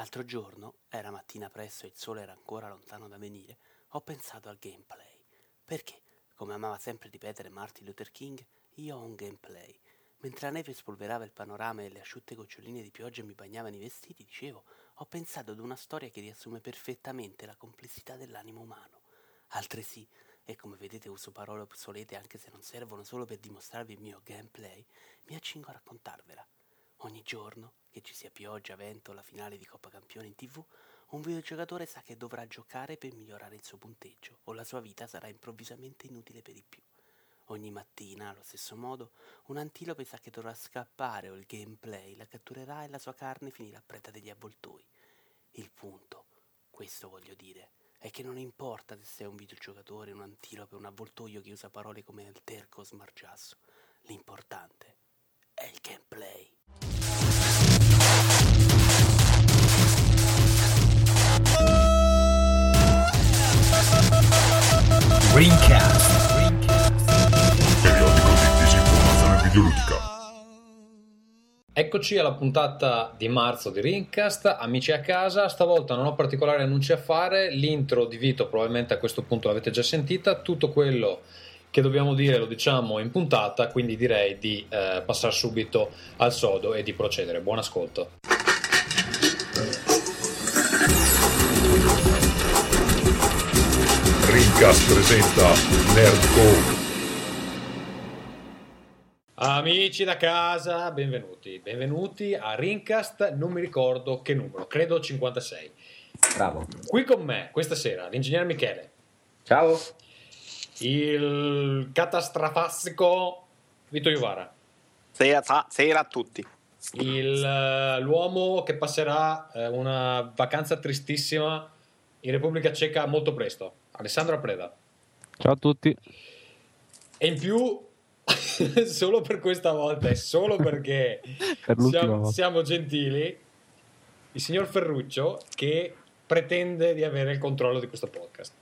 L'altro giorno, era mattina presto e il sole era ancora lontano da venire, ho pensato al gameplay. Perché, come amava sempre ripetere Martin Luther King, io ho un gameplay. Mentre la neve spolverava il panorama e le asciutte goccioline di pioggia mi bagnavano i vestiti, dicevo, ho pensato ad una storia che riassume perfettamente la complessità dell'animo umano. Altresì, e come vedete uso parole obsolete anche se non servono solo per dimostrarvi il mio gameplay, mi accingo a raccontarvela. Ogni giorno, che ci sia pioggia, vento la finale di Coppa Campione in tv, un videogiocatore sa che dovrà giocare per migliorare il suo punteggio o la sua vita sarà improvvisamente inutile per di più. Ogni mattina, allo stesso modo, un antilope sa che dovrà scappare o il gameplay la catturerà e la sua carne finirà preda degli avvoltoi. Il punto, questo voglio dire, è che non importa se sei un videogiocatore, un antilope, un avvoltoio che usa parole come alterco o smargiasso, l'importante è il gameplay. Greencast. Periodico di disinformazione videoludica. Eccoci alla puntata di marzo di Rincast, amici a casa, stavolta non ho particolari annunci a fare, l'intro di Vito probabilmente a questo punto l'avete già sentita, tutto quello che dobbiamo dire lo diciamo in puntata, quindi direi di eh, passare subito al sodo e di procedere. Buon ascolto. Rincast presenta Nerdcore. Amici da casa, benvenuti. Benvenuti a Rincast, non mi ricordo che numero, credo 56. Bravo. Qui con me questa sera l'ingegnere Michele. Ciao. Il catastrofastico Vito Iuvara. Sera, sera a tutti. Il, uh, l'uomo che passerà uh, una vacanza tristissima in Repubblica Ceca molto presto. Alessandro Preda. Ciao a tutti. E in più solo per questa volta e solo perché per siamo, siamo, gentili, il signor Ferruccio che pretende di avere il controllo di questo podcast.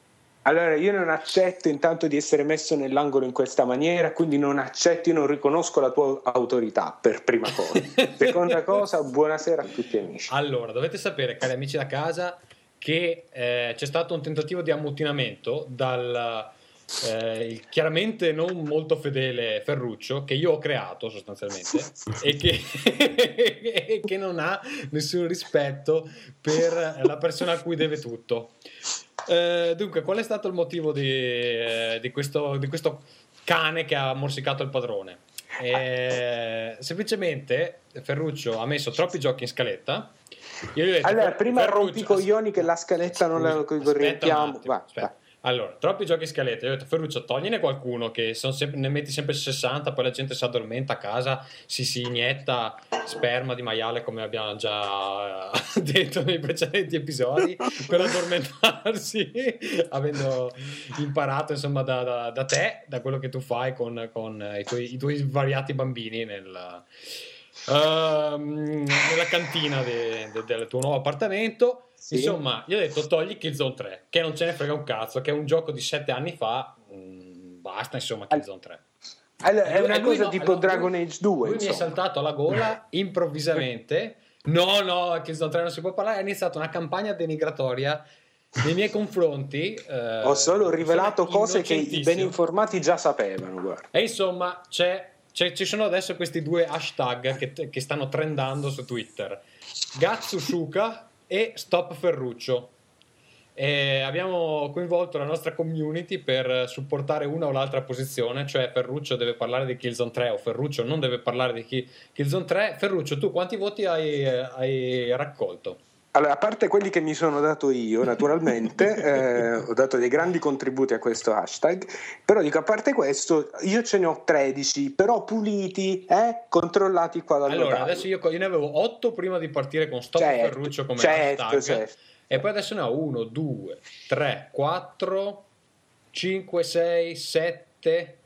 Allora, io non accetto intanto di essere messo nell'angolo in questa maniera, quindi non accetto, io non riconosco la tua autorità per prima cosa. Seconda cosa, buonasera a tutti amici. Allora, dovete sapere, cari amici da casa, che eh, c'è stato un tentativo di ammutinamento dal eh, chiaramente non molto fedele Ferruccio, che io ho creato sostanzialmente, e che, e che non ha nessun rispetto per la persona a cui deve tutto. Eh, dunque, qual è stato il motivo di, eh, di, questo, di questo, cane che ha morsicato il padrone? Eh, semplicemente Ferruccio ha messo troppi giochi in scaletta. Detto, allora, prima rompi i coglioni che la scaletta non la correggiamo. Va, va. Allora, troppi giochi scalette. Io ho detto, Ferruccio, togliene qualcuno che sempre, ne metti sempre 60, poi la gente si addormenta a casa, si, si inietta sperma di maiale, come abbiamo già detto nei precedenti episodi, per addormentarsi, avendo imparato insomma da, da, da, te, da quello che tu fai con, con i, tuoi, i, tuoi, svariati bambini nel, uh, nella cantina de, de, del tuo nuovo appartamento. Sì. Insomma, io ho detto togli Killzone 3, che non ce ne frega un cazzo, che è un gioco di 7 anni fa, mh, mm, basta insomma Killzone 3. Allora, è una cosa no, tipo allora, Dragon Age 2. Lui insomma. mi è saltato alla gola improvvisamente. No, no, Killzone 3 non si può parlare. Ha iniziato una campagna denigratoria nei miei confronti. Eh, Ho solo rivelato cose che i ben informati già sapevano. Guarda. E insomma, c'è, c'è, ci sono adesso questi due hashtag che, che stanno trendando su Twitter. Gatsusuka e Stop Ferruccio. E abbiamo coinvolto la nostra community per supportare una o l'altra posizione, cioè Ferruccio deve parlare di Killzone 3 o Ferruccio non deve parlare di Killzone 3. Ferruccio, tu quanti voti hai, hai raccolto? Allora, a parte quelli che mi sono dato io, naturalmente, eh, ho dato dei grandi contributi a questo hashtag, però dico, a parte questo, io ce ne ho 13, però puliti, eh, controllati qua dal Allora, adesso io, io, ne avevo 8 prima di partire con Stop certo, Ferruccio come certo, hashtag, certo. e poi adesso ne ho 1, 2, 3, 4, 5, 6, 7...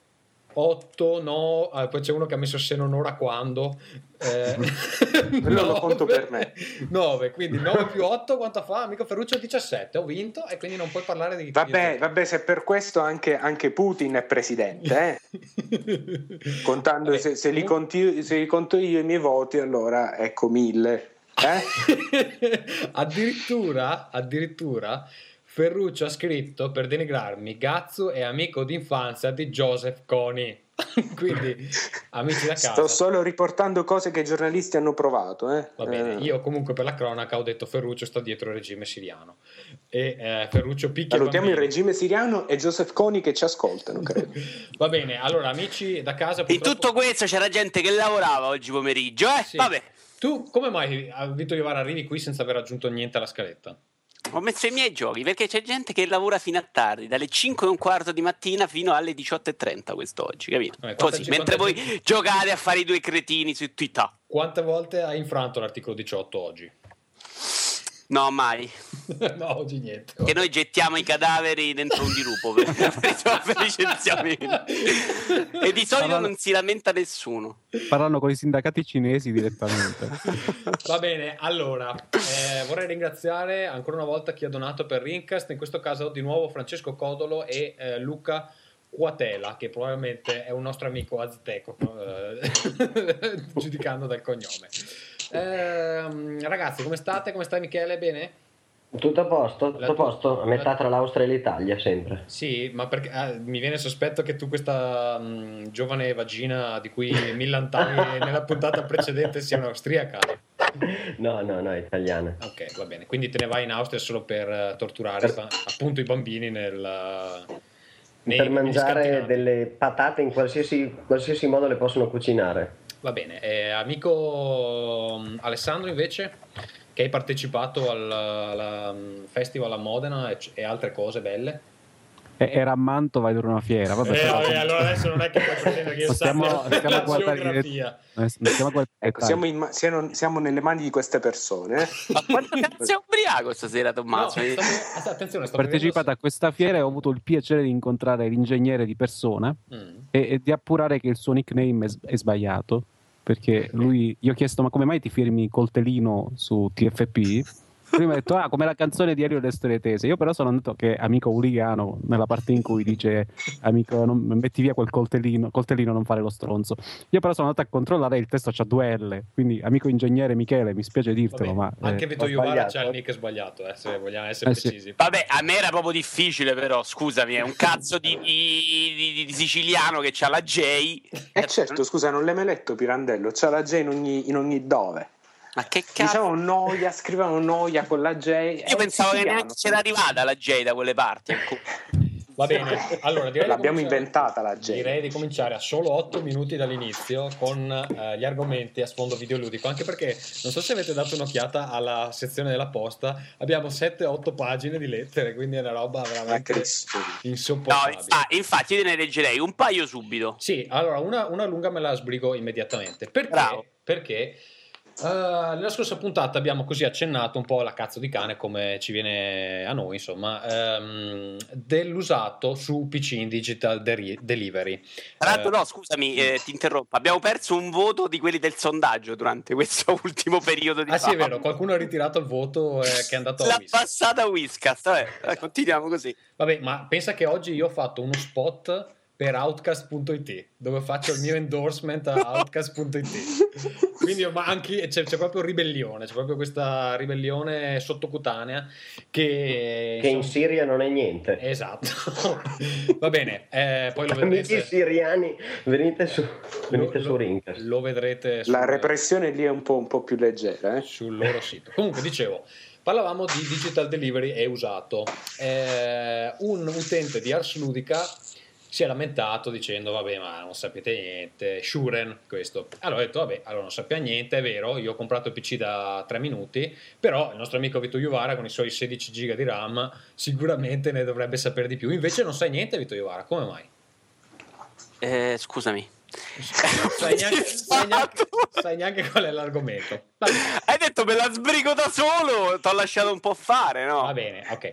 8, no, ah, poi c'è uno che ha messo se non ora quando. Eh, Quello lo conto per me. 9, quindi 9 più 8 quanto fa? Amico Ferruccio 17, ho vinto e quindi non puoi parlare di... Vabbè, vabbè se per questo anche, anche Putin è presidente, eh? Contando, vabbè, se, se, li conti, se li conto io i miei voti, allora ecco mille. Eh? addirittura, addirittura Ferruccio ha scritto per denigrarmi Gazzu è amico d'infanzia di Joseph Coni. Quindi, amici da casa. Sto solo riportando cose che i giornalisti hanno provato. Eh? Va bene, Eh. io comunque per la cronaca ho detto Ferruccio sta dietro il regime siriano. E eh, Ferruccio picchia Salutiamo il regime siriano e Joseph Coni che ci ascoltano, credo. Va bene, allora amici da casa... In purtroppo- tutto questo c'era gente che lavorava oggi pomeriggio, eh? Sì. Vabbè, Tu come mai, a Vito Iovara, arrivi qui senza aver aggiunto niente alla scaletta? Ho messo i miei giochi perché c'è gente che lavora fino a tardi, dalle 5 e un quarto di mattina fino alle 18.30 quest'oggi, capito? Vabbè, quanta Così, mentre voi giocate a fare i due cretini su Twitter. Quante volte hai infranto l'articolo 18 oggi? No, mai. no, oggi niente. Che noi gettiamo i cadaveri dentro un dirupo per, per, licenziamento. E di solito non si lamenta nessuno. Parlano con i sindacati cinesi direttamente. Va bene, allora eh, vorrei ringraziare ancora una volta chi ha donato per Rincast, in questo caso di nuovo Francesco Codolo e eh, Luca Quatela, che probabilmente è un nostro amico azteco, eh, giudicando dal cognome. Ehm, ragazzi, come state? Come stai Michele? Bene? Tutto a posto, tutto a posto, a metà tra l'Austria e l'Italia sempre. Sì, ma perché ah, mi viene il sospetto che tu questa mh, giovane vagina di cui millantavi nella puntata precedente sia un'austriaca. No, no, no, italiana. Ok, va bene. Quindi te ne vai in Austria solo per eh, torturare ba- appunto i bambini nel, nei- per mangiare delle patate in qualsiasi, qualsiasi modo le possono cucinare. Va bene. Eh, amico mh, Alessandro invece, che hai partecipato al, alla, mh, festival a Modena e, e altre cose belle. E- Era a Mantova era una fiera. Vabbè, Eh, vabbè, allora adesso non è che puoi pretendere che io Stiamo- sappia la geografia. Eh, guardare i Ecco, siamo, in siamo- siamo nelle mani di queste persone. Ma quanto cazzo sei ubriaco stasera, No, Tommaso? stavo- att- attenzione, Ho sto partecipato a questa fiera e ho avuto il piacere di incontrare l'ingegnere di persona Mm. e, e di appurare che il suo nickname è, è sbagliato. Perché lui, gli ho chiesto: Ma come mai ti firmi coltellino su TFP? Mi ha detto: Ah, come la canzone di Elio Le Storie Tese. Io, però, sono andato che è amico Uligano nella parte in cui dice: Amico, non, metti via quel coltellino, coltellino, non fare lo stronzo. Io, però, sono andato a controllare il testo c'ha due L. Quindi, amico ingegnere Michele, mi spiace dirtelo, Vabbè, ma. anche eh, Vito ho Iovara c'ha il nick sbagliato, eh, se vogliamo essere Eh sì. precisi. Vabbè, a me era proprio difficile, però, scusami, è un cazzo di, di- di- di siciliano che c'ha la J. Eh certo, scusa, non l'hai mai letto Pirandello? C'ha la J in ogni, in ogni dove. Ma che cazzo? Diciamo noia, scrivevano noia con la J. Io pensavo che neanche c'era arrivata la J da quelle parti. Va bene, allora direi di L'abbiamo inventata la J. Direi di cominciare a solo 8 minuti dall'inizio con eh, gli argomenti a sfondo videoludico, anche perché non so se avete dato un'occhiata alla sezione della posta, abbiamo 7-8 pagine di lettere, quindi è una roba veramente Cristo. No, insopportabile. infa- infatti io ne leggerei un paio subito. Sì, allora una, una lunga me la sbrigo immediatamente. Perché? Bravo. Perché eh, nella scorsa puntata abbiamo così accennato un po' alla cazzo di cane, come ci viene a noi, insomma, ehm, dell'usato su PC in digital deri- delivery. Tra l'altro, Eh, no, scusami, eh, ti interrompo. Abbiamo perso un voto di quelli del sondaggio durante questo ultimo periodo di Ah sì, è vero, qualcuno ha ritirato il voto eh, che è andato a L'ha Whiskas. passata Whiskas. Vabbè, continuiamo così. Vabbè, ma pensa che oggi io ho fatto uno spot per outcast.it dove faccio il mio endorsement a outcast.it quindi ma anche c'è, c'è proprio ribellione c'è proprio questa ribellione sottocutanea che, Che in Siria non è niente. esatto va bene eh, poi lo Amici vedrete siriani, venite su, venite lo, su Rincast. lo vedrete La repressione lì è un po', un po' più leggera. Eh? sul loro sito. Comunque, dicevo, parlavamo di digital delivery e usato. Eh, un utente di Ars Ludica si è lamentato dicendo vabbè ma non sapete niente, Shuren questo. Allora ho detto vabbè, allora non sappiamo niente, è vero, io ho comprato il PC da 3 minuti, però il nostro amico Vito Iuvara con i suoi 16 giga di RAM sicuramente ne dovrebbe sapere di più. Invece non sai niente Vito Iuvara, come mai? Eh, scusami. Sai neanche, sai neanche- sai neanche qual è l'argomento. Vabbè. Hai detto me la sbrigo da solo, ti ho lasciato un po' fare, no? Va bene, ok.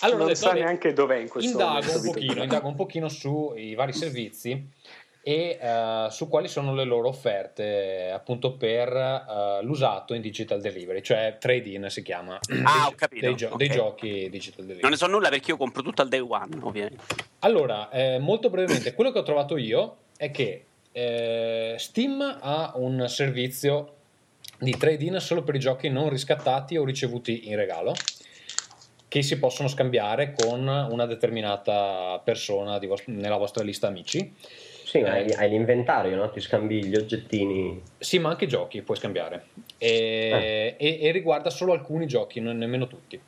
Allora non detto, sa vabbè, neanche dov'è in questo indago momento. un pochino, indago un pochino sui vari servizi e eh, su quali sono le loro offerte appunto per eh, l'usato in digital delivery, cioè trade-in si chiama, Ah, ho dei, capito, dei gio- dei ok. giochi digital delivery. Non ne so nulla perché io compro tutto al day one, ovviamente. Allora, eh, molto brevemente, quello che ho trovato io è che eh, Steam ha un servizio di trade-in solo per i giochi non riscattati o ricevuti in regalo che si possono scambiare con una determinata persona vos- nella vostra lista amici. Sì, ma Eh. hai, hai l'inventario, no? Ti scambi gli oggettini. Sì, ma anche i giochi puoi scambiare. E, e- e riguarda solo alcuni giochi, non nemmeno tutti.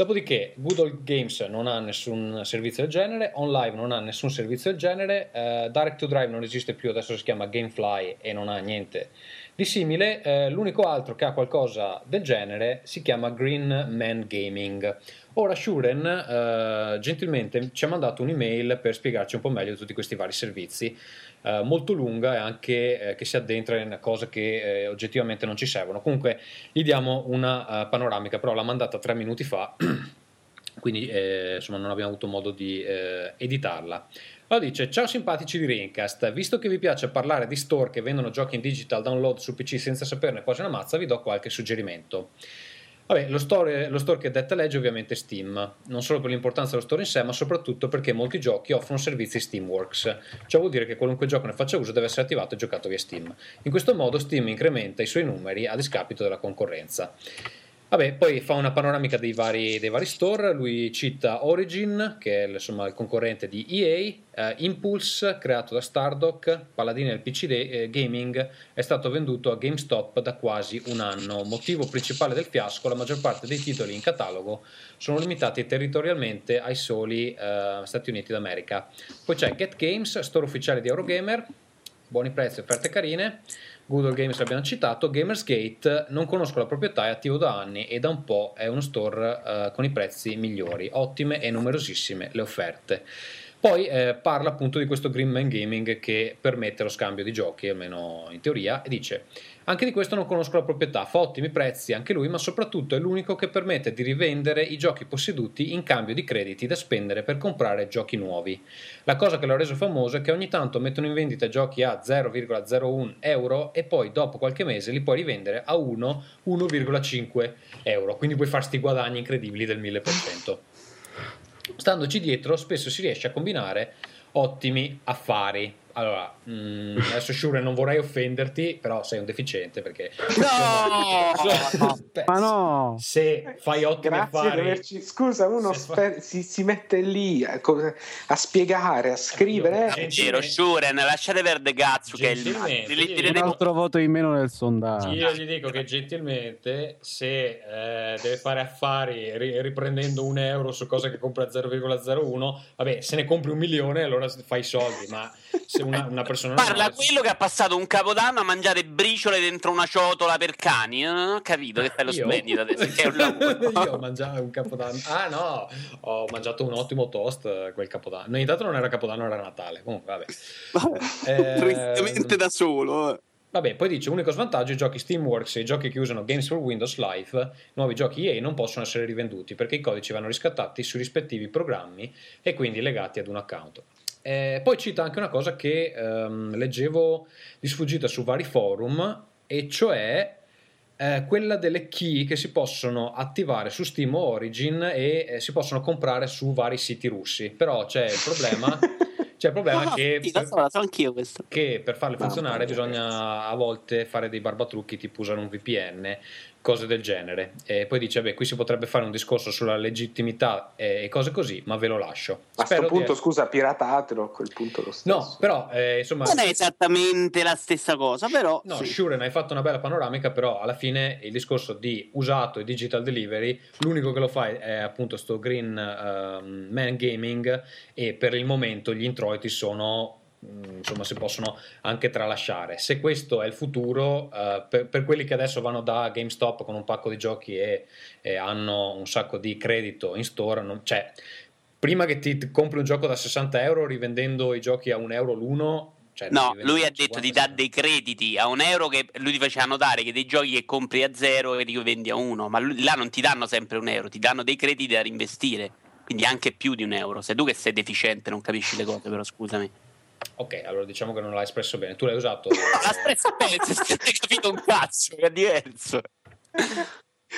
Dopodiché, Good Old Games non ha nessun servizio del genere, OnLive non ha nessun servizio del genere, eh, Direct to Drive non esiste più, adesso si chiama Gamefly e non ha niente di simile. Eh, l'unico altro che ha qualcosa del genere si chiama Green Man Gaming. Ora Shuren eh, gentilmente ci ha mandato un'email per spiegarci un po' meglio tutti questi vari servizi, eh, molto lunga e anche eh, che si addentra in cose che eh, oggettivamente non ci servono. Comunque gli diamo una eh, panoramica, però l'ha mandata tre minuti fa, quindi eh, insomma non abbiamo avuto modo di editarla. Allora dice, ciao simpatici di Rincast, visto che vi piace parlare di store che vendono giochi in digital download su PC senza saperne quasi una mazza, vi do qualche suggerimento. Vabbè, lo store, lo store che detta legge ovviamente Steam, non solo per l'importanza dello store in sé, ma soprattutto perché molti giochi offrono servizi Steamworks. Ciò vuol dire che qualunque gioco ne faccia uso deve essere attivato e giocato via Steam. In questo modo Steam incrementa i suoi numeri a discapito della concorrenza. Vabbè, poi fa una panoramica dei vari, dei vari store, lui cita Origin, che è insomma, il concorrente di EA, eh, Impulse, creato da Stardock, paladino del PC de- eh, Gaming, è stato venduto a GameStop da quasi un anno. Motivo principale del fiasco, la maggior parte dei titoli in catalogo sono limitati territorialmente ai soli eh, Stati Uniti d'America. Poi c'è Get Games, store ufficiale di Eurogamer, buoni prezzi, offerte carine. Google Games l'abbiamo citato, Gamersgate non conosco la proprietà, è attivo da anni e da un po' è uno store eh, con i prezzi migliori, ottime e numerosissime le offerte. Poi eh, parla appunto di questo Green Man Gaming che permette lo scambio di giochi, almeno in teoria, e dice anche di questo non conosco la proprietà, fa ottimi prezzi anche lui, ma soprattutto è l'unico che permette di rivendere i giochi posseduti in cambio di crediti da spendere per comprare giochi nuovi. La cosa che l'ha reso famoso è che ogni tanto mettono in vendita giochi a 0,01 euro e poi dopo qualche mese li puoi rivendere a 1, 1,5 euro, quindi puoi fare sti guadagni incredibili del 1000%. Standoci dietro spesso si riesce a combinare ottimi affari. Allora, mm, adesso Shure non vorrei offenderti, però sei un deficiente perché... No! Beh, Ma no! Se fai ottimi Grazie affari... averci. Scusa, uno fa- spe- si, si mette lì a, a spiegare, a scrivere. È vero, Shuren, lasciate perdere cazzo che è il Gentilmente, li io- Un altro voto in meno nel sondaggio. Io gli dico che gentilmente se eh, deve fare affari ri- riprendendo un euro su cose che compra a 0,01, vabbè, se ne compri un milione allora fai i soldi, ma se una, una persona Parla normale- quello che ha passato un capodanno a mangiare briciole dentro una ciotola per cani. Non ho capito che fai lo splendido adesso. Che è un lavoro. Io ho mangiato un capodanno. Ah no, ho mangiato un ottimo toast eh, quel capodanno. No, intanto non era capodanno, era Natale. Comunque, vabbè. Eh, Tristemente da solo. eh. Vabbè, poi dice: unico svantaggio: i giochi Steamworks e i giochi che usano Games for Windows Live, nuovi giochi EA, non possono essere rivenduti perché i codici vanno riscattati sui rispettivi programmi e quindi legati ad un account. Eh, poi cita anche una cosa che ehm, leggevo di sfuggita su vari forum, e cioè eh, quella delle key che si possono attivare su Steam Origin e eh, si possono comprare su vari siti russi. Però c'è il problema, c'è il problema Ah, che sì, questo. che per farle Mamma funzionare mia. bisogna a volte fare dei barbatrucchi tipo usare un VPN cose del genere e poi dice beh qui si potrebbe fare un discorso sulla legittimità e cose così ma ve lo lascio A questo di punto, essere- scusa, piratatelo a quel punto lo stesso. no però eh, insomma Non è esattamente la stessa cosa, però. No, sì. Shuren hai fatto una bella panoramica, però alla fine il discorso di usato e digital delivery, l'unico che lo fa è appunto sto Green ehm, Man Gaming e per il momento gli introiti sono insomma si possono anche tralasciare. Se questo è il futuro, eh, per, per quelli che adesso vanno da GameStop con un pacco di giochi e, e hanno un sacco di credito in store, non- cioè prima che ti ti compri un gioco da 60 euro rivendendo i giochi a un euro l'uno, cioè, No, lui ha 50, detto ti dà dei crediti a un euro che lui ti faceva notare che dei giochi che compri a zero e li vendi a uno, ma lui- là non ti danno sempre un euro, ti danno dei crediti da reinvestire, quindi anche più di un euro. Sei tu che sei deficiente, non capisci le cose, però scusami. Ok, allora diciamo che non l'hai espresso bene. Tu l'hai usato. L'ha espresso bene, se hai capito un cazzo, che è diverso.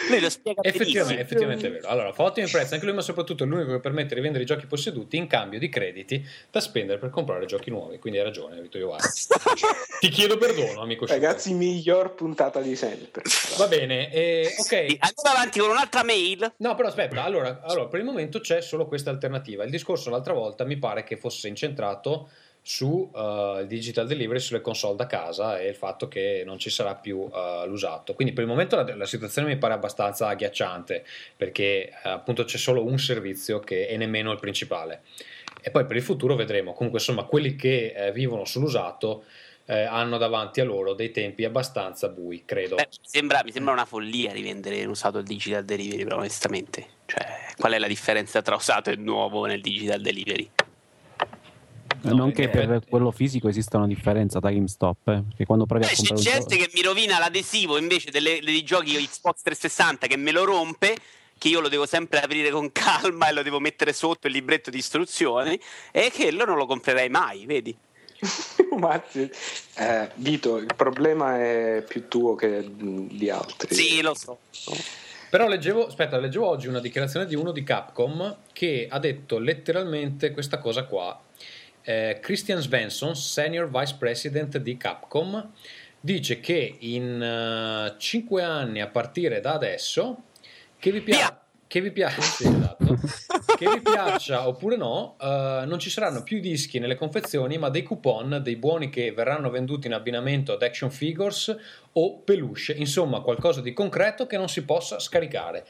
Lui lo spiega Effettivamente, effettivamente è vero. Allora, fa ottimi prezzi anche lui, ma soprattutto è l'unico che permette di vendere i giochi posseduti in cambio di crediti da spendere per comprare giochi nuovi. Quindi hai ragione, Vito Iovara. Ti chiedo perdono, amico. Ragazzi, miglior puntata di sempre. Va bene, eh, ok. Andiamo avanti con un'altra mail. No, però aspetta, allora, allora, per il momento c'è solo questa alternativa. Il discorso l'altra volta mi pare che fosse incentrato su eh, il digital delivery sulle console da casa e il fatto che non ci sarà più eh, l'usato. Quindi per il momento la, la situazione mi pare abbastanza agghiacciante perché eh, appunto c'è solo un servizio che è nemmeno il principale. E poi per il futuro vedremo. Comunque, insomma, quelli che eh, vivono sull'usato eh, hanno davanti a loro dei tempi abbastanza bui, credo. Beh, mi, sembra, mi sembra una follia rivendere usato il digital delivery, però onestamente. Cioè, qual è la differenza tra usato e nuovo nel digital delivery? No, non che per quello fisico esista una differenza da GameStop, eh, perché quando provi a Beh, c'è comprare un gente gioco- che mi rovina l'adesivo invece delle- dei giochi Xbox 360 che me lo rompe che io lo devo sempre aprire con calma e lo devo mettere sotto il libretto di istruzioni e che lo non lo comprerei mai, vedi? Mazzi. Eh, Vito, il problema è più tuo che mh, di altri. Sì, lo so. Però leggevo, aspetta, leggevo oggi una dichiarazione di uno di Capcom che ha detto letteralmente questa cosa qua. Eh, Christian Svensson, Senior Vice President di Capcom, dice che in 5 anni a partire da adesso, che vi, pia- che vi piace, sì, esatto. che vi piaccia oppure no, eh, non ci saranno più dischi nelle confezioni, ma dei coupon, dei buoni che verranno venduti in abbinamento ad action figures o peluche, insomma qualcosa di concreto che non si possa scaricare.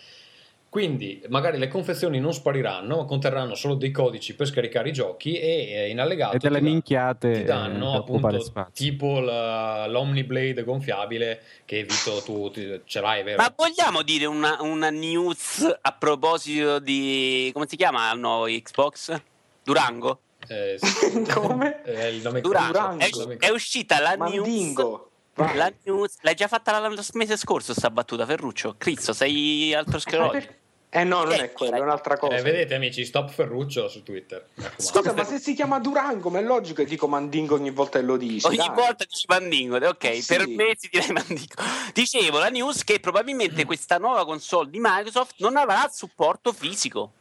Quindi magari le confezioni non spariranno, ma conterranno solo dei codici per scaricare i giochi e eh, in allegato e delle ti, minchiate ti danno eh, appunto tipo la- l'Omniblade gonfiabile che Vito tu ti- ce l'hai, vero? Ma vogliamo dire una, una news a proposito di... come si chiama il nuovo Xbox? Durango? Eh, sì. Come? Eh, il nome Durango. Durango. È, è uscita la Mandingo. news... Vai. La news... L'hai già fatta la- lo mese scorso sta battuta, Ferruccio? Crizzo, sei altro sclerotico. Eh no, non è quello, è un'altra cosa. Eh, vedete amici, stop Ferruccio su Twitter. Scusa, ma se si chiama Durango, ma è logico che dico Mandingo ogni volta che lo dici. Ogni dai. volta dici Mandingo, ok, Eh, sì. per me si direi Mandingo. Dicevo la news che probabilmente questa nuova console di Microsoft non avrà supporto fisico.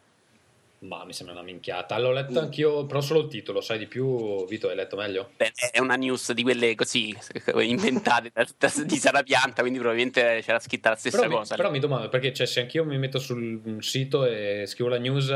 Ma mi sembra una minchiata. L'ho letto anch'io, però solo il titolo, sai di più, Vito, hai letto meglio? Beh, è una news di quelle così inventate di Sarapianta, quindi probabilmente c'era scritta la stessa Però mi, cosa. però mi domando perché cioè, se anch'io mi metto sul sito e scrivo la news,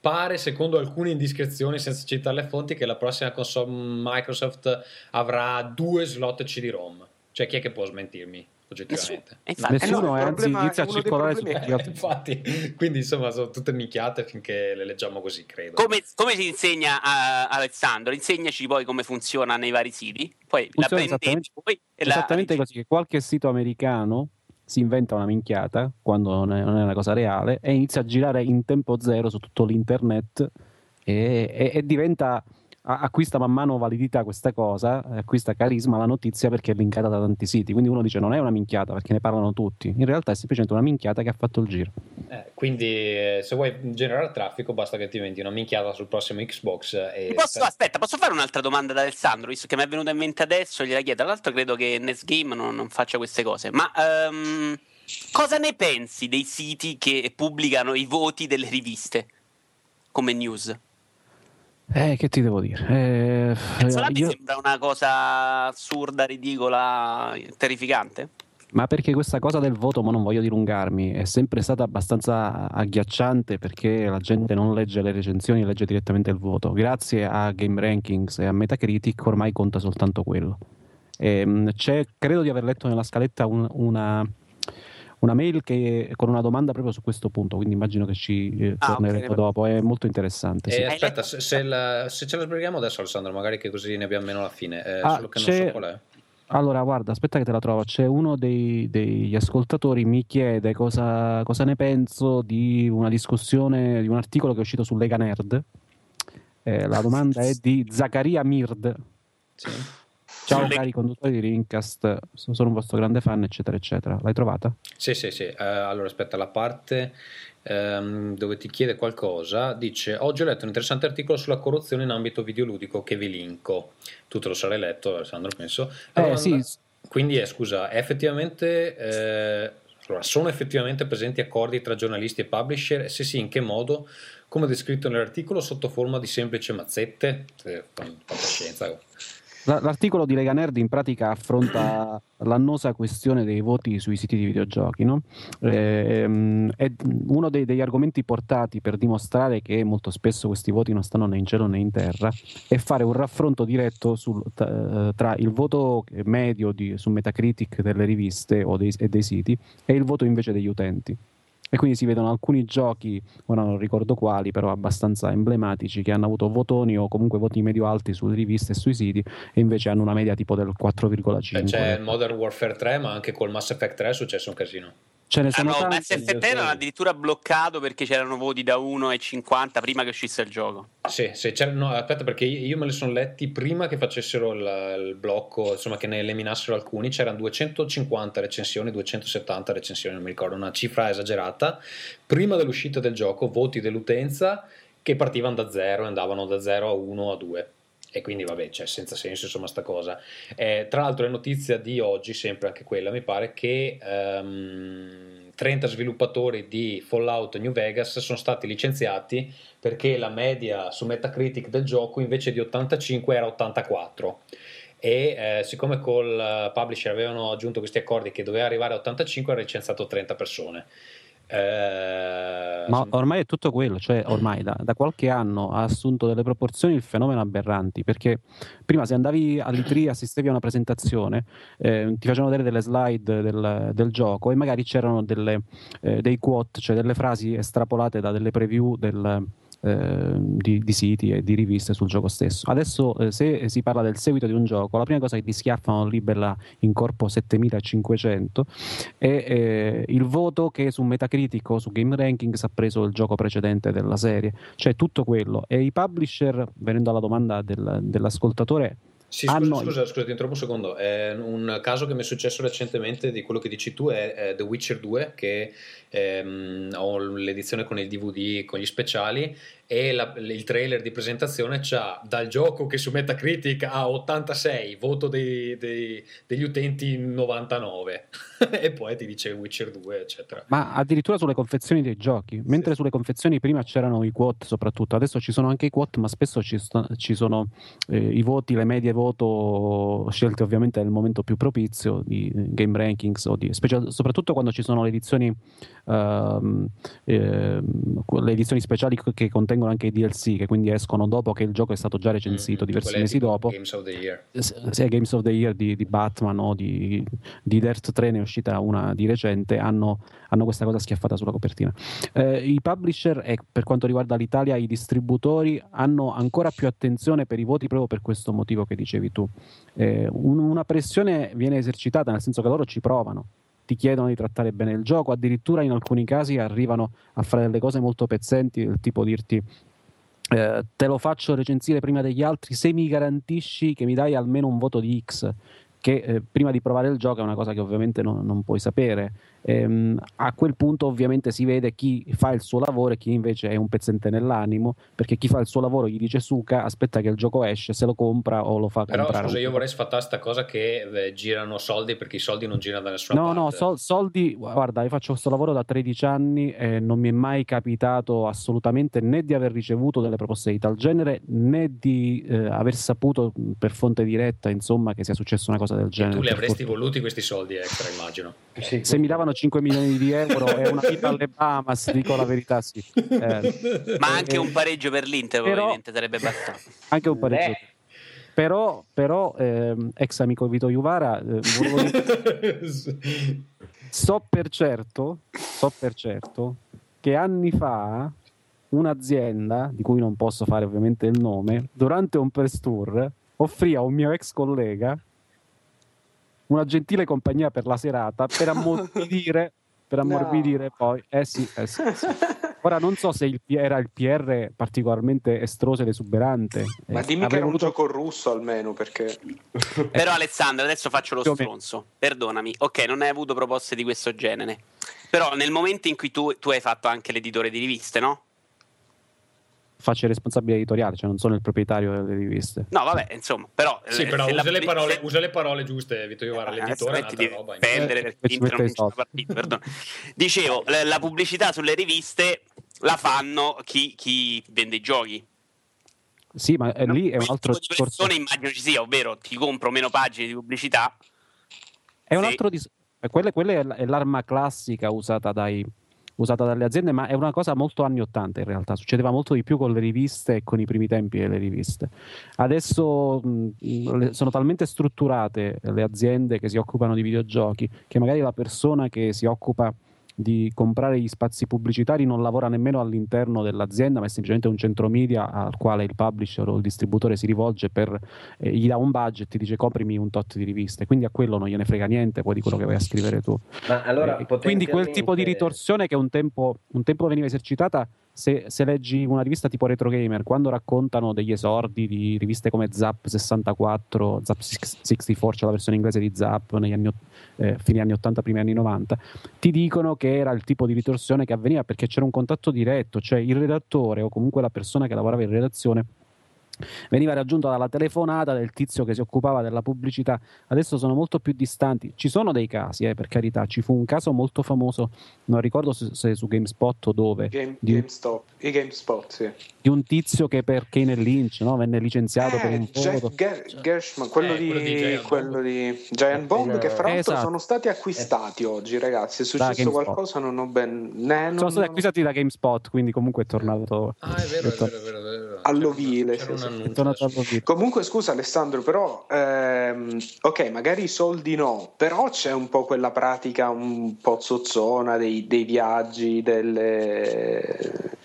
pare secondo alcune indiscrezioni, senza citare le fonti, che la prossima console Microsoft avrà due slot CD-ROM. Cioè, chi è che può smentirmi. Oggettivamente? E Nessuno, Eh no, anzi inizia a circolare su tutti infatti, quindi insomma sono tutte minchiate finché le leggiamo così, credo. come, come si insegna a Alessandro? Insegnaci poi come funziona nei vari siti. Poi la Funziona prendete esattamente- voi e la Esattamente così, che qualche sito americano si inventa una minchiata quando non è, non è una cosa reale e inizia a girare in tempo zero su tutto l'internet e, e- e diventa acquista man mano validità questa cosa, acquista carisma la notizia perché è linkata da tanti siti. Quindi uno dice non è una minchiata perché ne parlano tutti, in realtà è semplicemente una minchiata che ha fatto il giro. Eh, quindi eh, se vuoi generare traffico basta che ti inventi una minchiata sul prossimo Xbox e Posso, aspetta, posso fare un'altra domanda ad Alessandro, visto che mi è venuta in mente adesso, gliela chiedo. Tra l'altro credo che Nesgame non, non faccia queste cose, ma ehm, cosa ne pensi dei siti che pubblicano i voti delle riviste come news? Eh, che ti devo dire? Eh, mi io- sembra una cosa assurda, ridicola, terrificante. Ma perché questa cosa del voto, ma non voglio dilungarmi, è sempre stata abbastanza agghiacciante perché la gente non legge le recensioni, legge direttamente il voto. Grazie a Game Rankings e a Metacritic ormai conta soltanto quello. Ehm, c'è, credo di aver letto nella scaletta un- una, una mail che, con una domanda proprio su questo punto, quindi immagino che ci eh, Ah, torneremo ok. dopo. È molto interessante. sì. E aspetta, se, se la- se ce la sbrighiamo adesso, Alessandro, magari che così ne abbiamo meno alla fine. Eh, Ah, solo che non so qual è. Allora, guarda, aspetta che te la trovo. C'è uno dei- degli ascoltatori mi chiede cosa, cosa ne penso di una discussione, di un articolo che è uscito su Lega Nerd. Eh, la domanda è di Zaccaria Mird. Sì. Ciao Sulle- cari conduttori di Rincast, so- sono un vostro grande fan, eccetera, eccetera. L'hai trovata? Sì, sì, sì. Eh, allora, aspetta, la parte ehm, dove ti chiede qualcosa dice: Oggi ho letto un interessante articolo sulla corruzione in ambito videoludico che vi linko. Tu te lo sarai letto, Alessandro, penso. Eh, domanda- sì. Quindi, è, scusa, è effettivamente. eh, Allora, sono effettivamente presenti accordi tra giornalisti e publisher? E se sì, in che modo? Come descritto nell'articolo, sotto forma di semplici mazzette? Eh, fantascienza. La- L'articolo di Lega Nerd in pratica affronta l'annosa questione dei voti sui siti di videogiochi. no? Ehm, è uno dei- degli argomenti portati per dimostrare che molto spesso questi voti non stanno né in cielo né in terra è fare un raffronto diretto sul- t- tra il voto medio di- su Metacritic delle riviste dei, e dei siti e il voto invece degli utenti. E quindi si vedono alcuni giochi, ora non ricordo quali, però abbastanza emblematici, che hanno avuto votoni o comunque voti medio-alti sulle riviste e sui siti, e invece hanno una media tipo del 4,5. Beh, c'è Modern Warfare 3, ma anche col Mass Effect 3 è successo un casino. Ce ne Ah, sono no, tanti. Mass Effect 3 era addirittura bloccato perché c'erano voti da 1 e 50 prima che uscisse il gioco. Sì, sì, c'era- no, aspetta, perché io io me li sono letti prima che facessero il, il blocco, insomma, che ne eliminassero alcuni. C'erano 250 recensioni, 270 recensioni, non mi ricordo, una cifra esagerata. Prima dell'uscita del gioco, voti dell'utenza che partivano da 0 e andavano da 0 a 1 a 2. E quindi, vabbè, cioè, senza senso, insomma, sta cosa. Eh, tra l'altro, è notizia di oggi, sempre anche quella, mi pare, che ehm, 30 sviluppatori di Fallout New Vegas sono stati licenziati perché la media su Metacritic del gioco invece di 85 era 84 e eh, siccome col eh, publisher avevano aggiunto questi accordi che doveva arrivare a 85 ha licenziato 30 persone Eh, Ma ormai è tutto quello, cioè ormai da, da qualche anno ha assunto delle proporzioni il fenomeno aberranti, perché prima se andavi all'I3 assistevi a una presentazione, eh, ti facevano vedere delle slide del, del gioco e magari c'erano delle, eh, dei quote, cioè delle frasi estrapolate da delle preview del, eh, di, di siti e di riviste sul gioco stesso. Adesso eh, se si parla del seguito di un gioco, la prima cosa che ti schiaffano lì bella in corpo 7500 è eh, il voto che su Metacritic o su Game Rankings ha preso il gioco precedente della serie, cioè tutto quello. E i publisher, venendo alla domanda del- dell'ascoltatore, Sì, scusa, hanno- scusa, scusa, ti interrompo un secondo. È un caso che mi è successo recentemente di quello che dici tu è, è The Witcher 2, che ehm, ho l'edizione con il DVD, con gli speciali, e la- il trailer di presentazione c'ha dal gioco che su Metacritic ha 86, voto dei- dei- degli utenti 99, e poi ti dice Witcher 2, eccetera. ma addirittura sulle confezioni dei giochi, mentre sulle confezioni prima c'erano i quote soprattutto, adesso ci sono anche i quote, ma spesso ci, sto- ci sono eh, i voti, le medie voto scelte ovviamente nel momento più propizio di Game Rankings, o di, specia- soprattutto quando ci sono le edizioni, ehm, ehm, le edizioni speciali che contengono anche i DLC, che quindi escono dopo che il gioco è stato già recensito Mm, diversi mesi dopo. Games of the Year. sia Games of the Year di, di Batman o di, di Dirt 3 ne è uscita una di recente hanno, hanno questa cosa schiaffata sulla copertina Eh, i publisher e per quanto riguarda l'Italia i distributori hanno ancora più attenzione per i voti proprio per questo motivo che dicevi tu Eh, un- una pressione viene esercitata nel senso che loro ci provano ti chiedono di trattare bene il gioco addirittura in alcuni casi arrivano a fare delle cose molto pezzenti del tipo dirti eh, te lo faccio recensire prima degli altri se mi garantisci che mi dai almeno un voto di X che eh, prima di provare il gioco è una cosa che ovviamente non, non puoi sapere Ehm, a quel punto ovviamente si vede chi fa il suo lavoro e chi invece è un pezzente nell'animo perché chi fa il suo lavoro gli dice suca aspetta che il gioco esce se lo compra o lo fa Però comprare scusa, un- io vorrei sfatare sta cosa che eh, girano soldi perché i soldi non girano da nessuna No, parte. no, sol- soldi, guarda, io faccio questo lavoro da 13 anni e non mi è mai capitato assolutamente né di aver ricevuto delle proposte di tal genere né di eh, aver saputo per fonte diretta, insomma, che sia successa una cosa del E genere. tu li avresti voluti questi soldi extra, immagino. Sì, Se mi davano 5 milioni di euro e una vita alle Bahamas, dico la verità, sì. Eh, Ma anche un pareggio per l'Inter Però- probabilmente sarebbe bastato. anche un pareggio. Beh. Però, però ehm, ex amico Vito Juvara, eh, So per certo, so per certo che anni fa un'azienda, di cui non posso fare ovviamente il nome, durante un press tour offrì a un mio ex collega una gentile compagnia per la serata per ammorbidire, per No. ammorbidire poi. Eh sì, eh sì, sì. Ora non so se il, era il PR particolarmente estroso ed esuberante. Ma Eh, dimmi che avrei era un voluto- gioco russo almeno perché Però Alessandro, adesso faccio lo stronzo. Perdonami. Ok, non hai avuto proposte di questo genere. Però nel momento in cui tu, tu hai fatto anche l'editore di riviste, no? Faccio il responsabile editoriale, cioè non sono il proprietario delle riviste. No, vabbè, insomma, però... Sì, eh, però se usa, la- le parole, se- usa le parole giuste, Vito Iovara, Eh, l'editore è ti roba. difendere Eh, perché poi ci l'Inter non perdono. Dicevo, la, la pubblicità sulle riviste la fanno chi, chi vende i giochi. Sì, ma eh, lì è un altro tipo di discorso. pressione immagino ci sia, ovvero ti compro meno pagine di pubblicità. È un Sì. altro dis- eh, quella, quella è l'arma classica usata, dai- usata dalle aziende, ma è una cosa molto anni 80 in realtà. Succedeva molto di più con le riviste e con i primi tempi delle riviste. Adesso mh, sono talmente strutturate le aziende che si occupano di videogiochi che magari la persona che si occupa di comprare gli spazi pubblicitari non lavora nemmeno all'interno dell'azienda, ma è semplicemente un centro media al quale il publisher o il distributore si rivolge per eh, gli dà un budget e dice coprimi un tot di riviste, quindi a quello non gliene frega niente poi di quello che vai a scrivere tu. Ma allora, Eh, quindi quel tipo di potenzialmente- ritorsione che un tempo, un tempo veniva esercitata, se, se leggi una rivista tipo Retro Gamer, quando raccontano degli esordi di riviste come Zap 64, Zap 64, c'è la versione inglese di Zap negli anni, eh, fine anni 80, primi anni 90, ti dicono che era il tipo di ritorsione che avveniva perché c'era un contatto diretto, cioè il redattore o comunque la persona che lavorava in redazione veniva raggiunto dalla telefonata del tizio che si occupava della pubblicità. Adesso sono molto più distanti. Ci sono dei casi, eh, per carità. Ci fu un caso molto famoso, non ricordo se, se su GameSpot o dove, Game- di, GameStop, i GameSpot, sì. di un tizio che per Kane Lynch no, venne licenziato per Eh, un Jeff. Ger- Gershman, quello, Eh, di, quello di Giant quello Bomb. di Giant Bomb, che fra l'altro Esatto. sono stati acquistati oggi, ragazzi. È successo qualcosa, non ho ben. né- non- Sono stati acquistati da GameSpot, quindi comunque è tornato. Ah, è vero, è vero, è vero. È vero. All'ovile, C'era un sì, all'ovile. Comunque, scusa Alessandro, però, ehm, ok, magari i soldi no, però c'è un po' quella pratica un po' zozzona dei, dei viaggi, delle.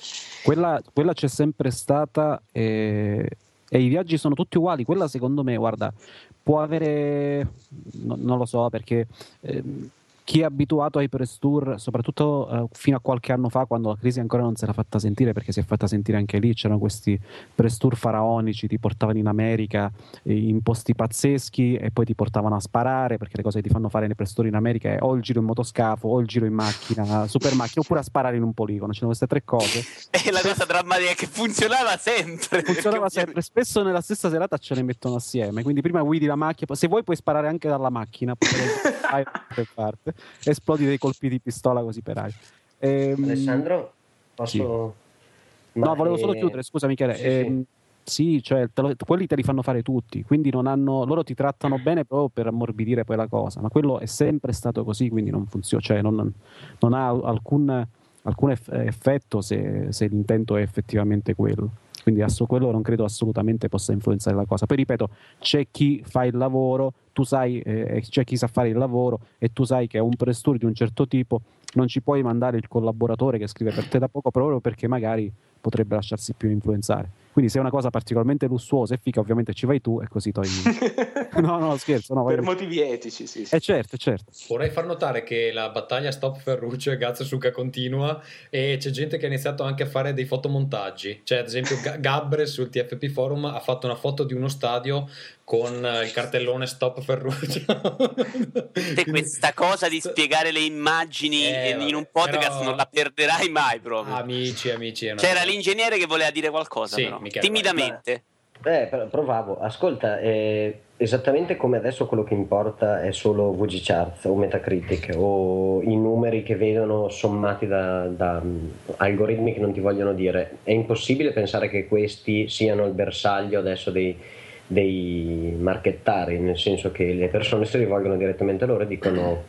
Quella, quella c'è sempre stata e, e i viaggi sono tutti uguali. Quella secondo me, guarda, può avere, no- non lo so perché ehm, chi è abituato ai press tour, soprattutto eh, fino a qualche anno fa, quando la crisi ancora non si era fatta sentire, perché si è fatta sentire anche lì, c'erano questi press tour faraonici, ti portavano in America eh, in posti pazzeschi e poi ti portavano a sparare, perché le cose che ti fanno fare nei press tour in America è o il giro in motoscafo, o il giro in macchina, super macchina, oppure a sparare in un poligono. C'erano queste tre cose. E la cosa drammatica è che funzionava sempre. Funzionava sempre, spesso nella stessa serata ce ne mettono assieme. Quindi prima guidi la macchina, se vuoi puoi sparare anche dalla macchina, poi vai esplodi dei colpi di pistola così per aria. Ehm, Alessandro, posso... Ma, no, volevo solo chiudere, scusa Michele. sì, sì. Ehm, sì, cioè, te lo- quelli te li fanno fare tutti, quindi non hanno, loro ti trattano bene proprio per ammorbidire poi la cosa, ma quello è sempre stato così, quindi non funziona, cioè non, non ha alcun, alcun eff- effetto se, se l'intento è effettivamente quello. Quindi asso- quello non credo assolutamente possa influenzare la cosa. Poi ripeto, c'è chi fa il lavoro, tu sai, eh, c'è chi sa fare il lavoro e tu sai che a un press tour di un certo tipo non ci puoi mandare il collaboratore che scrive per te da poco proprio perché magari potrebbe lasciarsi più influenzare. Quindi se è una cosa particolarmente lussuosa e fica, ovviamente ci vai tu e così togli. no, no, scherzo, no, vai per tu. motivi etici, sì. sì. Eh certo, certo. Vorrei far notare che la battaglia Stop Ferruccio e Gazzosuka continua e c'è gente che ha iniziato anche a fare dei fotomontaggi. Cioè, ad esempio, Ga- Gabbre sul TFP Forum ha fatto una foto di uno stadio con il cartellone Stop Ferruccio. Te questa cosa di spiegare le immagini Eh, in un podcast però- non la perderai mai proprio. Amici, amici. C'era cosa- l'ingegnere che voleva dire qualcosa, Sì, però. Michele, timidamente. Eh, provavo. Ascolta, eh, esattamente come adesso quello che importa è solo VG Charts o Metacritic o i numeri che vedono sommati da, da, mm, algoritmi che non ti vogliono dire. È impossibile pensare che questi siano il bersaglio adesso dei, dei marchettari, nel senso che le persone si rivolgono direttamente a loro e dicono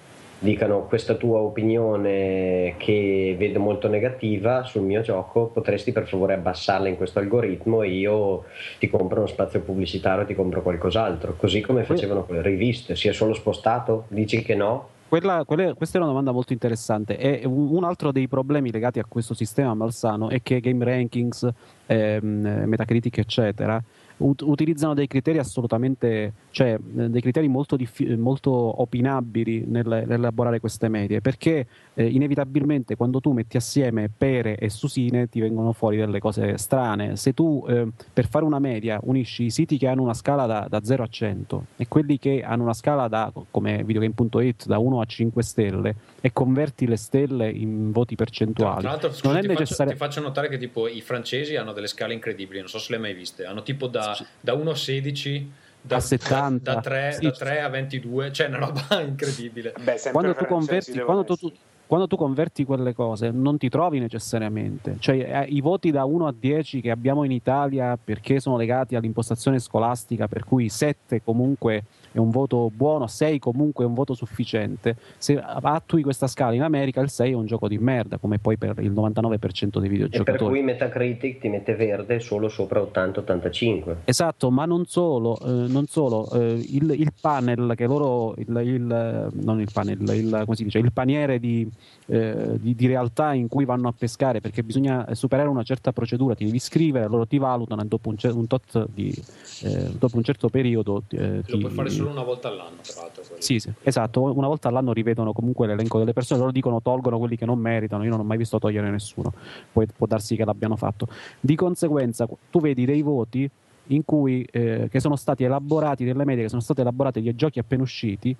dicano questa tua opinione che vedo molto negativa sul mio gioco, potresti per favore abbassarla in questo algoritmo e io ti compro uno spazio pubblicitario, ti compro qualcos'altro, così come facevano con le riviste, si è solo spostato? Dici che no? Quella- quelle- questa è una domanda molto interessante e un, un altro dei problemi legati a questo sistema malsano è che Game Rankings, ehm, Metacritic eccetera ut- utilizzano dei criteri assolutamente, cioè eh, dei criteri molto, diffi- molto opinabili nel- nell'elaborare queste medie, perché eh, inevitabilmente quando tu metti assieme pere e susine ti vengono fuori delle cose strane. Se tu eh, per fare una media unisci i siti che hanno una scala da, da 0 a 100 e quelli che hanno una scala da, come videogame.it da 1 a 5 stelle e converti le stelle in voti percentuali, Tra l'altro, scusa, non è ti, necessario. faccio, ti faccio notare che tipo i francesi hanno delle scale incredibili, non so se le hai mai viste. Hanno tipo da, da 1 a 16, da, A 70. da, da 3, Sì. da 3 a 22, cioè una roba incredibile. Beh, quando tu, converti, quando, tu- quando tu converti quelle cose non ti trovi necessariamente, cioè eh, i voti da 1 a 10 che abbiamo in Italia perché sono legati all'impostazione scolastica, per cui 7 comunque è un voto buono, 6 comunque è un voto sufficiente, se attui questa scala in America il 6 è un gioco di merda, come poi per il 99% dei E per videogiocatori. cui Metacritic ti mette verde solo sopra 80-85. Esatto, ma non solo, eh, non solo eh, il, il panel che loro, il, il- non il panel, il, come si dice, il paniere di, eh, di- di realtà in cui vanno a pescare, perché bisogna superare una certa procedura, ti devi iscrivere, loro ti valutano e dopo un, cer- un di, eh, dopo un certo periodo eh, Lo ti- puoi fare solo una volta all'anno, tra l'altro. sì, sì, esatto, una volta all'anno rivedono comunque l'elenco delle persone, loro dicono tolgono quelli che non meritano, io non ho mai visto togliere nessuno, poi può darsi che l'abbiano fatto. Di conseguenza tu vedi dei voti in cui, eh, che sono stati elaborati, delle medie che sono state elaborate dei giochi appena usciti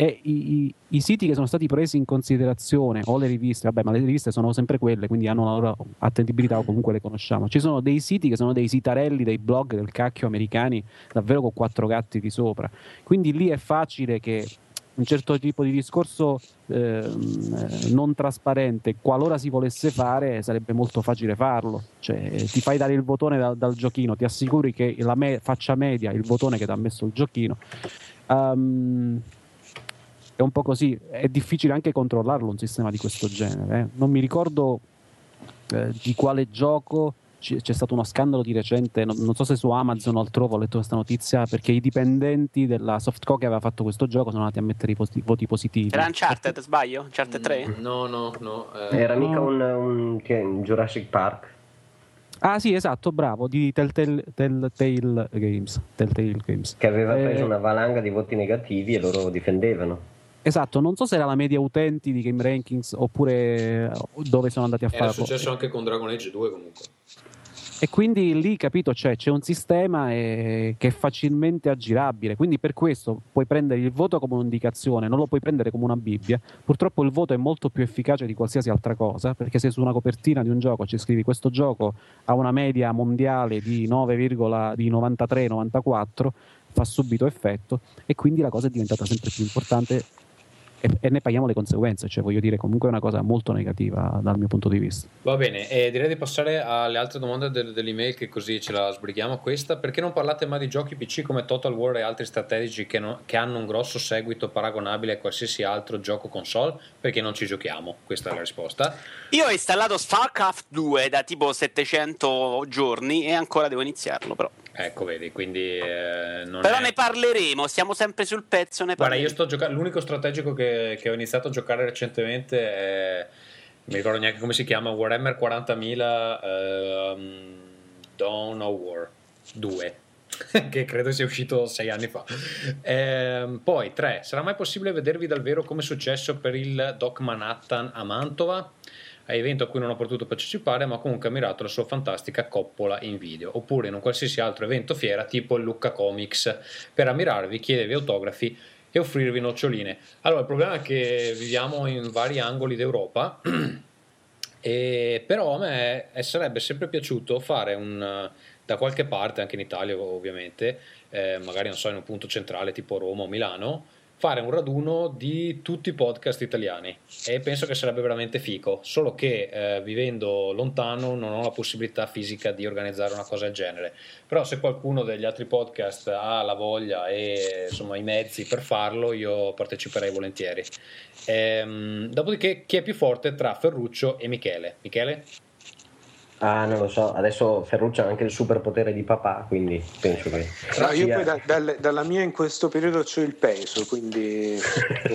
e i, i- i siti che sono stati presi in considerazione o le riviste, vabbè ma le riviste sono sempre quelle, quindi hanno la loro attendibilità o comunque le conosciamo. Ci sono dei siti che sono dei sitarelli, dei blog del cacchio americani, davvero con quattro gatti di sopra. Quindi lì è facile che un certo tipo di discorso eh, non trasparente, qualora si volesse fare, sarebbe molto facile farlo. Cioè, ti fai dare il botone da- dal giochino, ti assicuri che la me- faccia media il botone che ti ha messo il giochino. Ehm, è un po' così, è difficile anche controllarlo un sistema di questo genere. eh. Non mi ricordo eh, di quale gioco ci- c'è stato uno scandalo di recente, non, non so se su Amazon o altrove ho letto questa notizia, perché i dipendenti della Softco che aveva fatto questo gioco sono andati a mettere i posi- voti positivi. Era Uncharted, sbaglio? Uncharted 3? Mm, No, no, no. eh, Era mica un, un- un Jurassic Park? Ah sì, esatto, bravo, di Telltale, Telltale Games. Telltale Games. Che aveva Eh, preso una valanga di voti negativi e loro difendevano. Esatto, non so se era la media utenti di Game Rankings oppure eh, dove sono andati a Era fare. successo anche con Dragon Age 2 comunque. E quindi lì, capito, c'è, c'è un sistema eh, che è facilmente aggirabile, quindi per questo puoi prendere il voto come un'indicazione, non lo puoi prendere come una Bibbia. Purtroppo il voto è molto più efficace di qualsiasi altra cosa, perché se su una copertina di un gioco ci scrivi questo gioco ha una media mondiale di 9,93-94, fa subito effetto e quindi la cosa è diventata sempre più importante e, e ne paghiamo le conseguenze, cioè voglio dire comunque è una cosa molto negativa dal mio punto di vista. Va bene, e direi di passare alle altre domande del- dell'email che così ce la sbrighiamo questa. Perché non parlate mai di giochi PC come Total War e altri strategici che, no- che hanno un grosso seguito paragonabile a qualsiasi altro gioco console? Perché non ci giochiamo? Questa è la risposta. Io ho installato StarCraft 2 da tipo 700 giorni e ancora devo iniziarlo, però. Ecco, vedi, quindi eh, Però è... ne parleremo, siamo sempre sul pezzo, ne Guarda, parleremo. io sto giocando. L'unico strategico che, che ho iniziato a giocare recentemente è. Non mi ricordo neanche come si chiama. Warhammer 40.000 ehm, Dawn of War 2. che credo sia uscito sei anni fa. Ehm, poi 3. Sarà mai possibile vedervi dal vero come è successo per il Doc Manhattan a Mantova? A evento a cui non ho potuto partecipare, ma comunque ho ammirato la sua fantastica coppola in video, oppure in un qualsiasi altro evento fiera tipo il Lucca Comics, per ammirarvi, chiedervi autografi e offrirvi noccioline. Allora, il problema è che viviamo in vari angoli d'Europa, e però a me sarebbe sempre piaciuto fare un da qualche parte, anche in Italia ovviamente, eh, magari non so, in un punto centrale tipo Roma o Milano, fare un raduno di tutti i podcast italiani e penso che sarebbe veramente fico, solo che eh, vivendo lontano non ho la possibilità fisica di organizzare una cosa del genere, però se qualcuno degli altri podcast ha la voglia e insomma i mezzi per farlo, io parteciperei volentieri. Ehm, dopodiché chi è più forte tra Ferruccio e Michele? Michele? Ah, non lo so, adesso Ferruccio ha anche il superpotere di papà, quindi penso che... No, io poi da- dal- dalla mia in questo periodo ho il peso, quindi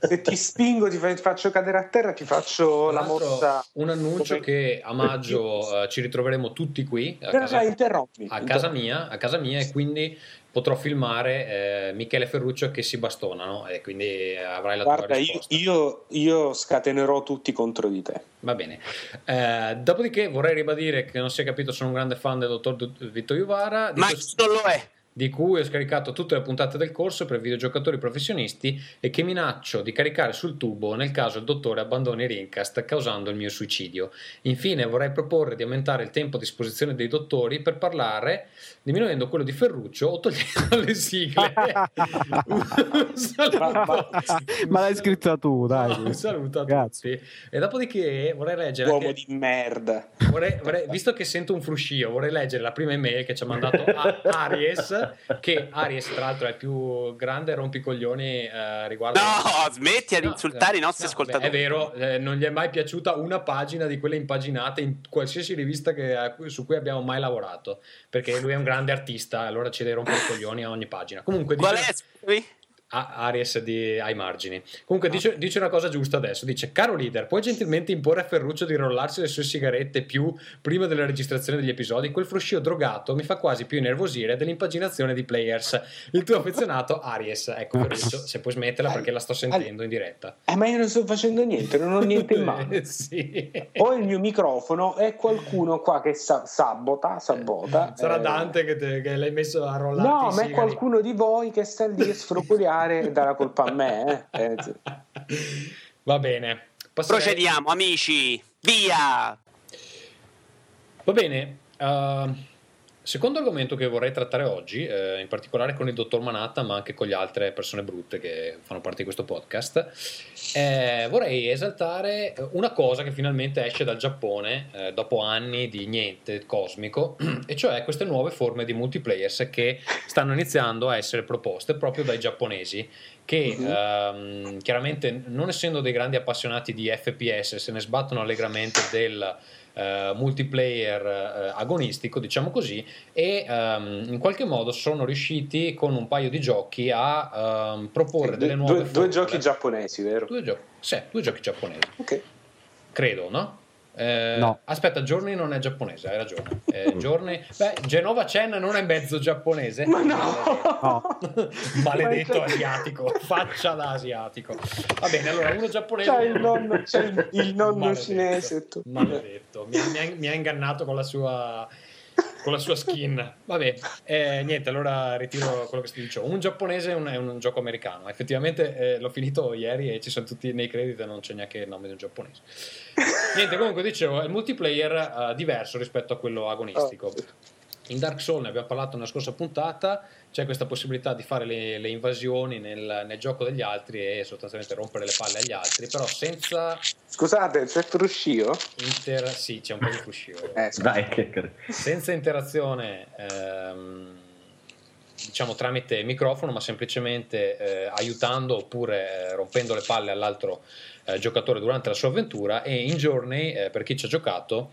se ti spingo ti, fa- ti faccio cadere a terra, ti faccio la mossa. un annuncio come- che a maggio eh, ci ritroveremo tutti qui a casa, interrompi. a casa mia, a casa mia e quindi potrò filmare eh, Michele Ferruccio che si bastonano e quindi eh, avrai la Guarda, tua risposta. io- io scatenerò tutti contro di te. Va bene. Eh, dopodiché vorrei ribadire che non si è capito, sono un grande fan del dottor Vittorio Ivara. di Ma questo- chi non lo è? Di cui ho scaricato tutte le puntate del corso per videogiocatori professionisti e che minaccio di caricare sul tubo nel caso il dottore abbandoni Rincast causando il mio suicidio. Infine vorrei proporre di aumentare il tempo a disposizione dei dottori per parlare diminuendo quello di Ferruccio o togliendo le sigle. un saluto, Ma- l'hai scritta tu, dai. un saluto a Grazie. tutti. E dopodiché vorrei leggere Uomo anche- di merda. Vorrei, vorrei- visto che sento un fruscio, vorrei leggere la prima email che ci ha mandato a- Aries. Che Aries, tra l'altro, è il più grande rompicoglioni eh, riguardo. No, smetti di No, insultare eh, i nostri no, ascoltatori. beh, È vero, eh, non gli è mai piaciuta una pagina di quelle impaginate in qualsiasi rivista che- su cui abbiamo mai lavorato. Perché lui è un grande artista, allora ci deve rompere i coglioni a ogni pagina. Comunque, Qual dice- è? Aries di, ai margini. Comunque dice, dice una cosa giusta adesso, dice caro leader, puoi gentilmente imporre a Ferruccio di rollarsi le sue sigarette più prima della registrazione degli episodi? Quel fruscio drogato mi fa quasi più innervosire dell'impaginazione di Players. Il tuo affezionato Aries. Ecco Ferruccio, se puoi smetterla perché la sto sentendo in diretta. Eh, ma io non sto facendo niente, non ho niente in mano. Sì. Ho il mio microfono e qualcuno qua che sa- sabota, sabota. Sarà eh, Dante che, te- che l'hai messo a rollarti No, ma è qualcuno di voi che sta lì a sfrocuriare e dà la colpa a me. eh. Eh, Va bene. Passerei- Procediamo, amici. Via! Va bene, uh, secondo argomento che vorrei trattare oggi, eh, in particolare con il dottor Manatta, ma anche con le altre persone brutte che fanno parte di questo podcast, eh, vorrei esaltare una cosa che finalmente esce dal Giappone eh, dopo anni di niente cosmico, e cioè queste nuove forme di multiplayers che stanno iniziando a essere proposte proprio dai giapponesi che Mhm. ehm, chiaramente non essendo dei grandi appassionati di FPS se ne sbattono allegramente del eh, multiplayer eh, agonistico, diciamo così, e ehm, in qualche modo sono riusciti con un paio di giochi a ehm, proporre delle nuove due- due giochi giapponesi, vero? Due giochi, sì, due giochi giapponesi, Ok. credo, no? Eh, No. Aspetta, Journey non è giapponese, hai ragione. Eh, Journey, beh, Genova Chen non è mezzo giapponese. Ma no! No. Maledetto Ma- asiatico, faccia da asiatico. Va bene, allora uno giapponese. C'è il nonno, c'è il, il nonno Maledetto, cinese. Tu. Maledetto, mi ha, mi ha- mi ha ingannato con la sua con la sua skin. Vabbè, eh, niente, allora ritiro quello che ti dicevo. Un giapponese è un, è un gioco americano. Effettivamente eh, l'ho finito ieri e ci sono tutti nei crediti e non c'è neanche il nome di un giapponese. Niente, comunque dicevo, è il multiplayer eh, diverso rispetto a quello agonistico. Oh. In Dark Souls ne abbiamo parlato nella scorsa puntata, c'è questa possibilità di fare le, le invasioni nel, nel gioco degli altri e sostanzialmente rompere le palle agli altri, però senza Scusate, c'è Fruscio? inter... sì, c'è un po' di fruscio. Eh. Dai, che senza interazione ehm, diciamo tramite microfono ma semplicemente eh, aiutando oppure eh, rompendo le palle all'altro eh, giocatore durante la sua avventura e in Journey eh, per chi ci ha giocato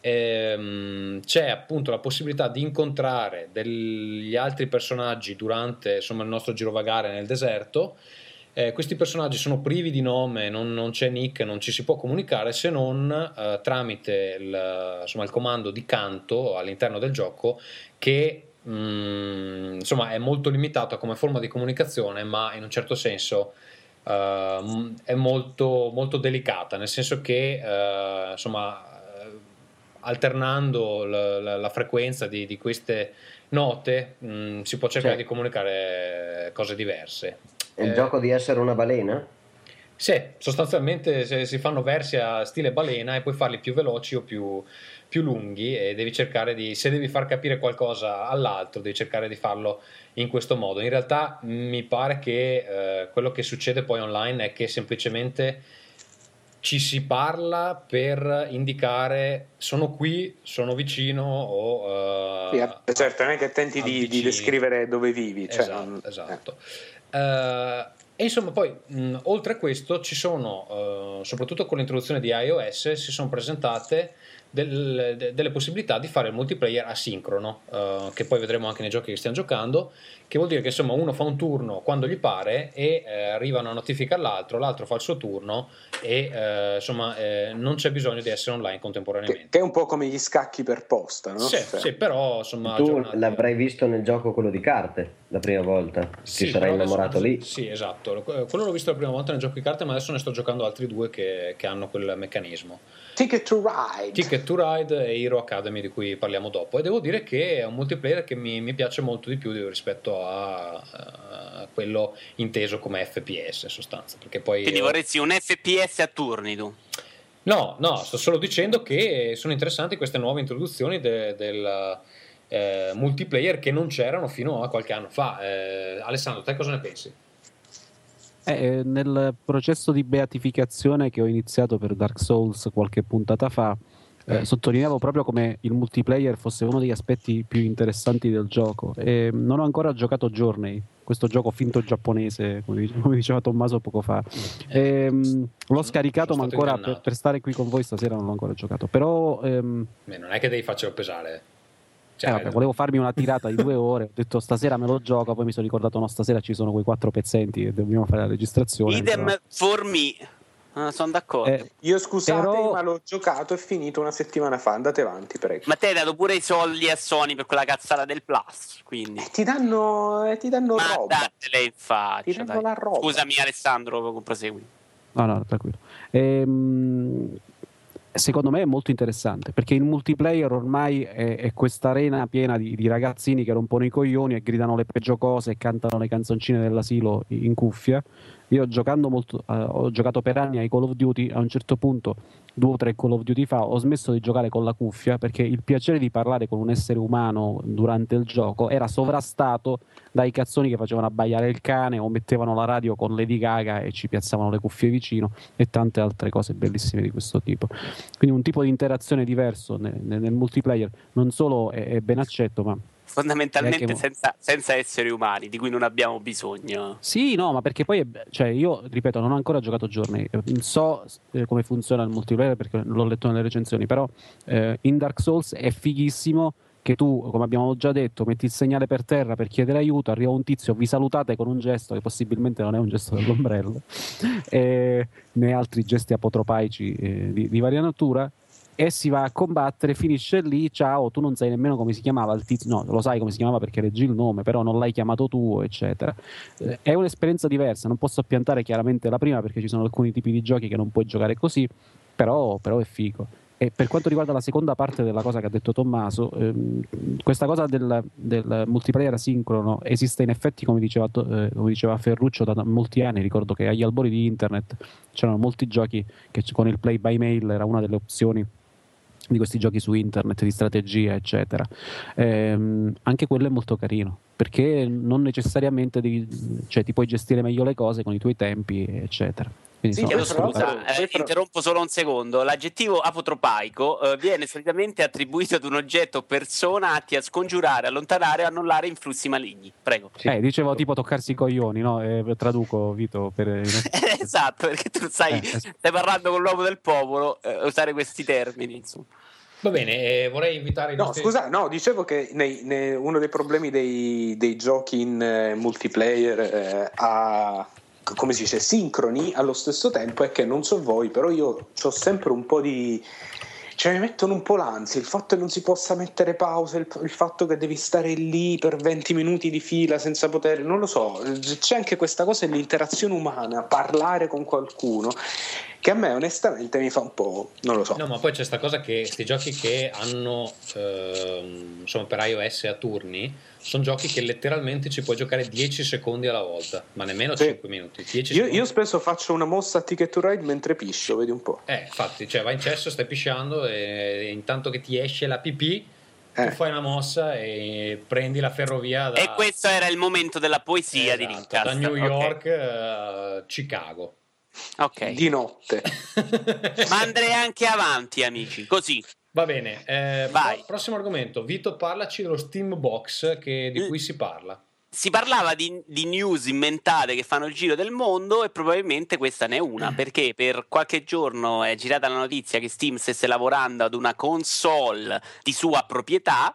ehm, c'è appunto la possibilità di incontrare degli altri personaggi durante insomma, il nostro girovagare nel deserto. Eh, questi personaggi sono privi di nome, non, non c'è nick, non ci si può comunicare se non eh, tramite il, insomma, il comando di canto all'interno del gioco che mm, insomma, è molto limitato come forma di comunicazione, ma in un certo senso eh, è molto, molto delicata, nel senso che eh, insomma, alternando la, la- la frequenza di, di queste note mm, si può cercare Sì. di comunicare cose diverse. È il Eh, gioco di essere una balena? sì, sostanzialmente si fanno versi a stile balena e puoi farli più veloci o più, più lunghi e devi cercare di, se devi far capire qualcosa all'altro, devi cercare di farlo in questo modo. In realtà mi pare che eh, quello che succede poi online è che semplicemente ci si parla per indicare sono qui, sono vicino o... Sì, eh, eh, certo, non è che tenti di, di descrivere dove vivi. Cioè, esatto, non- esatto. Eh, e insomma, poi mh, oltre a questo, ci sono, eh, soprattutto con l'introduzione di iOS, si sono presentate del- de- delle possibilità di fare il multiplayer asincrono, eh, che poi vedremo anche nei giochi che stiamo giocando, che vuol dire che insomma uno fa un turno quando gli pare e eh, arriva una notifica all'altro, l'altro fa il suo turno e eh, insomma eh, non c'è bisogno di essere online contemporaneamente. che è un po' come gli scacchi per posta, no? Sì, Cioè, sì, però insomma Tu aggiornati. l'avrai visto nel gioco quello di carte la prima volta, ti Sì, sarai però adesso- innamorato lì. Sì, esatto. Quello l'ho visto la prima volta nel gioco di carte, ma adesso ne sto giocando altri due che, che hanno quel meccanismo. Ticket to Ride. Ticket to Ride e Hero Academy di cui parliamo dopo. E devo dire che è un multiplayer che mi, mi piace molto di più rispetto a, a quello inteso come FPS in sostanza. Perché poi Quindi vorresti un FPS a turni tu. No, no, sto solo dicendo che sono interessanti queste nuove introduzioni de- del eh, multiplayer che non c'erano fino a qualche anno fa. Eh, Alessandro, te cosa ne pensi? Eh, nel processo di beatificazione che ho iniziato per Dark Souls qualche puntata fa, eh, sottolineavo proprio come il multiplayer fosse uno degli aspetti più interessanti del gioco. E non ho ancora giocato Journey, questo gioco finto giapponese, come, dice- come diceva Tommaso poco fa. Ehm, l'ho scaricato, ma ancora per, per stare qui con voi stasera non l'ho ancora giocato. Però ehm, Beh, non è che devi farcelo pesare. Cioè, eh, vabbè, volevo farmi una tirata di due ore, ho detto stasera me lo gioco, poi mi sono ricordato no, stasera ci sono quei quattro pezzenti e dobbiamo fare la registrazione. Idem però- for me. Ah, sono d'accordo. Eh, Io scusate, Però- ma l'ho giocato e finito una settimana fa. Andate avanti, prego. Ma te hai dato pure i soldi a Sony per quella cazzata del Plus, quindi. Eh, ti danno, eh, ti danno Ma roba. datele in Ti faccia, danno dai. la roba. Scusami Alessandro, prosegui. No, no, tranquillo. Ehm, secondo me è molto interessante perché il multiplayer ormai è, è questa arena piena di, di ragazzini che rompono i coglioni e gridano le peggio cose e cantano le canzoncine dell'asilo in cuffia. Io giocando molto, eh, ho giocato per anni ai Call of Duty, a un certo punto, due o tre Call of Duty fa, ho smesso di giocare con la cuffia perché il piacere di parlare con un essere umano durante il gioco era sovrastato dai cazzoni che facevano abbaiare il cane o mettevano la radio con Lady Gaga e ci piazzavano le cuffie vicino e tante altre cose bellissime di questo tipo. Quindi un tipo di interazione diverso nel, nel- multiplayer non solo è, è ben accetto, ma Fondamentalmente senza, senza esseri umani, di cui non abbiamo bisogno. Sì, no, ma perché poi, è- cioè, io ripeto, non ho ancora giocato eh, so eh, come funziona il multiplayer perché l'ho letto nelle recensioni, però eh, in Dark Souls è fighissimo che tu, come abbiamo già detto, metti il segnale per terra per chiedere aiuto, arriva un tizio, vi salutate con un gesto che possibilmente non è un gesto dell'ombrello, né altri gesti apotropaici eh, di, di varia natura. E si va a combattere, finisce lì, ciao, tu non sai nemmeno come si chiamava il tizio, no, lo sai come si chiamava perché leggi il nome, però non l'hai chiamato tu, eccetera. Eh, è un'esperienza diversa, non posso appiantare chiaramente la prima perché ci sono alcuni tipi di giochi che non puoi giocare così, però, però è figo. E per quanto riguarda la seconda parte della cosa che ha detto Tommaso, ehm, questa cosa del, del multiplayer asincrono esiste in effetti, come diceva, eh, come diceva Ferruccio, da molti anni. Ricordo che agli albori di internet c'erano molti giochi che con il play by mail era una delle opzioni di questi giochi su internet di strategia, eccetera. Ehm, anche quello è molto carino perché non necessariamente devi, cioè, ti puoi gestire meglio le cose con i tuoi tempi, eccetera. Quindi, Sì, Chiedo scusa, eh, interrompo solo un secondo. L'aggettivo apotropaico eh, viene solitamente attribuito ad un oggetto o persona atti a scongiurare, allontanare o annullare influssi maligni. Prego. Sì. Eh, dicevo tipo toccarsi i coglioni, no? Eh, traduco Vito per esatto, perché tu stai, Eh, eh. stai parlando con l'uomo del popolo, eh, usare questi termini. Insomma. Va bene, eh, vorrei invitare No, nostri... scusa, no, dicevo che nei- nei- uno dei problemi dei, dei giochi in eh, multiplayer eh, a come si dice sincroni allo stesso tempo è che non so voi, però io ho sempre un po' di cioè mi mettono un po' l'ansia, il fatto che non si possa mettere pausa, il, il fatto che devi stare lì per 20 minuti di fila senza poter, non lo so, c'è anche questa cosa dell'interazione umana, parlare con qualcuno, che a me onestamente mi fa un po', non lo so. No, ma poi c'è questa cosa che questi giochi che hanno ehm, insomma per iOS a turni sono giochi che letteralmente ci puoi giocare 10 secondi alla volta, ma nemmeno Sì. 5 minuti. 10 Io, secondi. io spesso faccio una mossa a Ticket to Ride mentre piscio, vedi un po'. Eh, infatti, cioè vai in cesso, stai pisciando e intanto che ti esce la pipì, tu Eh. fai una mossa e prendi la ferrovia da, E questo era il momento della poesia di Esatto, Rincast. da New. York a Chicago. Ok. Di notte. Ma andrei anche avanti, amici. Così. Va bene, eh, Vai. pro- prossimo argomento. Vito, parlaci dello Steam Box che- di Mm. cui si parla. si parlava di, di, news inventate che fanno il giro del mondo e probabilmente questa ne è una perché per qualche giorno è girata la notizia che Steam stesse lavorando ad una console di sua proprietà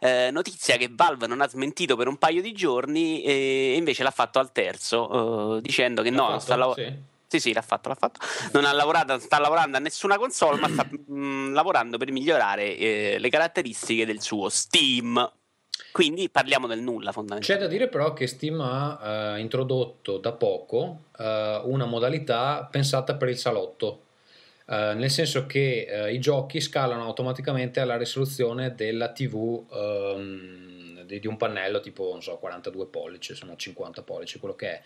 eh, notizia che Valve non ha smentito per un paio di giorni e invece l'ha fatto al terzo eh, dicendo che l'ha no, non sta lavorando sì, sì, l'ha fatto, l'ha fatto. Non ha lavorato, sta lavorando a nessuna console, ma sta mh, mm, lavorando per migliorare eh, le caratteristiche del suo Steam. Quindi parliamo del nulla fondamentalmente. C'è da dire però che Steam ha eh, introdotto da poco eh, una modalità pensata per il salotto, eh, nel senso che eh, i giochi scalano automaticamente alla risoluzione della TV ehm, di, un pannello tipo non so, 42 pollici, sono 50 pollici, quello che è.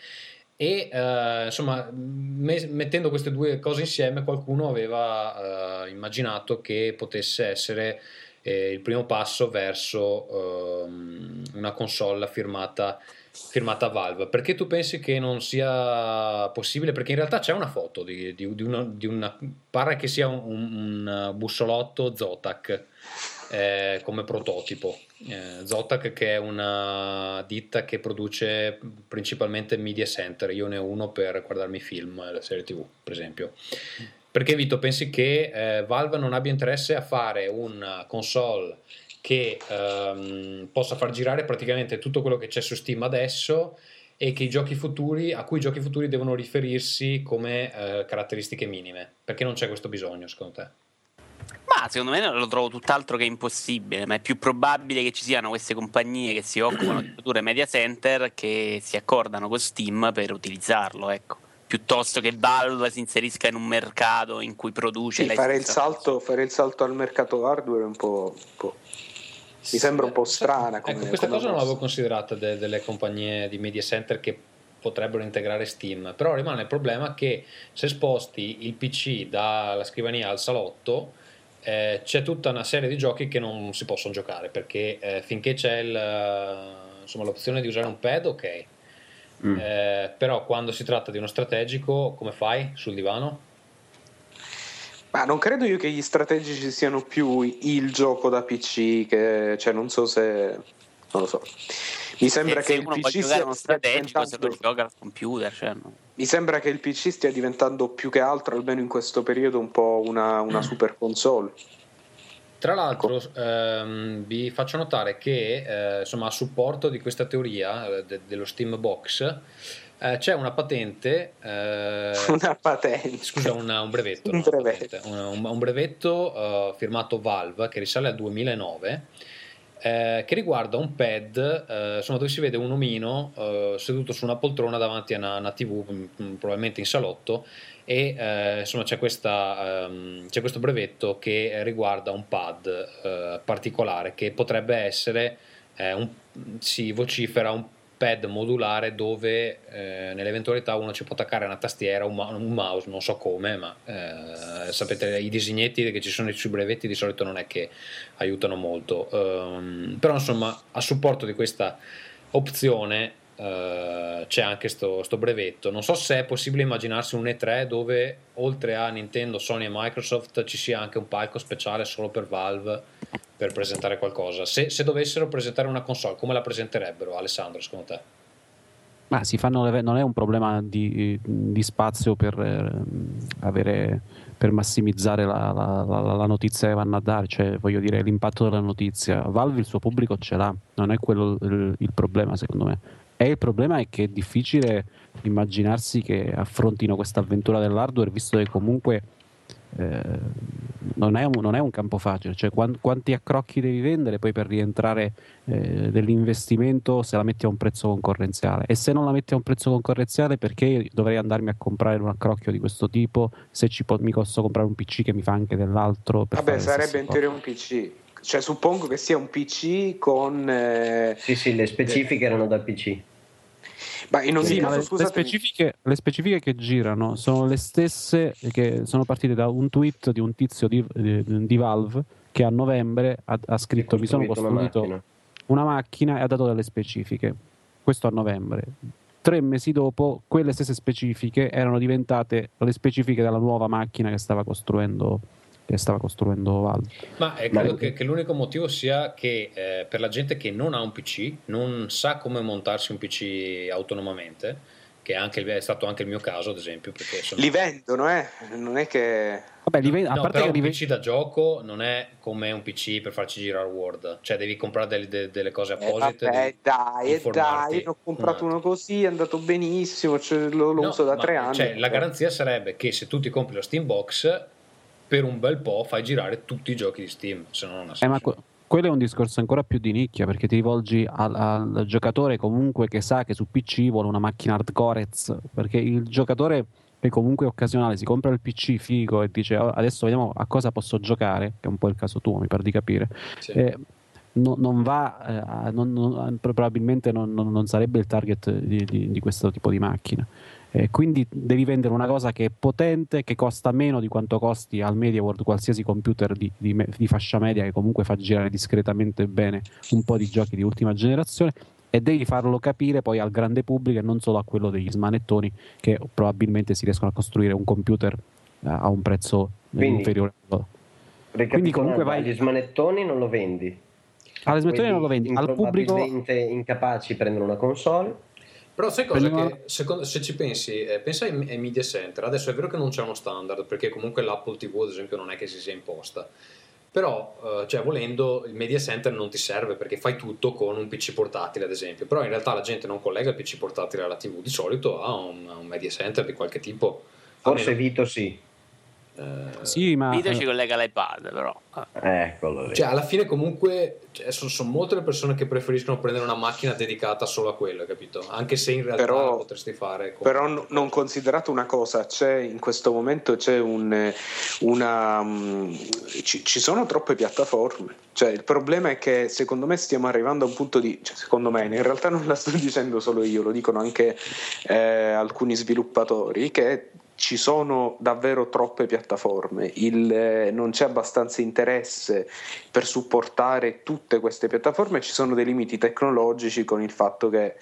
E eh, insomma, me- mettendo queste due cose insieme, qualcuno aveva eh, immaginato che potesse essere eh, il primo passo verso ehm, una console firmata, firmata Valve. Perché tu pensi che non sia possibile? Perché in realtà c'è una foto di, di, di, una, di una, pare che sia un, un bussolotto Zotac eh, come prototipo. Eh, Zotac che è una ditta che produce principalmente media center, io ne ho uno per guardarmi film, la serie tv per esempio. Perché Vito, pensi che eh, Valve non abbia interesse a fare una console che ehm, possa far girare praticamente tutto quello che c'è su Steam adesso e futuri, a cui i giochi futuri devono riferirsi come eh, caratteristiche minime? Perché non c'è questo bisogno, secondo te? Ma secondo me lo trovo tutt'altro che impossibile, ma è più probabile che ci siano queste compagnie che si occupano di produrre media center che si accordano con Steam per utilizzarlo, ecco. Piuttosto che Valve si inserisca in un mercato in cui produce sì, fare, il salto, fare, il salto, al mercato hardware è un po', un po'... mi sembra un po' strana come, ecco, questa come cosa non l'avevo considerata de- delle compagnie di media center che potrebbero integrare Steam però rimane il problema che se sposti il PC dalla scrivania al salotto eh, c'è tutta una serie di giochi che non si possono giocare perché eh, finché c'è il, insomma, l'opzione di usare un pad ok Mm. Eh, però quando si tratta di uno strategico, come fai sul divano? Ma non credo io che gli strategici siano più il gioco da PC, che, cioè non so se... non lo so. Mi sembra che il PC sia uno strategico se lo gioca al computer. Cioè no. Mi sembra che il PC stia diventando più che altro, almeno in questo periodo, un po' una, una super console. Tra l'altro ehm, vi faccio notare che eh, insomma, a supporto di questa teoria eh, de- dello Steam Box eh, c'è una patente, eh, una patente. scusa, una, un brevetto, un brevetto, un, un brevetto uh, firmato Valve che risale al 2009 eh, che riguarda un pad eh, insomma, dove si vede un omino eh, seduto su una poltrona davanti a una, una tv mm, mm, probabilmente in salotto e eh, insomma c'è, questa, um, c'è, questo brevetto che riguarda un pad uh, particolare che potrebbe essere eh, un, si vocifera un pad modulare dove eh, nell'eventualità uno ci può attaccare una tastiera, un, ma- un mouse, non so come, ma eh, sapete i disegnetti che ci sono sui brevetti di solito non è che aiutano molto, um, però insomma a supporto di questa opzione Uh, c'è anche questo brevetto. Non so se è possibile immaginarsi un E3 dove oltre a Nintendo, Sony e Microsoft ci sia anche un palco speciale solo per Valve per presentare qualcosa. Se, se dovessero presentare una console, come la presenterebbero, Alessandro, secondo te? Ma si fanno non è un problema di, di spazio per, eh, avere, per massimizzare la, la, la, la, notizia che vanno a dare, cioè voglio dire l'impatto della notizia. Valve il suo pubblico ce l'ha, non è quello il, il problema secondo me e il problema è che è difficile immaginarsi che affrontino questa avventura dell'hardware, visto che comunque non, è un, non, è un, campo facile. Cioè, quanti accrocchi devi vendere poi per rientrare eh, dell'investimento se la metti a un prezzo concorrenziale? E se non la metti a un prezzo concorrenziale, perché dovrei andarmi a comprare un accrocchio di questo tipo se po- mi posso comprare un PC che mi fa anche dell'altro? Vabbè, sarebbe in teoria un PC cioè suppongo che sia un PC con... Eh, sì, sì, le specifiche erano da PC. Ma in ogni sì, caso, le, le, specifiche, le, specifiche, che girano sono le stesse che sono partite da un tweet di un tizio di, di, di Valve che a novembre ha, ha scritto mi sono costruito una macchina. una macchina e ha dato delle specifiche. Questo a novembre. Tre mesi dopo quelle stesse specifiche erano diventate le specifiche della nuova macchina che stava costruendo che stava costruendo Valve. Ma eh, credo che, che l'unico motivo sia che eh, per la gente che non ha un PC, non sa come montarsi un PC autonomamente, che è, anche, è stato anche il mio caso, ad esempio. Perché sono... Li vendono, eh? Non è che. Vabbè, li vend- a no, parte che un PC da gioco non è come un PC per farci girare Word, cioè devi comprare delle, delle, delle cose eh, apposite. Eh, vabbè, dai, dai, ho comprato uno così, è andato benissimo, cioè, lo, lo no, uso da tre anni. Cioè, la garanzia sarebbe che se tu ti compri lo Steam Box per un bel po' fai girare tutti i giochi di Steam, se no non ha senso. Eh, ma que- quello è un discorso ancora più di nicchia perché ti rivolgi al, al, giocatore comunque che sa che su PC vuole una macchina hardcore perché il giocatore che comunque è occasionale si compra il PC figo e dice oh, adesso vediamo a cosa posso giocare che è un po' il caso tuo mi pare di capire sì. eh, no, non va eh, non, non, probabilmente non, non, sarebbe il target di, di, di questo tipo di macchina eh, quindi devi vendere una cosa che è potente, che costa meno di quanto costi al Media World qualsiasi computer di, di, di, fascia media che comunque fa girare discretamente bene un po' di giochi di ultima generazione e devi farlo capire poi al grande pubblico e non solo a quello degli smanettoni che probabilmente si riescono a costruire un computer uh, a un prezzo quindi, inferiore. Quindi comunque vai... Gli smanettoni non lo vendi. Alle smanettoni non lo vendi, al pubblico... incapaci prendono una console però sai cosa? Prima... Che secondo, se ci pensi, eh, pensa ai, ai, media center. Adesso è vero che non c'è uno standard, perché comunque l'Apple TV, ad esempio, non è che si sia imposta. Però, eh, cioè, volendo, il media center non ti serve perché fai tutto con un PC portatile, ad esempio. Però in realtà la gente non collega il PC portatile alla TV, di solito ha un, un media center di qualche tipo. Forse Vito sì. Eh, sì, ma... Video ci collega l'iPad, però. Eccolo lì. Cioè, alla fine, comunque, cioè, sono, sono, molte le persone che preferiscono prendere una macchina dedicata solo a quello, capito? Anche se in realtà però, potresti fare. Come... Però, n- non considerato una cosa, c'è in questo momento c'è un, una. Um, ci, ci, sono troppe piattaforme. Cioè, il problema è che secondo me stiamo arrivando a un punto di. Cioè, secondo me, in realtà non la sto dicendo solo io, lo dicono anche eh, alcuni sviluppatori, che ci sono davvero troppe piattaforme, il, eh, non c'è abbastanza interesse per supportare tutte queste piattaforme, ci sono dei limiti tecnologici con il fatto che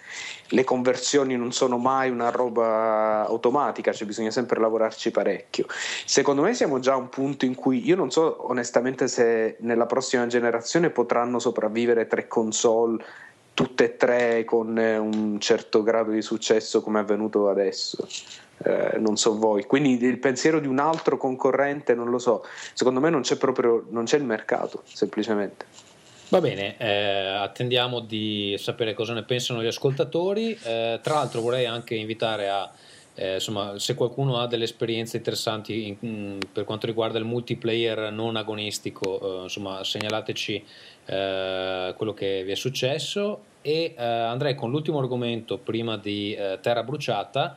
le conversioni non sono mai una roba automatica, cioè bisogna sempre lavorarci parecchio. Secondo me siamo già a un punto in cui io non so onestamente se nella prossima generazione potranno sopravvivere tre console tutte e tre con un certo grado di successo come è avvenuto adesso eh, non so voi. Quindi il pensiero di un altro concorrente, non lo so, secondo me non c'è proprio non c'è il mercato, semplicemente. Va bene, eh, attendiamo di sapere cosa ne pensano gli ascoltatori. Eh, tra l'altro vorrei anche invitare a, eh, insomma, se qualcuno ha delle esperienze interessanti in, in, per quanto riguarda il multiplayer non agonistico, eh, insomma, segnalateci eh, quello che vi è successo e andrei con l'ultimo argomento prima di Terra Bruciata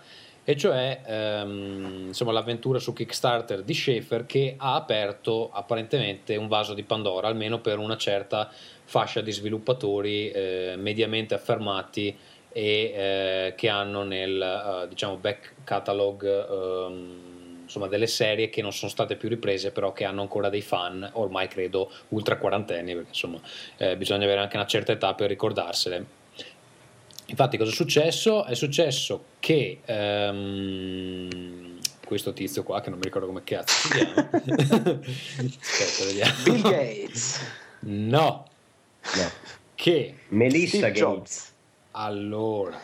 e cioè ehm, insomma, l'avventura su Kickstarter di Schaefer che ha aperto apparentemente un vaso di Pandora, almeno per una certa fascia di sviluppatori eh, mediamente affermati e eh, che hanno nel uh, diciamo back catalog um, insomma delle serie che non sono state più riprese però che hanno ancora dei fan ormai credo ultra quarantenni perché insomma eh, bisogna avere anche una certa età per ricordarsele Infatti, cosa è successo? È successo che um, questo tizio qua, che non mi ricordo come cazzo si chiama, aspetta, vediamo. Bill Gates, no, no. che Melissa Gates. Allora,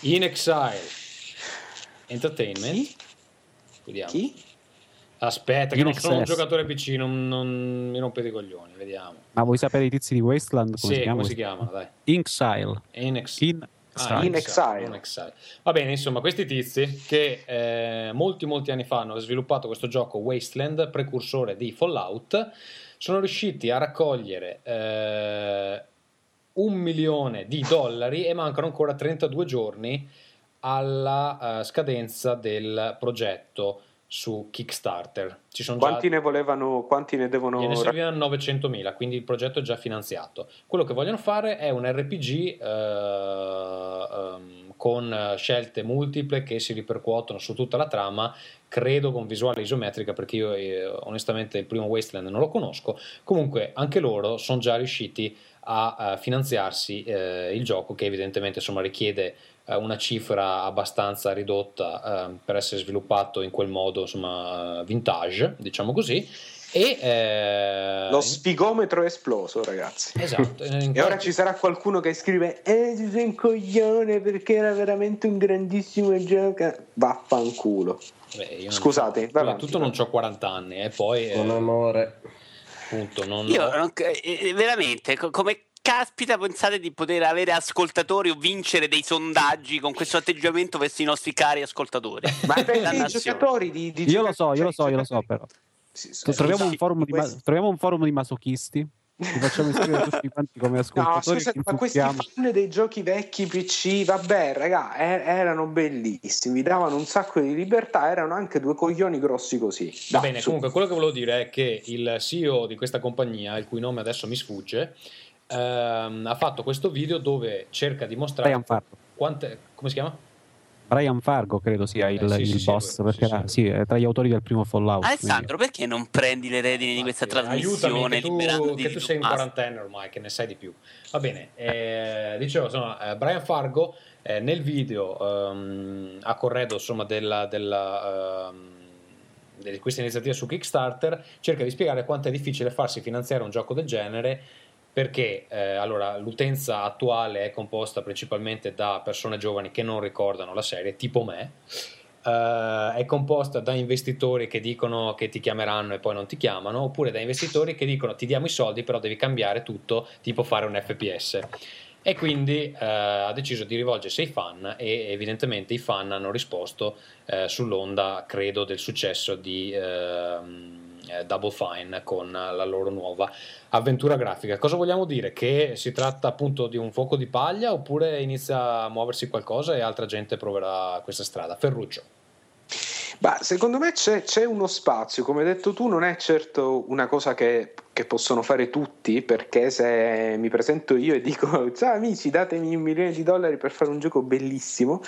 In Exile Entertainment, Chi? vediamo. Chi? Aspetta, che non sono un giocatore PC, non, non mi rompete i coglioni, vediamo. Ma vuoi sapere i tizi di Wasteland? Come sì, si chiama? come si chiamano? Dai. Inxile. In, ex- In, ah, in, exile. in exile. Va bene, insomma, questi tizi che eh, molti molti anni fa hanno sviluppato questo gioco Wasteland, precursore di Fallout, sono riusciti a raccogliere eh, un milione di dollari e mancano ancora 32 giorni alla uh, scadenza del progetto su Kickstarter. Ci sono quanti già... ne volevano, quanti ne devono... Ne servivano 900.000, quindi il progetto è già finanziato. Quello che vogliono fare è un RPG eh, um, con scelte multiple che si ripercuotono su tutta la trama, credo con visuale isometrica perché io eh, onestamente il primo Wasteland non lo conosco. Comunque anche loro sono già riusciti a, a finanziarsi eh, il gioco che evidentemente insomma, richiede eh, una cifra abbastanza ridotta eh, per essere sviluppato in quel modo insomma vintage diciamo così E, eh, Lo sfigometro è esploso, ragazzi. Esatto. in E ora ci sarà qualcuno che scrive: Eh, sei un coglione perché era veramente un grandissimo gioco. Vaffanculo. Beh, io non- Scusate, di avanti. tutto non ho 40 anni e poi Con eh, amore. appunto non Io non- eh, eh, veramente, co- come caspita pensate di poter avere ascoltatori o vincere dei sondaggi con questo atteggiamento verso i nostri cari ascoltatori? Ma perché i giocatori di, di Io lo so, io lo so, cioè, io lo so, però. Sì, sì, Troviamo un, sì, forum di ma- troviamo un forum di masochisti. Ci facciamo iscrivere tutti quanti come No, ascoltatori. scusa, ci ma questi fan dei giochi vecchi PC, vabbè, raga, er- erano bellissimi, davano un sacco di libertà, erano anche due coglioni grossi così. Va bene, su. comunque quello che volevo dire è che il CEO di questa compagnia, il cui nome adesso mi sfugge, ehm, ha fatto questo video dove cerca di mostrare Brian Fargo. quante... come si chiama? Brian Fargo credo sia il, Eh, sì, il sì, boss, sì, perché sì, era- sì. sì, è tra gli autori del primo Fallout. Alessandro, perché non prendi le redini di questa trasmissione Aiutami, che tu, che tu sei un Tommaso? quarantenne ormai, che ne sai di più. Va bene, eh, dicevo, insomma, eh, Brian Fargo eh, nel video ehm, a corredo insomma, della, della, ehm, di questa iniziativa su Kickstarter cerca di spiegare quanto è difficile farsi finanziare un gioco del genere perché eh, allora, l'utenza attuale è composta principalmente da persone giovani che non ricordano la serie, tipo me, eh, è composta da investitori che dicono che ti chiameranno e poi non ti chiamano, oppure da investitori che dicono ti diamo i soldi però devi cambiare tutto, tipo fare un FPS. E quindi eh, ha deciso di rivolgersi ai fan e evidentemente i fan hanno risposto eh, sull'onda, credo, del successo di ehm, eh, Double Fine con la loro nuova avventura grafica. Cosa vogliamo dire? Che si tratta appunto di un fuoco di paglia oppure inizia a muoversi qualcosa e altra gente proverà questa strada? Ferruccio. Ma secondo me c'è, c'è uno spazio, come hai detto tu, non è certo una cosa che, che possono fare tutti, perché se mi presento io e dico ciao amici, datemi un milione di dollari per fare un gioco bellissimo,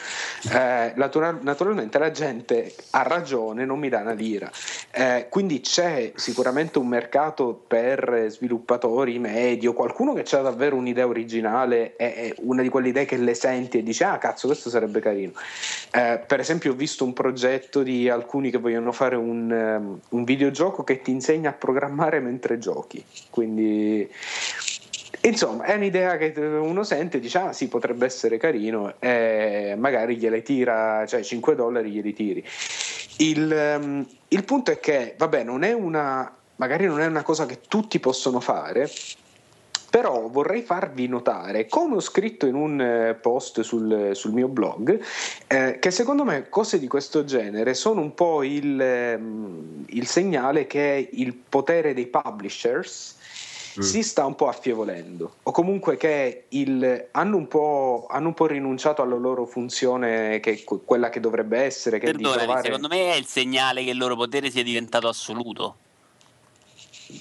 eh, natura- naturalmente la gente ha ragione, non mi dà una lira. Eh, quindi c'è sicuramente un mercato per sviluppatori medio, qualcuno che ha davvero un'idea originale e una di quelle idee che le senti e dici ah cazzo questo sarebbe carino. Eh, per esempio ho visto un progetto di alcuni che vogliono fare un, ehm, un videogioco che ti insegna a programmare mentre giochi, quindi insomma è un'idea che uno sente dice ah sì potrebbe essere carino e magari gliele tira, cioè 5 dollari glieli tiri. Il, ehm, il punto è che vabbè non è una, magari non è una cosa che tutti possono fare, però vorrei farvi notare, come ho scritto in un eh, post sul, sul mio blog, eh, che secondo me cose di questo genere sono un po' il, ehm, il segnale che il potere dei publishers si sta un po' affievolendo o comunque che il- hanno, un po', hanno un po' rinunciato alla loro funzione che quella che dovrebbe essere che Perdonami, trovare secondo me è il segnale che il loro potere sia diventato assoluto.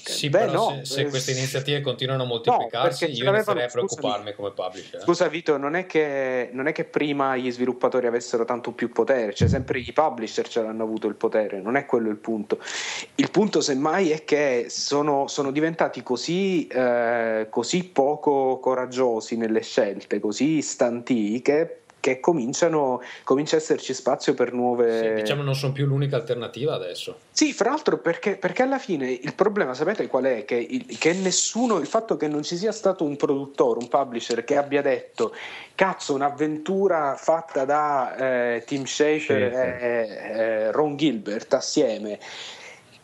Sì, Beh, però no, se, se eh, queste iniziative continuano a moltiplicarsi, ce io inizierei a scusami. preoccuparmi come publisher. Scusa Vito, non è, che, non è che prima gli sviluppatori avessero tanto più potere, cioè sempre i publisher ce l'hanno avuto il potere, non è quello il punto. Il punto semmai è che sono, sono diventati così, eh, così poco coraggiosi nelle scelte, così stanti che, che cominciano, comincia a esserci spazio per nuove... Sì, diciamo non sono più l'unica alternativa adesso. Sì, fra l'altro perché, perché alla fine il problema, sapete qual è? Che, il- che nessuno, il fatto che non ci sia stato un produttore, un publisher che abbia detto cazzo, un'avventura fatta da eh, Tim Schafer Schafer. e eh, Ron Gilbert assieme.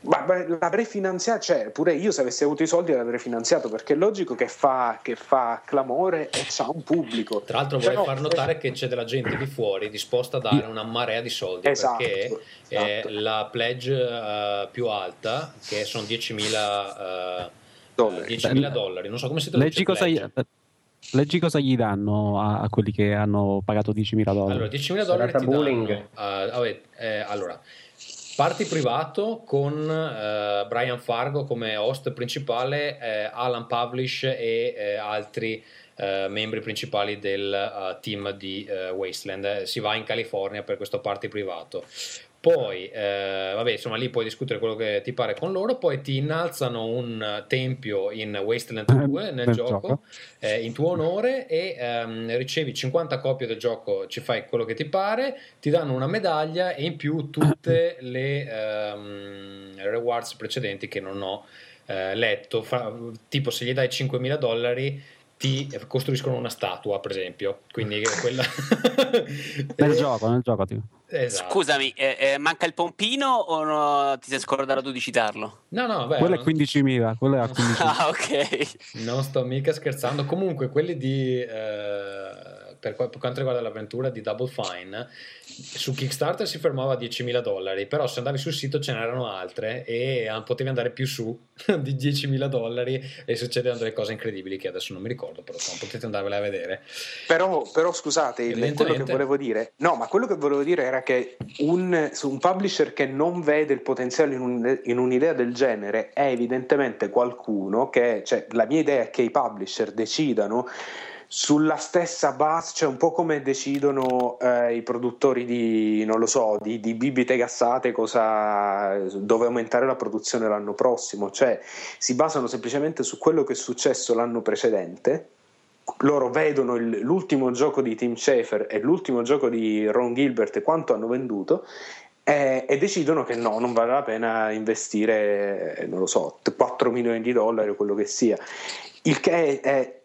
Ma beh, l'avrei finanziato, cioè pure io se avessi avuto i soldi l'avrei finanziato perché è logico che fa, che fa clamore e c'ha un pubblico. Tra l'altro Cioè, vorrei no, far notare che c'è della gente di fuori disposta a dare una marea di soldi Esatto, perché eh, esatto. la pledge eh, più alta, che sono 10.000 eh, Dollari. 10.000 dollari, non so come si traduce Leggi cosa, gli, leggi cosa gli danno a, a quelli che hanno pagato 10.000 dollari. Allora, 10.000 dollari ti danno. eh, vabbè, eh, allora, parti privato con eh, Brian Fargo come host principale, eh, Alan Publish e eh, altri eh, membri principali del eh, team di eh, Wasteland. Si va in California per questo party privato. Poi, eh, vabbè, insomma, lì puoi discutere quello che ti pare con loro. Poi ti innalzano un tempio in Wasteland 2 nel Nel gioco, gioco. eh, in tuo onore e ehm, ricevi 50 copie del gioco, ci fai quello che ti pare, ti danno una medaglia e in più tutte le ehm, rewards precedenti che non ho eh, letto. Fra- tipo, se gli dai 5.000 dollari ti costruiscono una statua, per esempio. Quindi quella... Nel gioco, nel gioco. tipo. Esatto. Scusami, eh, eh, manca il pompino o no, ti sei scordato tu di citarlo? No, no, beh, Quello è non- 15.000, quello è a 15.000. Ah, ok. Non sto mica scherzando. Comunque, quelli di. eh, per, per quanto riguarda l'avventura di Double Fine, su Kickstarter si fermava a 10.000 dollari, però se andavi sul sito ce n'erano altre e ah, potevi andare più su di 10.000 dollari e succedevano delle cose incredibili che adesso non mi ricordo, però potete andarvele a vedere. Però, però scusate, quello che volevo dire, no, ma quello che volevo dire era che un, un publisher che non vede il potenziale in, un- in un'idea del genere è evidentemente qualcuno che, cioè, la mia idea è che i publisher decidano sulla stessa base, cioè un po' come decidono eh, i produttori di, non lo so, di, di bibite gassate cosa, dove aumentare la produzione l'anno prossimo, cioè si basano semplicemente su quello che è successo l'anno precedente loro vedono il- l'ultimo gioco di Tim Schafer e l'ultimo gioco di Ron Gilbert e quanto hanno venduto e, e decidono che no, non vale la pena investire, non lo so, 4 milioni di dollari o quello che sia. Il che è, è-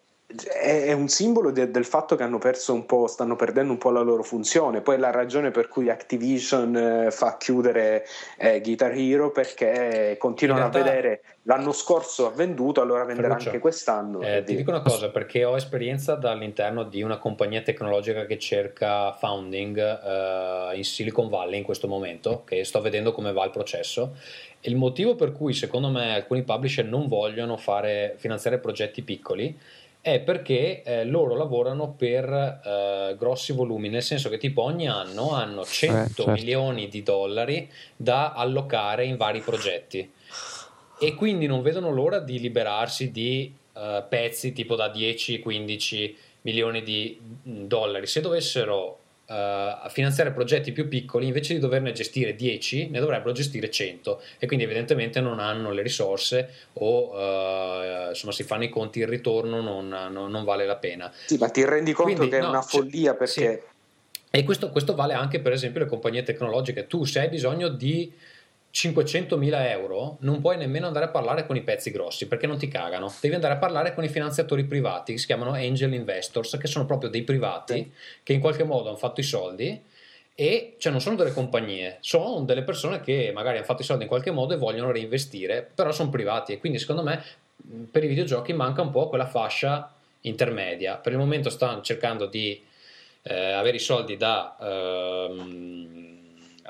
è un simbolo de- del fatto che hanno perso un po', stanno perdendo un po' la loro funzione. Poi la ragione per cui Activision eh, fa chiudere eh, Guitar Hero perché continuano In realtà- a vedere l'anno scorso ha venduto, allora venderà Ferruccio, anche quest'anno. Eh, e ti dico una cosa perché ho esperienza dall'interno di una compagnia tecnologica che cerca founding eh, in Silicon Valley in questo momento, che sto vedendo come va il processo. E il motivo per cui secondo me alcuni publisher non vogliono fare, finanziare progetti piccoli è perché eh, loro lavorano per eh, grossi volumi, nel senso che tipo ogni anno hanno 100 certo. milioni di dollari da allocare in vari progetti e quindi non vedono l'ora di liberarsi di eh, pezzi tipo da 10-15 milioni di mm, dollari. Se dovessero eh, finanziare progetti più piccoli, invece di doverne gestire 10, ne dovrebbero gestire 100 e quindi evidentemente non hanno le risorse o eh, insomma si fanno i conti, il ritorno non, non- non vale la pena. Sì, ma ti rendi conto Quindi, che è no, una cioè, follia perché E questo, questo vale anche per esempio le compagnie tecnologiche. Tu se hai bisogno di 500.000 euro non puoi nemmeno andare a parlare con i pezzi grossi perché non ti cagano. Devi andare a parlare con i finanziatori privati che si chiamano angel investors, che sono proprio dei privati Sì. che in qualche modo hanno fatto i soldi e cioè non sono delle compagnie, sono delle persone che magari hanno fatto i soldi in qualche modo e vogliono reinvestire, però sono privati e quindi secondo me per i videogiochi manca un po' quella fascia intermedia. Per il momento stanno cercando di eh, avere i soldi da ehm,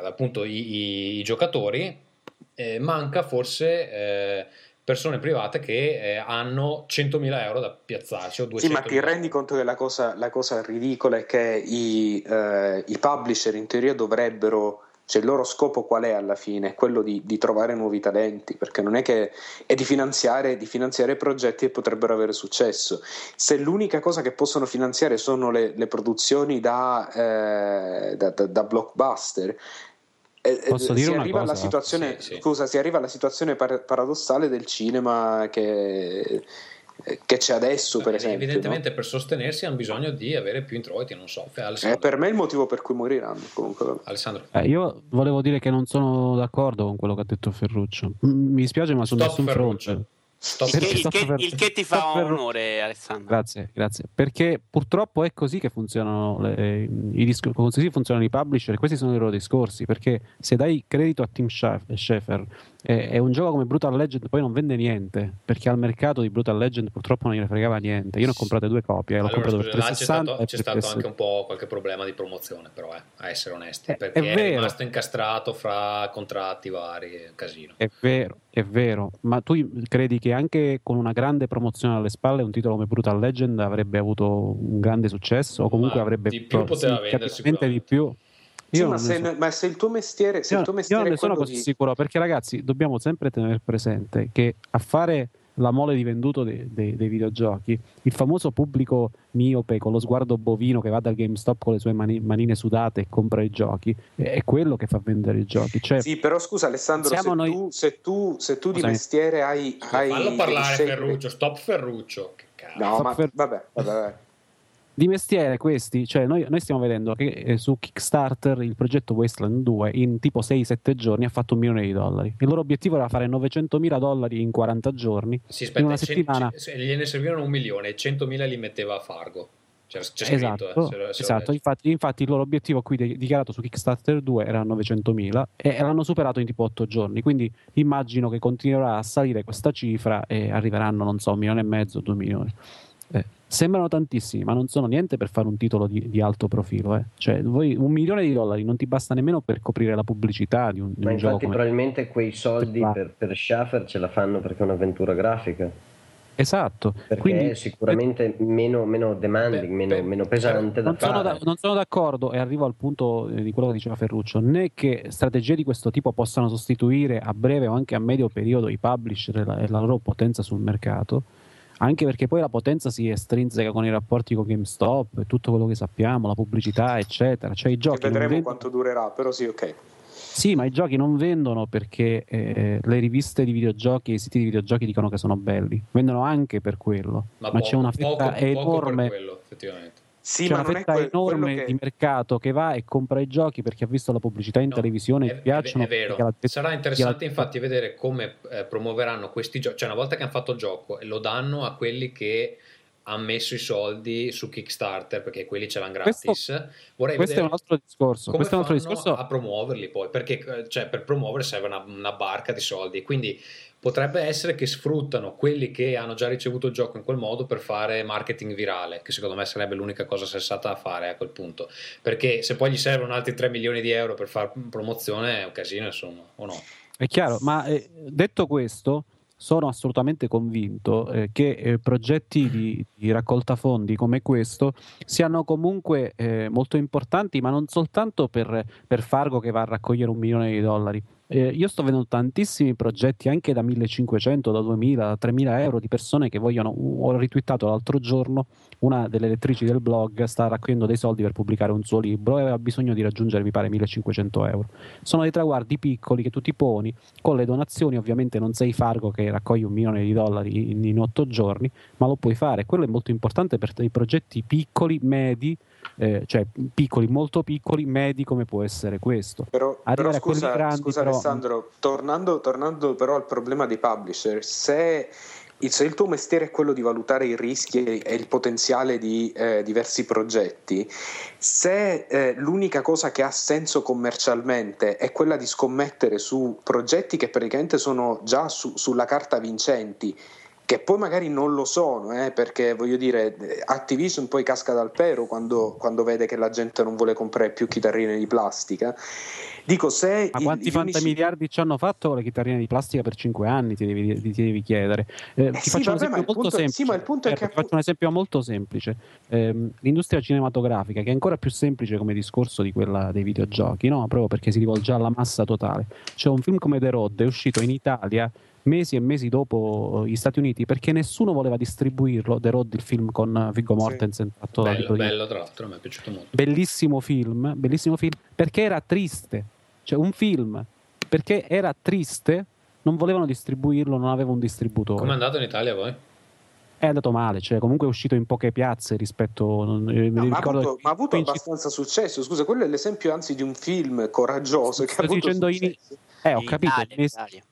appunto i, i- i giocatori, eh, manca forse eh, persone private che eh, hanno 100.000 euro da piazzarci o 200.000 Sì, ma ti rendi conto che la cosa, la cosa ridicola è che i, eh, i publisher in teoria dovrebbero, cioè il loro scopo qual è alla fine? È quello di, di trovare nuovi talenti, perché non è che è di finanziare, di finanziare progetti che potrebbero avere successo. Se l'unica cosa che possono finanziare sono le, le produzioni da, eh, da- da- da blockbuster. Eh, Posso eh, dire si una arriva alla cosa? situazione, Sì, sì. scusa, si arriva alla situazione par- paradossale del cinema che, che c'è adesso, per Beh, esempio. no? Evidentemente per sostenersi hanno bisogno di avere più introiti, non so. Eh, Alessandro. per me è il motivo per cui moriranno. Comunque. Alessandro. Eh, io volevo dire che non sono d'accordo con quello che ha detto Ferruccio. Mi dispiace, ma su Stop nessun Ferruccio. fronte. Stop Il che, il che- per- il che ti fa per- onore, Alessandro. Grazie, grazie. Perché purtroppo è così che funzionano le- i disc- così funzionano i publisher, questi sono i loro discorsi. Perché se dai credito a Tim Schaf- Schafer e e un gioco come Brutal Legend poi non vende niente, perché al mercato di Brutal Legend purtroppo non gliene fregava niente. Io ne ho comprate due copie, l'ho Allora, comprato scusa, per là c'è 360 stato, c'è stato anche un po' qualche problema di promozione, però, eh, a essere onesti, Eh, perché è è, rimasto incastrato fra contratti vari, casino. È vero, è vero, ma tu credi che anche con una grande promozione alle spalle un titolo come Brutal Legend avrebbe avuto un grande successo o comunque Ma avrebbe di più poteva vendere significativamente di sicuramente. più? Sì, Io ma, se, so. ma se il tuo mestiere, se Io, il tuo io mestiere non è ne sono così di... sicuro perché ragazzi dobbiamo sempre tenere presente che a fare la mole di venduto dei, dei, dei videogiochi, il famoso pubblico miope con lo sguardo bovino che va dal GameStop con le sue mani, manine sudate e compra i giochi, è quello che fa vendere i giochi. Cioè, sì, però scusa Alessandro, se, noi... tu, se, tu, se tu di mestiere hai... hai Fallo parlare Ferruccio, stop Ferruccio. Che cazzo. No, ma vabbè, vabbè, vabbè di mestiere questi, cioè noi, noi stiamo vedendo che eh, su Kickstarter il progetto Wasteland 2 in tipo 6-7 giorni ha fatto un milione di dollari. Il loro obiettivo era fare 900 mila dollari in 40 giorni. Sì, aspetta, in una settimana. C- gliene servivano un milione, 100 mila li metteva a Fargo. C'è, c'è esatto, scritto, eh, se, esatto. Infatti, infatti, il loro obiettivo qui dichiarato su Kickstarter 2 era 900.000 e l'hanno superato in tipo 8 giorni, quindi immagino che continuerà a salire questa cifra e arriveranno, non so, un milione e mezzo, due milioni. Eh, sembrano tantissimi, ma non sono niente per fare un titolo di, di alto profilo. Eh. Cioè, voi, un milione di dollari non ti basta nemmeno per coprire la pubblicità di un, di ma un infatti gioco. probabilmente quei soldi per, per Schaffer ce la fanno perché è un'avventura grafica. Esatto. Perché Quindi, è sicuramente meno, meno demanding, beh, meno, beh, meno, pesante non da sono, da, non sono d'accordo e arrivo al punto eh, di quello che diceva Ferruccio, né che strategie di questo tipo possano sostituire a breve o anche a medio periodo i publisher e la, e la loro potenza sul mercato, anche perché poi la potenza si estrinseca con i rapporti con GameStop e tutto quello che sappiamo, la pubblicità, eccetera. Cioè, i giochi che vedremo vendono... quanto durerà, però sì, ok. Sì, ma i giochi non vendono perché eh, le riviste di videogiochi e i siti di videogiochi dicono che sono belli, vendono anche per quello. Ma, ma poco, c'è una fetta poco, enorme. Poco quello, effettivamente. Sì, c'è una fetta que- enorme che... di mercato che va e compra i giochi perché ha visto la pubblicità in no, televisione e piacciono. È vero. La... Sarà interessante la... infatti vedere come eh, promuoveranno questi giochi. Cioè, una volta che hanno fatto il gioco e lo danno a quelli che hanno messo i soldi su Kickstarter perché quelli ce l'hanno gratis. Questo, Vorrei questo è un altro discorso. Come questo è un altro discorso. a promuoverli poi perché cioè, per promuovere serve una, una barca di soldi. Quindi potrebbe essere che sfruttano quelli che hanno già ricevuto il gioco in quel modo per fare marketing virale, che secondo me sarebbe l'unica cosa sensata da fare a quel punto. Perché se poi gli servono altri 3 milioni di euro per fare promozione è un casino, insomma, o no? È chiaro, ma eh, detto questo, sono assolutamente convinto eh, che eh, progetti di, di, raccolta fondi come questo siano comunque eh, molto importanti, ma non soltanto per, per Fargo che va a raccogliere un milione di dollari, eh, io sto vedendo tantissimi progetti anche da 1500, da 2000, da 3000 euro di persone che vogliono. Ho ritwittato l'altro giorno una delle lettrici del blog sta raccogliendo dei soldi per pubblicare un suo libro e aveva bisogno di raggiungere, mi pare, 1500 euro. Sono dei traguardi piccoli che tu ti poni con le donazioni. Ovviamente non sei Fargo che raccoglie un milione di dollari in, in otto giorni, ma lo puoi fare. Quello è molto importante per dei progetti piccoli, medi eh, cioè piccoli, molto piccoli, medi come può essere questo. Però, però scusa, grandi, scusa però... Alessandro, tornando, tornando però al problema dei publisher, se se il tuo mestiere è quello di valutare i rischi e il potenziale di eh, diversi progetti, se eh, l'unica cosa che ha senso commercialmente è quella di scommettere su progetti che praticamente sono già su, sulla carta vincenti che poi magari non lo sono, eh, perché voglio dire, Activision poi casca dal pero quando, quando, vede che la gente non vuole comprare più chitarrine di plastica. Dico, se Ma quanti fantamiliardi unici... ci hanno fatto le chitarrine di plastica per 5 anni? Ti devi, ti devi chiedere. Eh, eh ti sì, faccio vabbè, un esempio molto semplice. Sì, eh, che... Faccio un esempio molto semplice. L'industria cinematografica, che è ancora più semplice come discorso di quella dei videogiochi, no? proprio perché si rivolge alla massa totale. C'è un film come The Road, è uscito in Italia mesi e mesi dopo gli Stati Uniti perché nessuno voleva distribuirlo. The Road, il film con Viggo Mortensen. Sì. Bello, bello, tra l'altro, mi è piaciuto molto. Bellissimo film, bellissimo film perché era triste. Cioè, un film perché era triste, non volevano distribuirlo, non aveva un distributore. Come è andato in Italia poi? È andato male, cioè comunque è uscito in poche piazze rispetto. Eh, no, ma, ha avuto, ma ha avuto abbastanza successo. Scusa, quello è l'esempio anzi di un film coraggioso. Sto che ha avuto dicendo in... Eh, ho capito. Italia, in Italia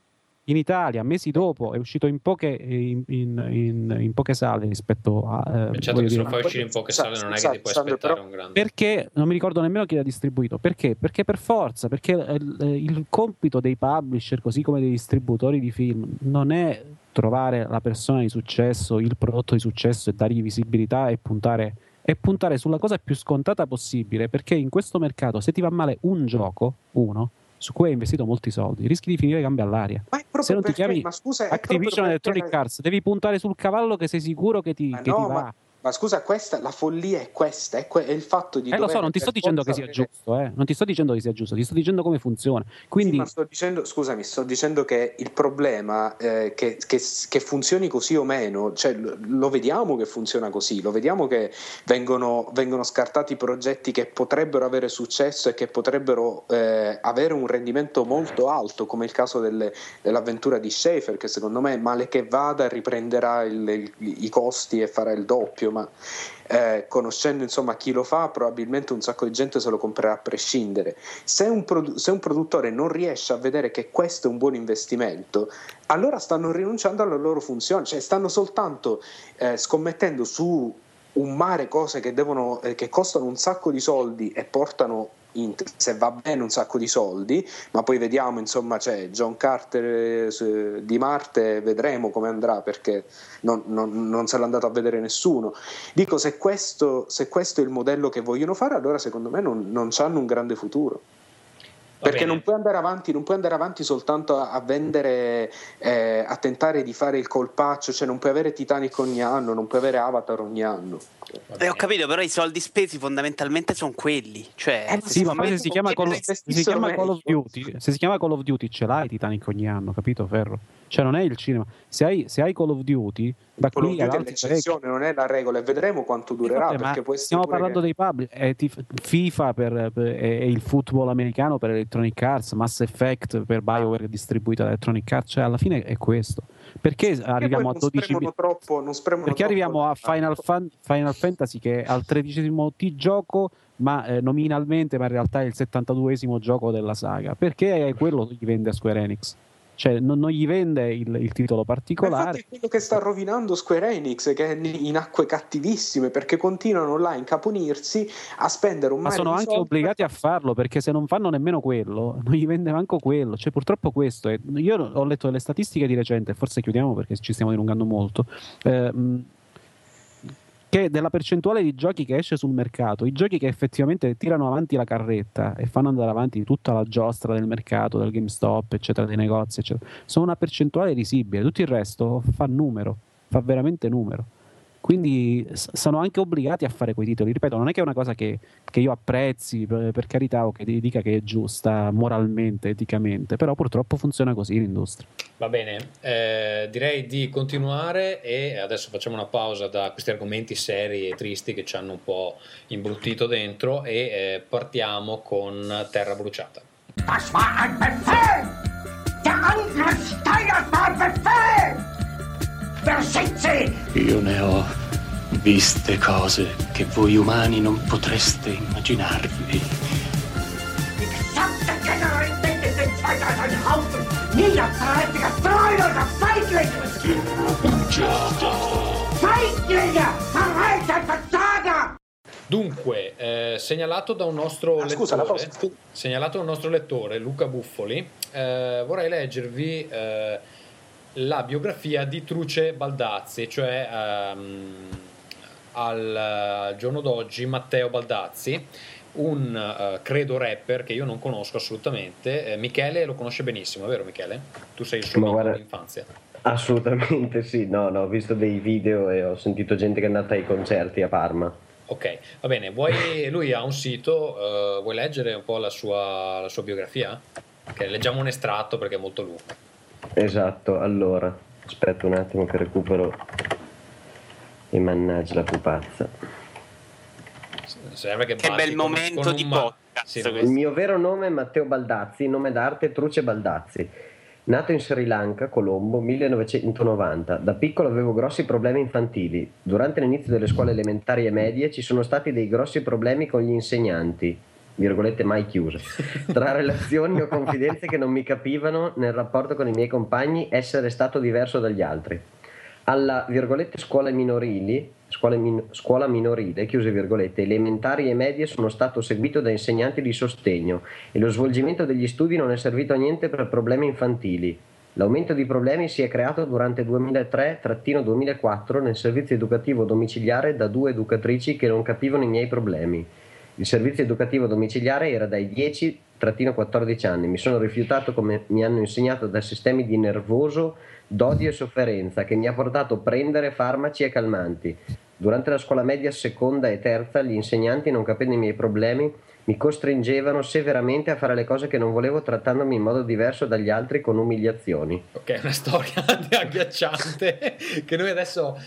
in Italia mesi dopo è uscito in poche, in, in, in poche sale rispetto a eh, certo che se lo fai uscire in poche sale non è che ti puoi aspettare un grande perché non mi ricordo nemmeno chi l'ha distribuito perché? perché per forza perché il, il compito dei publisher così come dei distributori di film non è trovare la persona di successo il prodotto di successo e dargli visibilità e puntare e puntare sulla cosa più scontata possibile perché in questo mercato se ti va male un gioco uno su cui hai investito molti soldi, rischi di finire gambe all'aria. Se non perché, ti chiami scusa, Activision Electronic perché... Arts, devi puntare sul cavallo che sei sicuro che ti, che no, ti va. Ma, ma scusa, questa, la follia è questa, è, que- è il fatto di... Eh, lo so, non ti sto dicendo che sia giusto, eh. Non ti sto dicendo che sia giusto, ti sto dicendo come funziona. Sì, Quindi, ma sto dicendo, scusami, sto dicendo che il problema eh, che, che- che funzioni così o meno, cioè lo, lo vediamo che funziona così, lo vediamo che vengono, vengono scartati progetti che potrebbero avere successo e che potrebbero eh, avere un rendimento molto alto, come il caso delle- dell'avventura di Schaefer, che secondo me male che vada riprenderà il- il- i costi e farà il doppio, ma eh, conoscendo insomma chi lo fa, probabilmente un sacco di gente se lo comprerà a prescindere. Se un, produ- se un produttore non riesce a vedere che questo è un buon investimento, allora stanno rinunciando alla loro funzione, cioè stanno soltanto eh, scommettendo su un mare cose che, devono, eh, che costano un sacco di soldi e portano in- se va bene un sacco di soldi, ma poi vediamo insomma c'è John Carter eh, di Marte, vedremo come andrà perché non, non- non se l'è andato a vedere nessuno. Dico se questo, se questo è il modello che vogliono fare, allora secondo me non, non hanno un grande futuro. Perché non puoi andare avanti, non puoi andare avanti soltanto a, a vendere, eh, a tentare di fare il colpaccio, cioè non puoi avere Titanic ogni anno, non puoi avere Avatar ogni anno. Eh, ho capito, però i soldi spesi fondamentalmente sono quelli. Cioè, Eh, sì, si ma poi se si chiama Call, se si chiama Call of. Duty, se si chiama Call of Duty ce l'hai Titanic ogni anno, capito Ferro? Cioè non è il cinema. Se hai, se hai Call of Duty, da Call qui è l'eccezione, non è la regola, e vedremo quanto durerà. Ma perché può stiamo parlando che- dei è tif- FIFA per, per- è il football americano per Electronic Arts, Mass Effect per BioWare distribuita da Electronic Arts, cioè alla fine è questo. Perché Perché arriviamo a non 12 spremono troppo, non Perché arriviamo a Final, Fan- Final Fantasy che è al tredicesimo T gioco, ma eh, nominalmente, ma in realtà è il 72esimo gioco della saga. Perché quello gli vende a Square Enix? Cioè, non, non gli vende il, il titolo Ma particolare. è quello che sta rovinando Square Enix, che è in acque cattivissime, perché continuano là a incaponirsi a spendere un Ma sono anche soldi obbligati a farlo perché se non fanno nemmeno quello, non gli vende manco quello. Cioè, purtroppo questo è. Io ho letto le statistiche di recente, forse chiudiamo perché ci stiamo dilungando molto. eh, che della percentuale di giochi che esce sul mercato, i giochi che effettivamente tirano avanti la carretta e fanno andare avanti tutta la giostra del mercato, del GameStop, eccetera, dei negozi, eccetera, sono una percentuale risibile. Tutto il resto fa numero, fa veramente numero. Quindi s- sono anche obbligati a fare quei titoli. Ripeto, non è che è una cosa che, che io apprezzi per, per carità o che dica che è giusta moralmente, eticamente, però purtroppo funziona così l'industria. Va bene, eh, direi di continuare e adesso facciamo una pausa da questi argomenti seri e tristi che ci hanno un po' imbruttito dentro e eh, partiamo con Terra Bruciata. Das war ein Befehl! Der Angriff Steiners war Befehl! Sie? Io ne ho viste cose che voi umani non potreste immaginarvi. Dunque, eh, segnalato da un nostro Ah, scusa, la lettore, segnalato da un nostro lettore, Luca Buffoli, eh, vorrei leggervi eh, la biografia di Truce Baldazzi, cioè ehm, al eh, giorno d'oggi Matteo Baldazzi, un eh, credo rapper che io non conosco assolutamente. Eh, Michele lo conosce benissimo, vero Michele? Tu sei il suo amico guarda- d'infanzia. Assolutamente sì, no, no, ho visto dei video e ho sentito gente che è andata ai concerti a Parma. Ok, va bene. Vuoi, lui ha un sito, eh, vuoi leggere un po' la sua, la sua biografia? Che leggiamo un estratto perché è molto lungo. Esatto, allora, aspetta un attimo che recupero e mannaggia la pupazza. Serve che, Che bel con- momento con di ma- podcast Sì. Il mio vero nome è Matteo Baldazzi, nome d'arte Truce Baldazzi. Nato in Sri Lanka, Colombo, 1990. Da piccolo avevo grossi problemi infantili. Durante l'inizio delle scuole elementari e medie ci sono stati dei grossi problemi con gli insegnanti, virgolette mai chiuse, tra relazioni o confidenze che non mi capivano nel rapporto con i miei compagni essere stato diverso dagli altri. Alla virgolette scuola minorili, scuola, min- scuola minorile, chiuse virgolette, elementari e medie sono stato seguito da insegnanti di sostegno e lo svolgimento degli studi non è servito a niente per problemi infantili. L'aumento di problemi si è creato durante 2003-2004 nel servizio educativo domiciliare da due educatrici che non capivano i miei problemi. Il servizio educativo domiciliare era dai 10-14 anni. Mi sono rifiutato come mi hanno insegnato da sistemi di nervoso, d'odio e sofferenza che mi ha portato a prendere farmaci e calmanti. Durante la scuola media seconda e terza, gli insegnanti, non capendo i miei problemi, mi costringevano severamente a fare le cose che non volevo, trattandomi in modo diverso dagli altri con umiliazioni. Ok, una storia agghiacciante che noi adesso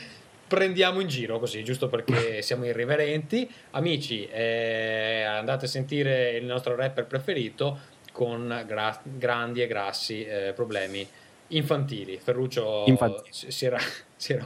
prendiamo in giro così, giusto perché siamo irriverenti. Amici, eh, andate a sentire il nostro rapper preferito con gra- grandi e grassi eh, problemi infantili. Ferruccio Infantili. si era... Si era,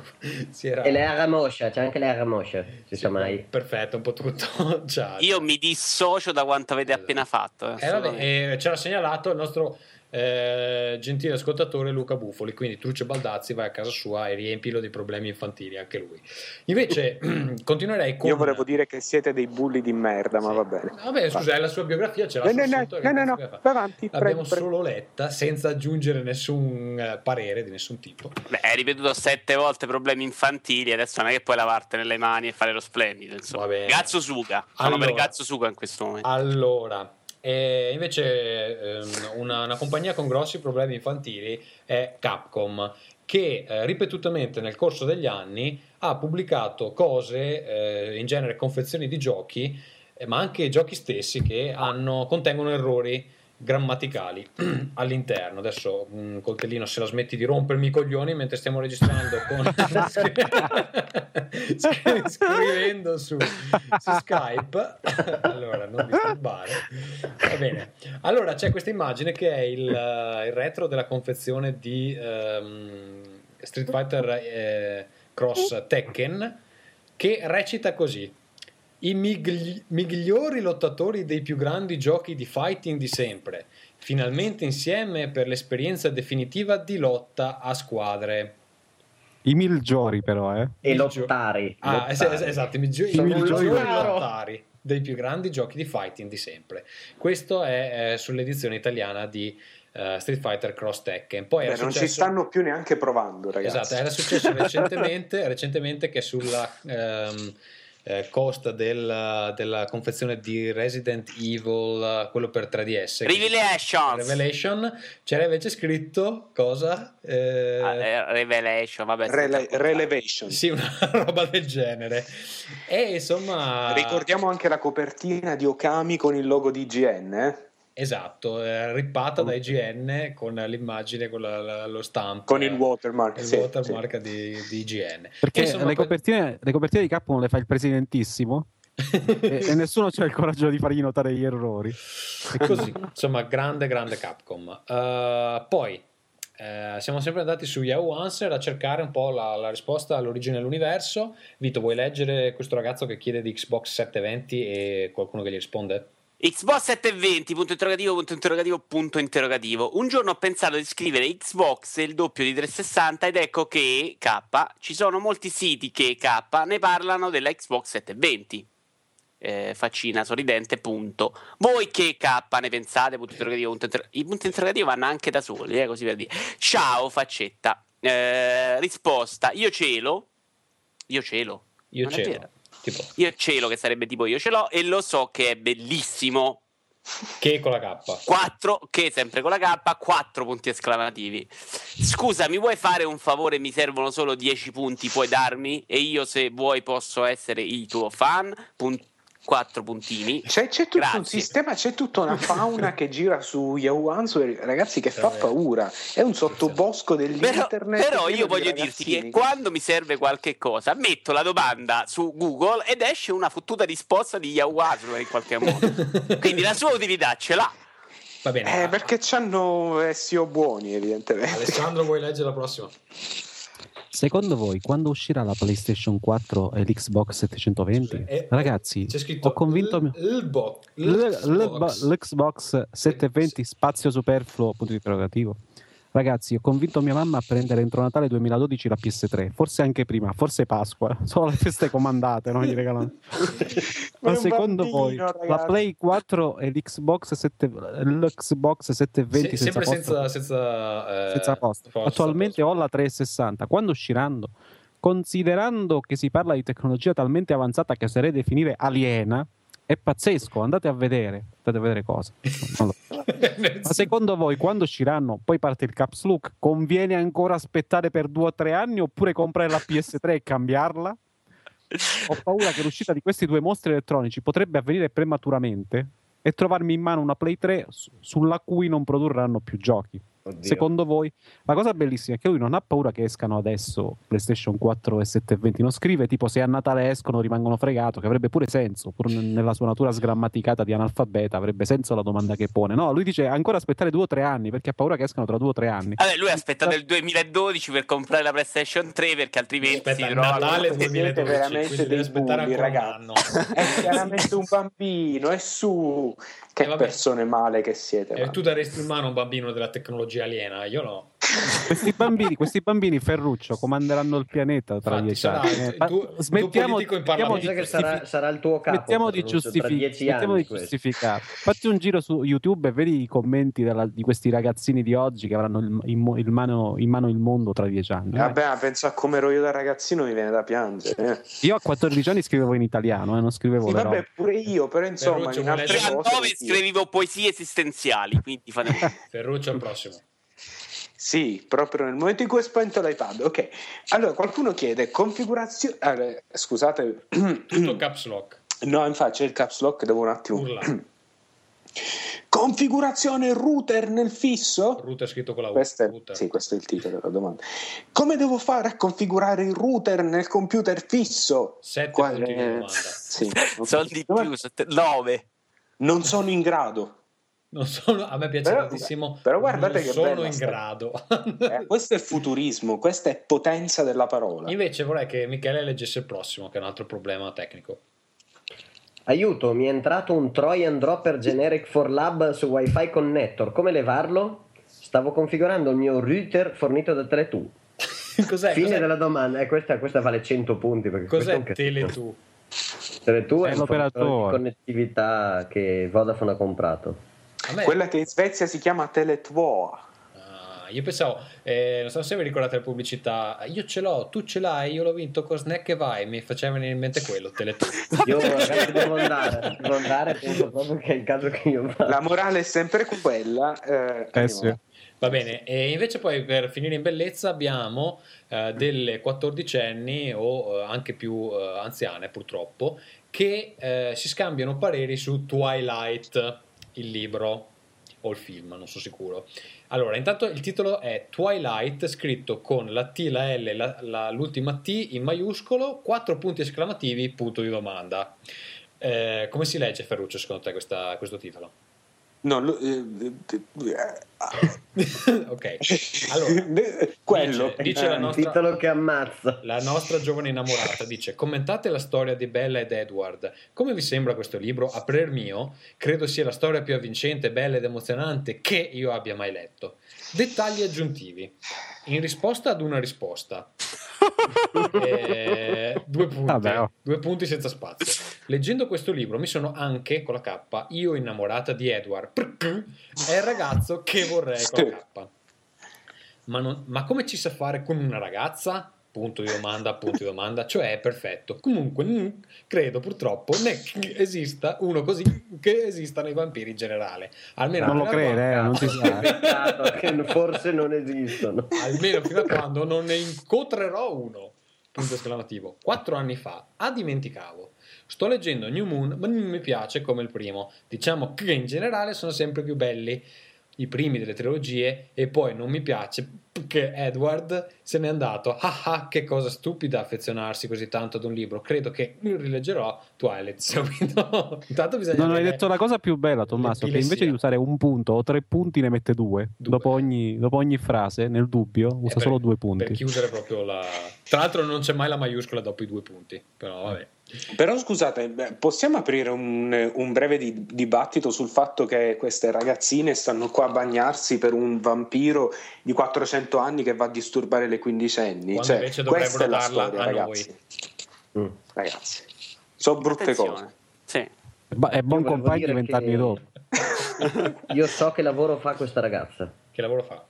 si era- E l'era moscia, c'è anche l'era moscia, si sa mai. Perfetto, un po' tutto. Ciao. Io mi dissocio da quanto avete appena fatto. eh, Eh, vabbè, eh, c'era segnalato il nostro eh, gentile ascoltatore Luca Bufoli, quindi Truccio Baldazzi vai a casa sua e riempilo di problemi infantili anche lui. Invece continuerei con... Io volevo dire che siete dei bulli di merda, ma va bene. Vabbè, scusa, la sua biografia, ce l'ha No, no, no, no, no, no, avanti, L'abbiamo prego. solo letta senza aggiungere nessun eh, parere di nessun tipo. Beh, hai ripetuto sette volte problemi infantili, adesso non è che puoi lavartene le mani e fare lo splendido. Insomma. Va bene. Gazzo Suga. Sono Allora. per Gazzo Suga in questo momento. Allora, eh, invece ehm, una, una compagnia con grossi problemi infantili è Capcom, che eh, ripetutamente nel corso degli anni ha pubblicato cose, eh, in genere confezioni di giochi, eh, ma anche giochi stessi che hanno- contengono errori grammaticali all'interno. Adesso un coltellino se la smetti di rompermi i coglioni mentre stiamo registrando con scri- scrivendo su, su Skype. allora, non disturbare. Va bene. Allora c'è questa immagine che è il, eh, il retro della confezione di ehm, Street Fighter eh, Cross Tekken che recita così. I migli- migliori lottatori dei più grandi giochi di fighting di sempre, finalmente insieme per l'esperienza definitiva di lotta a squadre. I migliori però, eh. E lottari. Ah, es- lottari. es- esatto, i migliori, i migliori lottari. dei più grandi giochi di fighting di sempre. Questo è eh, sull'edizione italiana di eh, Street Fighter Cross Tekken. Poi Beh, era non ci successo- stanno più neanche provando, ragazzi. Esatto, era successo recentemente, recentemente che sulla ehm, eh, costa del- della confezione di Resident Evil, quello per 3DS, Revelations. Revelation, c'era invece scritto cosa? Eh, Ah, eh, Revelation, vabbè. Rele- relevation. sì, una roba del genere. E insomma, Ricordiamo anche la copertina di Okami con il logo di IGN, eh? Esatto, eh, rippata da IGN con l'immagine, con la- la- lo stampo, con il watermark. il sì, watermark di, di IGN. Perché insomma, le, copertine, le copertine di Capcom le fa il presidentissimo e, e nessuno c'ha il coraggio di fargli notare gli errori. E così, insomma, grande, grande Capcom. Uh, poi eh, siamo sempre andati su Yahoo Answer a cercare un po' la, la risposta all'origine dell'universo. Vito, vuoi leggere questo ragazzo che chiede di Xbox 720 e qualcuno che gli risponde? Xbox 720, punto interrogativo, punto interrogativo, punto interrogativo. Un giorno ho pensato di scrivere Xbox e il doppio di 360 ed ecco che K, ci sono molti siti che K ne parlano della Xbox 720. Eh, faccina sorridente, punto. Voi che K ne pensate? Punto interrogativo, punto inter- I punti interrogativi vanno anche da soli, eh, così per dire. Ciao, faccetta. Eh, risposta, io cielo. Io cielo. Io Non è ce l'ho. vero. Tipo, Io cielo, che sarebbe tipo io ce l'ho, e lo so che è bellissimo. che con la K. 4 che sempre con la K 4 punti esclamativi. Scusa mi vuoi fare un favore? Mi servono solo 10 punti puoi darmi? E io se vuoi posso essere il tuo fan. Pun- 4 puntini C'è, c'è tutto un Grazie. sistema, c'è tutta una fauna che gira su Yahoo Answer, ragazzi, che fa Davvero. paura. È un sottobosco però, dell'internet. però pieno io di voglio dirti ragazzini che quando mi serve qualche cosa metto la domanda su Google ed esce una fottuta risposta di Yahoo Answer in qualche modo quindi la sua utilità ce l'ha Va bene. Eh, perché hanno SEO buoni, evidentemente. Alessandro, vuoi leggere la prossima? Secondo voi, quando uscirà la PlayStation 4 e l'Xbox 720? Eh, Ragazzi, C'è scritto ho convinto l- il bo- l- l- l'Xbox. l'Xbox 720 spazio superfluo punto interrogativo ragazzi ho convinto mia mamma a prendere entro Natale 2012 la PS3 forse anche prima forse Pasqua solo le feste comandate non gli regalano Ma secondo voi bambino, la ragazzi. Play 4 e l'Xbox 7 l'Xbox 720 Se- senza sempre posto? senza, senza, eh, senza posto. posto, Attualmente ho la 360. Quando usciranno? Considerando che si parla di tecnologia talmente avanzata che oserei definire aliena, è pazzesco. Andate a vedere. Andate a vedere cosa. So. Ma secondo voi, quando usciranno, poi parte il caps look, conviene ancora aspettare per due o tre anni oppure comprare la PS3 e cambiarla? Ho paura che l'uscita di questi due mostri elettronici potrebbe avvenire prematuramente e trovarmi in mano una Play 3 su- sulla cui non produrranno più giochi. Oddio. Secondo voi? La cosa bellissima è che lui non ha paura che escano adesso PlayStation 4 e 720, non scrive tipo se a Natale escono rimangono fregato, che avrebbe pure senso, pur nella sua natura sgrammaticata di analfabeta, avrebbe senso la domanda che pone. No, lui dice ancora aspettare due o tre anni perché ha paura che escano tra due o tre anni. Vabbè, lui ha aspettato il 2012 per comprare la PlayStation 3 perché altrimenti Aspetta, si trova Natale Siete 2012, veramente dei aspettare bulli, ragazzi. È chiaramente un bambino, è su. Che Eh, persone male che siete. Eh, tu daresti in mano a un bambino della tecnologia aliena, io no. Questi bambini, questi bambini Ferruccio comanderanno il pianeta tra Infatti, dieci sarà anni. Eh, il ma tuo smettiamo, in smettiamo di che sarà, sarà il tuo capo. Smettiamo di, Ferruccio, tra giustifi- dieci smettiamo anni di giustificare. Fatti un giro su YouTube e vedi i commenti della- di questi ragazzini di oggi che avranno il- in, il mano, in mano il mondo tra dieci anni. Vabbè, ma penso a come ero io da ragazzino, mi viene da piangere. eh. Io a 14 anni scrivevo in italiano, eh, non scrivevo Sì, vabbè, pure io, però insomma, Ferruccio in altre a cose. 9 sì. scrivevo poesie esistenziali, quindi fate Ferruccio al prossimo. Sì, proprio nel momento in cui ho spento l'iPad. Ok, allora qualcuno chiede configurazione. allora, scusate, Tutto caps lock. no, infatti c'è il caps lock, devo un attimo. Urla. Configurazione router nel fisso? Router scritto con la U. Questo è, Router. sì, questo è il titolo della domanda. Come devo fare a configurare il router nel computer fisso? Sette Qual punti di è- domanda. Sì, Sono di più, 9. Non sono in grado. Non sono, a me piace Però- tantissimo. però guardate non che sono in sta- grado. Eh, questo è futurismo, questa è potenza della parola. Invece vorrei che Michele leggesse il prossimo, che è un altro problema tecnico. Aiuto, mi è entrato un Trojan Dropper Generic for Lab su Wi-Fi Connector. Come levarlo? Stavo configurando il mio router fornito da Tele2. cos'è? Fine cos'è, della domanda. Eh, questa, questa vale 100 punti. Perché cos'è un. Tele2? Tele2 è, È un l'operatore. di connettività che Vodafone ha comprato. Quella che in Svezia si chiama Teletvoa. Ah, io pensavo, eh, non so se vi ricordate la pubblicità, io ce l'ho, tu ce l'hai, io l'ho vinto con Snack e vai, mi faceva venire in mente quello, Tele2. Io ragazzi devo andare, devo andare, penso proprio che è il caso che io vada. La morale è sempre quella. Eh, Eh sì. Va bene, e invece poi per finire in bellezza abbiamo eh, delle quattordicenni o eh, anche più eh, anziane purtroppo che eh, si scambiano pareri su Twilight, il libro o il film, non sono sicuro. Allora, intanto il titolo è Twilight, scritto con la T, la L, la- la- l'ultima T in maiuscolo, quattro punti esclamativi, punto di domanda. Eh, come si legge Ferruccio secondo te questa- questo titolo? No, lo- eh, eh, ok, allora, quello dice- dice la un nostra- titolo che ammazza. La nostra giovane innamorata dice: Commentate la storia di Bella ed Edward. Come vi sembra questo libro? A parer mio, credo sia la storia più avvincente, bella ed emozionante che io abbia mai letto. Dettagli aggiuntivi. In risposta ad una risposta. Eh, due punti. Vabbè, oh. Due punti senza spazio. Leggendo questo libro mi sono anche, con la K, io innamorata di Edward. È il ragazzo che vorrei con la K. Ma, non- ma come ci sa fare con una ragazza? Punto di domanda, punto di domanda, cioè è perfetto. Comunque, mm, credo purtroppo né che esista uno così che esistano i vampiri in generale. Almeno Non lo crede, eh, non si sa. Che forse non esistono. almeno fino a quando non ne incontrerò uno. Punto esclamativo. Quattro anni fa, ah dimenticavo. Sto leggendo New Moon, ma non mi piace come il primo. Diciamo che in generale sono sempre più belli i primi delle trilogie e poi non mi piace che Edward se n'è andato. Ah ah, che cosa stupida affezionarsi così tanto ad un libro. Credo che rileggerò Twilight subito. Intanto bisogna Non hai detto la cosa più bella, Tommaso, che invece di usare un punto o tre punti ne mette due. Due. Dopo, ogni, dopo ogni frase, nel dubbio, Eh, usa per- solo due Per punti. chiudere proprio la... Tra l'altro non c'è mai la maiuscola dopo i due punti. Però vabbè. Però scusate, possiamo aprire un, un breve di- dibattito sul fatto che queste ragazzine stanno qua a bagnarsi per un vampiro di 400 anni che va a disturbare le quindicenni? Quando Cioè, invece questa è la dovrebbero darla storia, a ragazzi. Mm. Ragazzi, sono brutte Attenzione. cose. Sì. È ba- È buon compagno dire vent'anni che- dopo. Io so che lavoro fa questa ragazza. Che lavoro fa?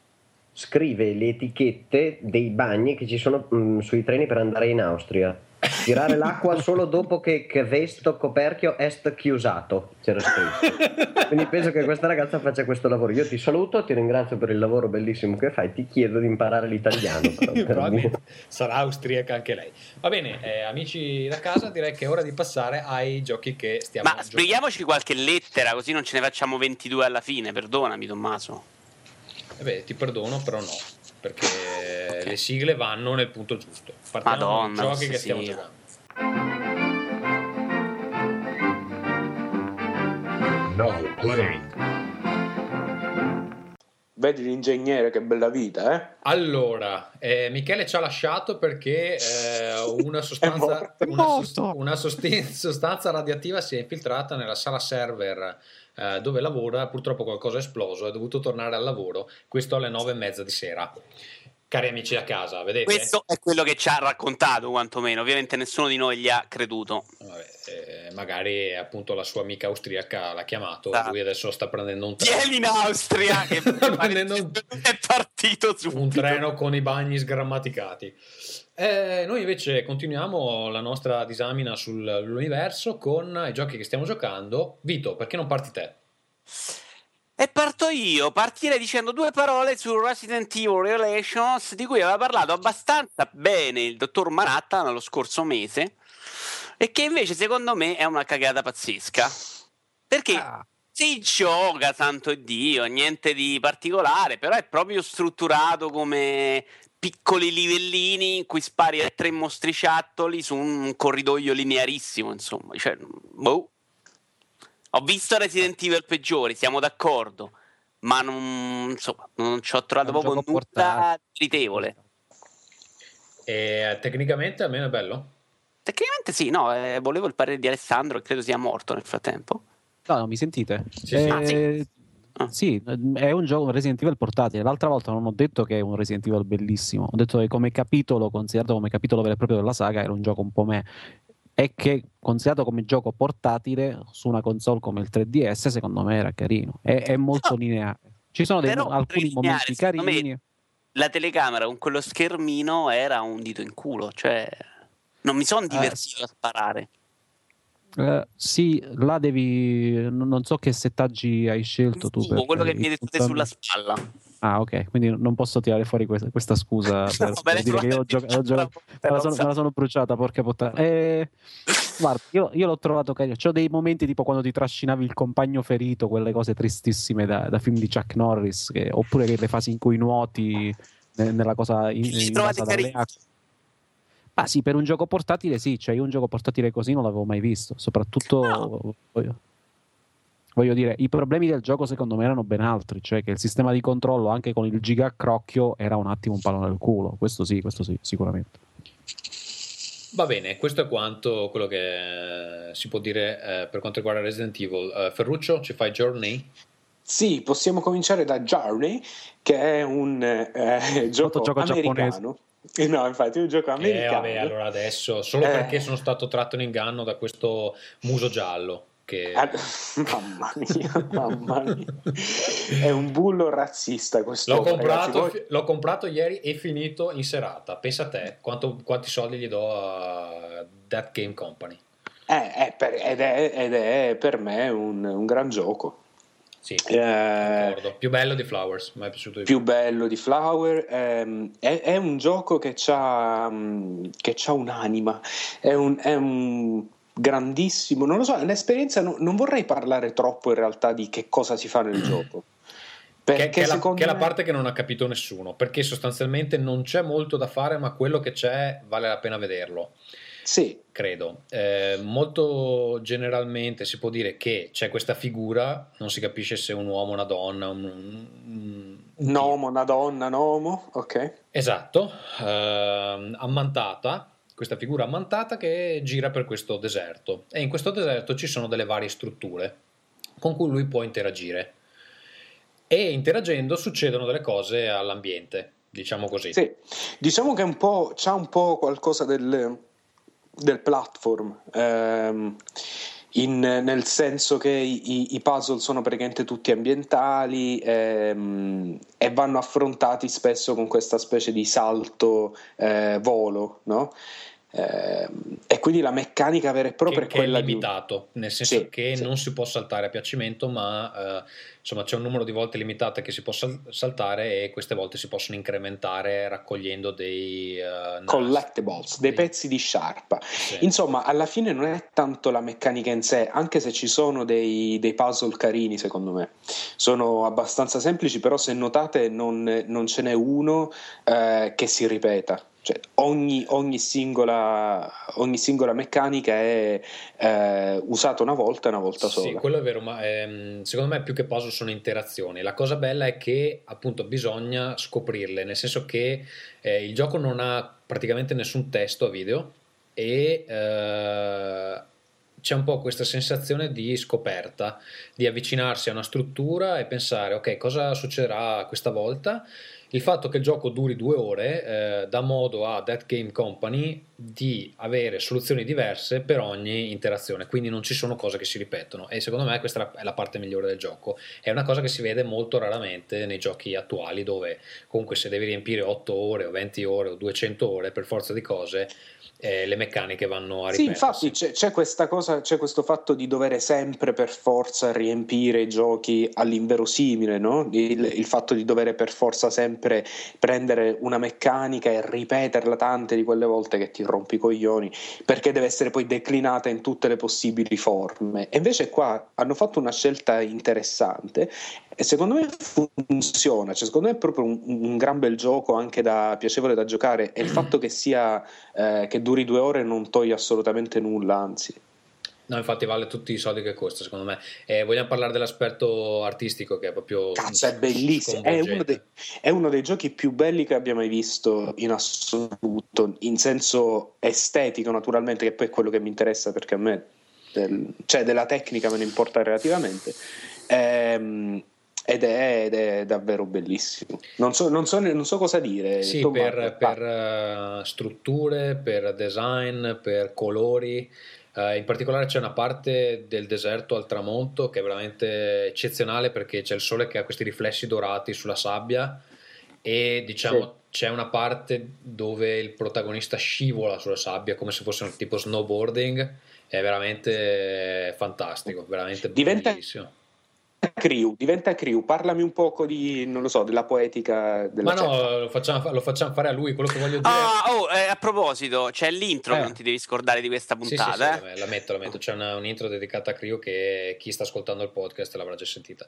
Scrive le etichette dei bagni che ci sono mm, sui treni per andare in Austria. Tirare l'acqua solo dopo che, che vesto coperchio est chiusato, c'era scritto. Quindi penso che questa ragazza faccia questo lavoro. Io ti saluto, ti ringrazio per il lavoro bellissimo che fai, ti chiedo di imparare l'italiano. però, sarà austriaca anche lei. Va bene, eh, amici da casa, direi che è ora di passare ai giochi che stiamo Ma giocando. spieghiamoci qualche lettera, così non ce ne facciamo 22 alla fine. Perdonami, Tommaso. Eh beh, ti perdono, però no, perché. Le sigle vanno nel punto giusto. Partiamo Madonna, dai giochi che stiamo sigle. giocando. Playing. Vedi l'ingegnere che bella vita, eh? Allora, eh, Michele ci ha lasciato perché eh, una, sostanza, una, una sostanza radioattiva si è infiltrata nella sala server eh, dove lavora. Purtroppo qualcosa è esploso, è dovuto tornare al lavoro. Questo alle nove e mezza di sera. Cari amici a casa, vedete? Questo è quello che ci ha raccontato, quantomeno. Ovviamente nessuno di noi gli ha creduto. Vabbè, eh, magari appunto la sua amica austriaca l'ha chiamato. Ah. Lui adesso sta prendendo un treno. Vieni in Austria, che Prendendo è partito subito. un treno con i bagni sgrammaticati. Eh, noi invece continuiamo la nostra disamina sull'universo con i giochi che stiamo giocando. Vito, perché non parti te? E parto io, partirei dicendo due parole su Resident Evil Relations, di cui aveva parlato abbastanza bene il dottor Maratta nello scorso mese, e che invece secondo me è una cagata pazzesca. Perché Ah. si gioca, santo Dio, niente di particolare, però è proprio strutturato come piccoli livellini in cui spari a tre mostriciattoli su un corridoio linearissimo, insomma. Cioè, boh. Ho visto Resident Evil peggiori, siamo d'accordo, ma non, insomma, non ci ho trovato proprio nulla portato. meritevole. E tecnicamente almeno è bello. Tecnicamente sì, no, eh, volevo il parere di Alessandro, che credo sia morto nel frattempo. No, no, mi sentite? Sì, Eh, sì. Ah, sì. Ah. sì, è un gioco un Resident Evil portatile. L'altra volta non ho detto che è un Resident Evil bellissimo, ho detto che come capitolo, considerato come capitolo vero e proprio della saga, era un gioco un po' me. E che considerato come gioco portatile su una console come il 3DS, secondo me era carino. È, è molto No. lineare. Ci sono dei- alcuni lineare, momenti me, carini. La telecamera con quello schermino era un dito in culo, cioè non mi sono divertito a sparare. Eh, sì, là devi. non so che settaggi hai scelto tu. Per quello che mi hai detto te sulla spalla. Ah, ok, quindi non posso tirare fuori questa, questa scusa per, No, per dire che io ho frega- gioca- giocato. Me la, sono, me la sono bruciata, porca puttana. Eh, guarda, io, io l'ho trovato carino. C'ho dei momenti tipo quando ti trascinavi il compagno ferito, quelle cose tristissime da, da film di Chuck Norris, che- oppure che le fasi in cui nuoti ne- nella cosa in, in trovate base dalle acque. Ah sì, per un gioco portatile sì, cioè io un gioco portatile così non l'avevo mai visto, soprattutto No. voglio, voglio dire, i problemi del gioco secondo me erano ben altri, cioè che il sistema di controllo anche con il giga crocchio era un attimo un pallone nel culo, questo sì, questo sì, sicuramente. Va bene, questo è quanto quello che eh, si può dire eh, per quanto riguarda Resident Evil. Eh, Ferruccio, ci fai Journey? Sì, possiamo cominciare da Journey, che è un eh, gioco gioco americano. Eh, No, infatti è un gioco Eh, americano. vabbè, allora adesso, solo Eh. perché sono stato tratto in inganno da questo muso giallo. Che... Ah, mamma mia, mamma mia. È un bullo razzista questo. L'ho ragazzi. comprato, Voi- l'ho comprato ieri e finito in serata. Pensa a te quanto- quanti soldi gli do a That Game Company. Eh, è per- ed, è, ed è per me un, un gran gioco. Sì, Eh. Più bello di Flowers, mi è piaciuto di più. più bello di Flower. ehm, è, è un gioco che ha che c'ha un'anima, è un, è un grandissimo, non lo so, è un'esperienza, no- non vorrei parlare troppo in realtà di che cosa si fa nel gioco. Che, Perché che è la, che è la me- parte che non ha capito nessuno, perché sostanzialmente non c'è molto da fare, ma quello che c'è vale la pena vederlo. Sì, credo. Eh, molto generalmente si può dire che c'è questa figura, non si capisce se è un uomo, una donna, un, un- un Nomo, una donna, Nomo, ok. Esatto, ehm, ammantata, questa figura ammantata che gira per questo deserto e in questo deserto ci sono delle varie strutture con cui lui può interagire e interagendo succedono delle cose all'ambiente, diciamo così. Sì, diciamo che un po', c'ha un po' qualcosa del, del platform, ehm, in- nel senso che i, i- i puzzle sono praticamente tutti ambientali ehm, e vanno affrontati spesso con questa specie di salto eh, volo, no? Ehm, quindi la meccanica vera e propria che, è che è quella di... limitato, nel senso Sì, che sì. non si può saltare a piacimento, ma eh, insomma c'è un numero di volte limitato che si può sal- saltare e queste volte si possono incrementare raccogliendo dei eh, NAS. collectibles, dei Sì. pezzi di sciarpa. Sì. Insomma, alla fine non è tanto la meccanica in sé, anche se ci sono dei, dei puzzle carini, secondo me. Sono abbastanza semplici, però se notate non, non ce n'è uno eh, che si ripeta. Cioè, ogni, ogni singola, ogni singola meccanica è eh, usata una volta e una volta Sì, sola. quello è vero, ma ehm, secondo me più che puzzle sono interazioni. La cosa bella è che appunto bisogna scoprirle, nel senso che eh, il gioco non ha praticamente nessun testo a video e eh, c'è un po' questa sensazione di scoperta, di avvicinarsi a una struttura e pensare ok, cosa succederà questa volta? Il fatto che il gioco duri due ore eh, dà modo a That Game Company di avere soluzioni diverse per ogni interazione, quindi non ci sono cose che si ripetono e secondo me questa è la parte migliore del gioco. È una cosa che si vede molto raramente nei giochi attuali dove comunque se devi riempire 8 ore o 20 ore o 200 ore per forza di cose eh, le meccaniche vanno a Sì, ripetersi. infatti c'è, c'è questa cosa, c'è questo fatto di dover sempre per forza riempire i giochi all'inverosimile, no? il, il fatto di dover per forza sempre prendere una meccanica e ripeterla tante di quelle volte che ti rompi i coglioni, perché deve essere poi declinata in tutte le possibili forme. E invece qua hanno fatto una scelta interessante e secondo me funziona, cioè secondo me è proprio un, un gran bel gioco anche da piacevole da giocare e il fatto che sia eh, che duri due ore non toglie assolutamente nulla, anzi. No, infatti vale tutti i soldi che costa, secondo me. E vogliamo parlare dell'aspetto artistico che è proprio Cazzo, è bellissimo. È uno, dei, è uno dei giochi più belli che abbia mai visto in assoluto, in senso estetico, naturalmente, che poi è quello che mi interessa perché a me, del- cioè della tecnica me ne importa relativamente. Ehm, ed, è, ed è davvero bellissimo. Non so, non so, non so cosa dire. Sì, per, per, eh, strutture, per design, per colori. Eh, in particolare c'è una parte del deserto al tramonto che è veramente eccezionale perché c'è il sole che ha questi riflessi dorati sulla sabbia e diciamo c'è una parte dove il protagonista scivola sulla sabbia come se fosse un tipo snowboarding. È veramente fantastico, veramente Diventa- bellissimo. Crew, diventa crew, parlami un poco di, non lo so, della poetica della Ma no, lo facciamo, lo facciamo fare a lui. Quello che voglio dire Ah, oh, eh, a proposito, c'è l'intro Eh. non ti devi scordare di questa Sì, sì, puntata. sì, eh. la metto, la metto. C'è una, un'intro dedicata a Crio che chi sta ascoltando il podcast l'avrà già sentita.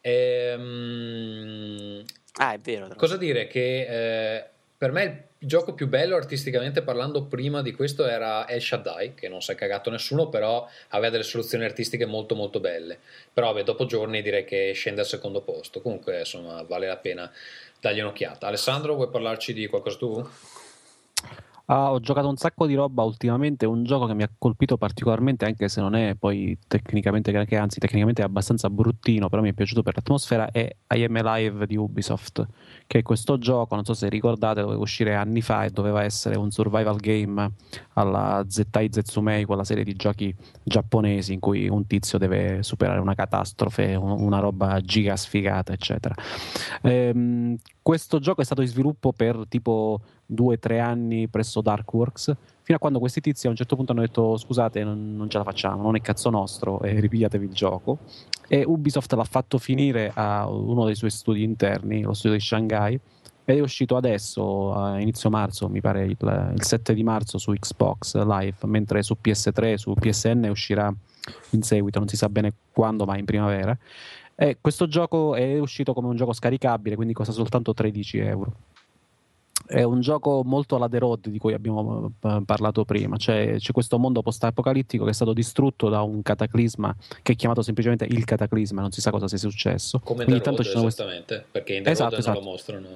Ehm, Ah, è vero. cosa dire? Che eh, per me il gioco più bello artisticamente parlando prima di questo era El Shaddai, che non si è cagato nessuno, però aveva delle soluzioni artistiche molto molto belle. Però vabbè, dopo giorni direi che scende al secondo posto. Comunque, insomma, vale la pena dargli un'occhiata. Alessandro, vuoi parlarci di qualcosa tu? Ah, ho giocato un sacco di roba ultimamente, un gioco che mi ha colpito particolarmente, anche se non è poi tecnicamente granché, anzi tecnicamente è abbastanza bruttino, però mi è piaciuto per l'atmosfera, è I Am Alive di Ubisoft, che è questo gioco, non so se ricordate, doveva uscire anni fa e doveva essere un survival game alla Zettai Zetsumei, quella serie di giochi giapponesi in cui un tizio deve superare una catastrofe, un- una roba giga sfigata, eccetera. Ehm, questo gioco è stato in sviluppo per tipo due o tre anni presso Darkworks, fino a quando questi tizi a un certo punto hanno detto scusate non, non ce la facciamo, non è cazzo nostro e ripigliatevi il gioco. E Ubisoft l'ha fatto finire a uno dei suoi studi interni, lo studio di Shanghai, ed è uscito adesso a inizio marzo, mi pare il, il 7 di marzo su Xbox Live, mentre su PS3 su PSN uscirà in seguito, non si sa bene quando, ma in primavera. E questo gioco è uscito come un gioco scaricabile, quindi costa soltanto 13 euro. È un gioco molto alla The Road di cui abbiamo eh, parlato prima. C'è, c'è questo mondo post-apocalittico che è stato distrutto da un cataclisma che è chiamato semplicemente il cataclisma, non si sa cosa sia successo. Come Ogni The tanto Road, esattamente, perché in The Esatto, Road esatto. lo mostrano.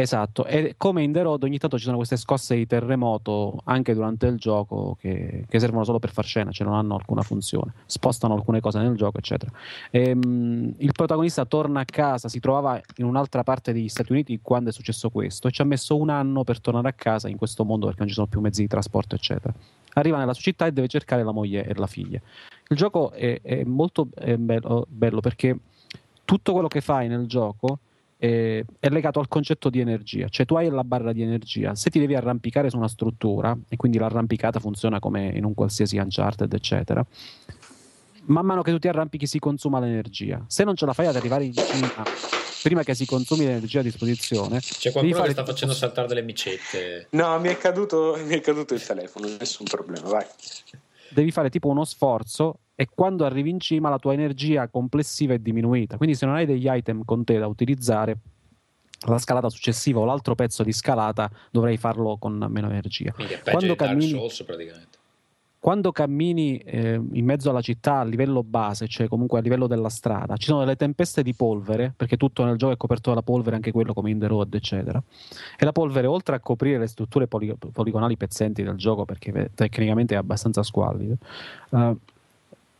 Esatto, e come in The Road ogni tanto ci sono queste scosse di terremoto anche durante il gioco che, che servono solo per far scena, cioè non hanno alcuna funzione, spostano alcune cose nel gioco, eccetera. Ehm, il protagonista torna a casa, si trovava in un'altra parte degli Stati Uniti quando è successo questo e ci ha messo un anno per tornare a casa in questo mondo perché non ci sono più mezzi di trasporto, eccetera. Arriva nella sua città e deve cercare la moglie e la figlia. Il gioco è, è molto eh, bello, bello perché tutto quello che fai nel gioco eh, è legato al concetto di energia, cioè tu hai la barra di energia, se ti devi arrampicare su una struttura, e quindi l'arrampicata funziona come in un qualsiasi Uncharted, eccetera, man mano che tu ti arrampichi si consuma l'energia. Se non ce la fai ad arrivare in cima prima che si consumi l'energia a disposizione, C'è qualcuno che sta facendo saltare delle micette. No, mi è, caduto, mi è caduto il telefono, nessun problema, vai. devi fare tipo uno sforzo e quando arrivi in cima la tua energia complessiva è diminuita. Quindi se non hai degli item con te da utilizzare, la scalata successiva o l'altro pezzo di scalata dovrai farlo con meno energia. Quindi è Quando di Dark cammini- Souls praticamente. Quando cammini eh, in mezzo alla città a livello base, cioè comunque a livello della strada, ci sono delle tempeste di polvere, perché tutto nel gioco è coperto dalla polvere, anche quello come in The Road, eccetera. E la polvere, oltre a coprire le strutture poli- poligonali pezzenti del gioco, perché tecnicamente è abbastanza squallido, eh,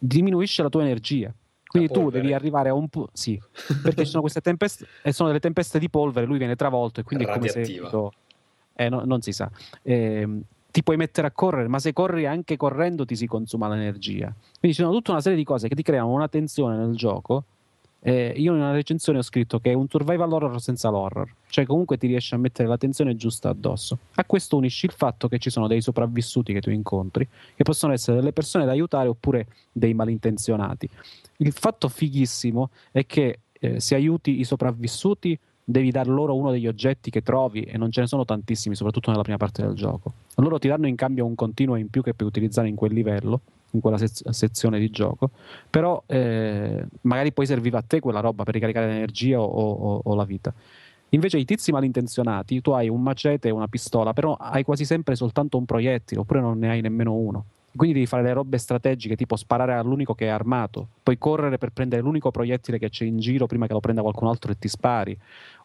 diminuisce la tua energia. Quindi tu devi arrivare a un punto. Sì, perché ci sono queste tempeste, e sono delle tempeste di polvere, lui viene travolto e quindi è come se. Radioattiva. Eh, no- non si sa. Ehm, ti puoi mettere a correre, ma se corri anche correndo ti si consuma l'energia. Quindi ci sono tutta una serie di cose che ti creano una tensione nel gioco. Eh, io in una recensione ho scritto che è un survival horror senza l'horror, cioè comunque ti riesce a mettere la tensione giusta addosso. A questo unisci il fatto che ci sono dei sopravvissuti che tu incontri, che possono essere delle persone da aiutare oppure dei malintenzionati. Il fatto fighissimo è che eh, se aiuti i sopravvissuti devi dar loro uno degli oggetti che trovi e non ce ne sono tantissimi, soprattutto nella prima parte del gioco. Loro ti danno in cambio un continuo in più che puoi utilizzare in quel livello, in quella sez- sezione di gioco, però eh, magari poi serviva a te quella roba per ricaricare l'energia o, o- o la vita. Invece i tizi malintenzionati, tu hai un macete e una pistola, però hai quasi sempre soltanto un proiettile, oppure non ne hai nemmeno uno. Quindi devi fare le robe strategiche, tipo sparare all'unico che è armato, poi correre per prendere l'unico proiettile che c'è in giro prima che lo prenda qualcun altro e ti spari,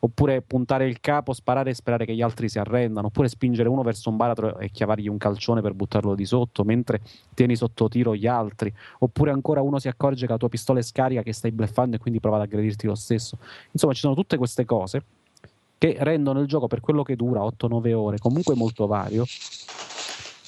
oppure puntare il capo, sparare e sperare che gli altri si arrendano, oppure spingere uno verso un baratro e chiavargli un calcione per buttarlo di sotto mentre tieni sotto tiro gli altri, oppure ancora uno si accorge che la tua pistola è scarica, che stai bleffando e quindi prova ad aggredirti lo stesso. Insomma, ci sono tutte queste cose che rendono il gioco per quello che dura 8-9 ore comunque molto vario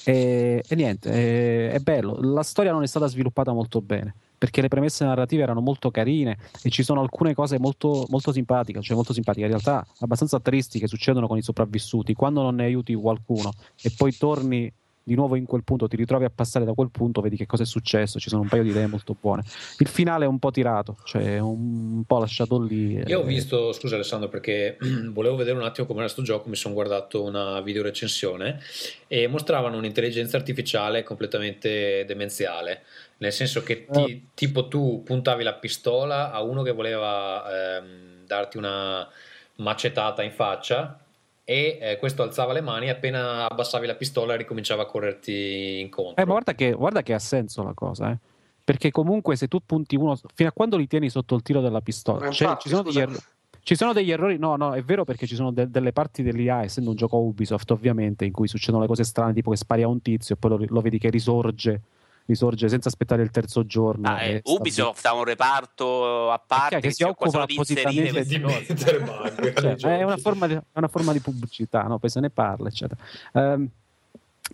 e, e niente, è, è bello. La storia non è stata sviluppata molto bene perché le premesse narrative erano molto carine e ci sono alcune cose molto, molto simpatiche, cioè molto simpatiche, in realtà abbastanza tristi che succedono con i sopravvissuti. Quando non ne aiuti qualcuno e poi torni di nuovo in quel punto, ti ritrovi a passare da quel punto, vedi che cosa è successo, ci sono un paio di idee molto buone. Il finale è un po' tirato, cioè un, po' lasciato lì. Io ho eh, visto, scusa Alessandro, perché volevo vedere un attimo com'era sto gioco, mi sono guardato una video recensione e mostravano un'intelligenza artificiale completamente demenziale, nel senso che ti- tipo tu puntavi la pistola a uno che voleva ehm, darti una macetata in faccia e eh, questo alzava le mani e appena abbassavi la pistola ricominciava a correrti incontro. Eh, ma guarda che, guarda che ha senso la cosa, eh. Perché comunque se tu punti uno, fino a quando li tieni sotto il tiro della pistola, cioè, infatti, ci, sono erro- ci sono degli errori, no, no, è vero perché ci sono de- delle parti dell'IA, essendo un gioco Ubisoft ovviamente, in cui succedono le cose strane, tipo che spari a un tizio e poi lo, lo vedi che risorge, risorge senza aspettare il terzo giorno. Ah, eh, sta Ubisoft ha un reparto a parte che che si occupa solo occupa di inserire appositamente queste di cose. mettere bug Cioè, nei è, una forma di, è una forma di pubblicità, no? poi se ne parla, eccetera. Ehm,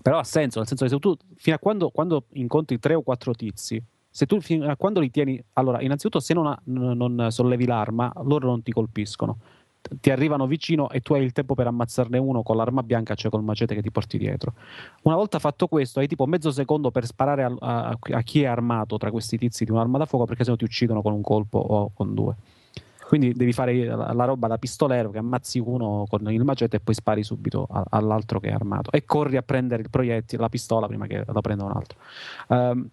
però ha senso, nel senso che se tu fino a quando, quando incontri tre o quattro tizi, se tu fino a quando li tieni, allora, innanzitutto, se non, ha- non- non sollevi l'arma, loro non ti colpiscono. Ti arrivano vicino e tu hai il tempo per ammazzarne uno con l'arma bianca, cioè col macete che ti porti dietro. Una volta fatto questo, hai tipo mezzo secondo per sparare a, a- a chi è armato tra questi tizi di un'arma da fuoco, perché sennò ti uccidono con un colpo o con due. Quindi devi fare la, la roba da pistolero che ammazzi uno con il macete e poi spari subito a- all'altro che è armato e corri a prendere il proiettile, la pistola prima che la prenda un altro. Ehm,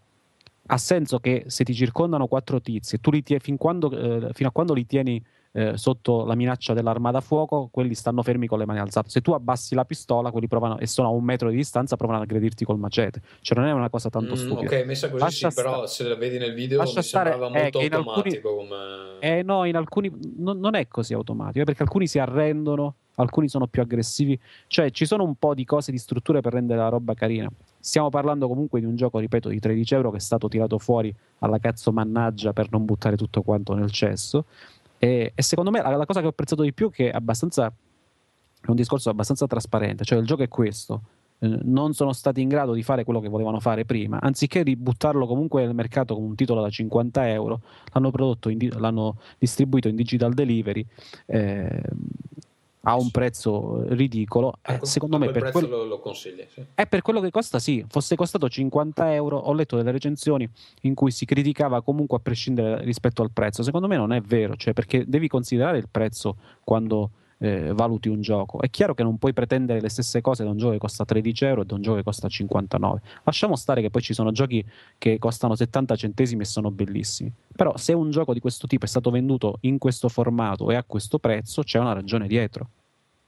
ha senso che se ti circondano quattro tizi e tu li tieni fin eh, fino a quando li tieni eh, sotto la minaccia dell'arma da fuoco, quelli stanno fermi con le mani alzate. Se tu abbassi la pistola, quelli provano e sono a un metro di distanza, provano ad aggredirti col macete. Cioè, non è una cosa tanto Mm, stupida. ok, messa così sì, però sta- se la vedi nel video mi stare, sembrava eh, molto in alcuni- automatico come... Eh no, in alcuni non, non è così automatico, eh, perché alcuni si arrendono, alcuni sono più aggressivi, cioè ci sono un po' di cose di strutture per rendere la roba carina. Stiamo parlando comunque di un gioco, ripeto, di 13 euro che è stato tirato fuori alla cazzo mannaggia per non buttare tutto quanto nel cesso. E, e secondo me la, la cosa che ho apprezzato di più è che è è un discorso abbastanza trasparente, cioè il gioco è questo. eh, non sono stati in grado di fare quello che volevano fare prima, anziché ributtarlo comunque nel mercato con un titolo da 50 euro, l'hanno, prodotto in, l'hanno distribuito in digital delivery eh, a un prezzo ridicolo. Eh, Ecco, secondo me per prezzo quel- lo, lo consigli. Sì. è per quello che costa, sì. Fosse costato 50 euro, ho letto delle recensioni in cui si criticava comunque a prescindere rispetto al prezzo. Secondo me non è vero, cioè perché devi considerare il prezzo quando eh, valuti un gioco. È chiaro che non puoi pretendere le stesse cose da un gioco che costa 13 euro e da un gioco che costa 59. Lasciamo stare che poi ci sono giochi che costano 70 centesimi e sono bellissimi. Però se un gioco di questo tipo è stato venduto in questo formato e a questo prezzo, c'è una ragione dietro.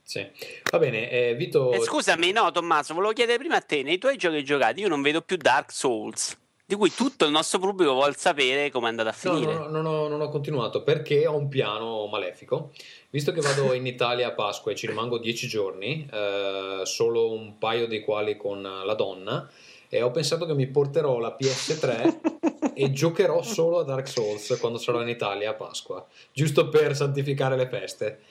Sì. Va bene, eh, Vito. Eh, scusami, no, Tommaso, volevo chiedere prima a te, nei tuoi giochi giocati io non vedo più Dark Souls, di cui tutto il nostro pubblico vuole sapere come è andata a No, finire. no, no, non, ho, non ho continuato perché ho un piano malefico. Visto che vado in Italia a Pasqua e ci rimango dieci giorni, eh, solo un paio dei quali con la donna, e ho pensato che mi porterò la PS3 e giocherò solo a Dark Souls quando sarò in Italia a Pasqua, giusto per santificare le feste.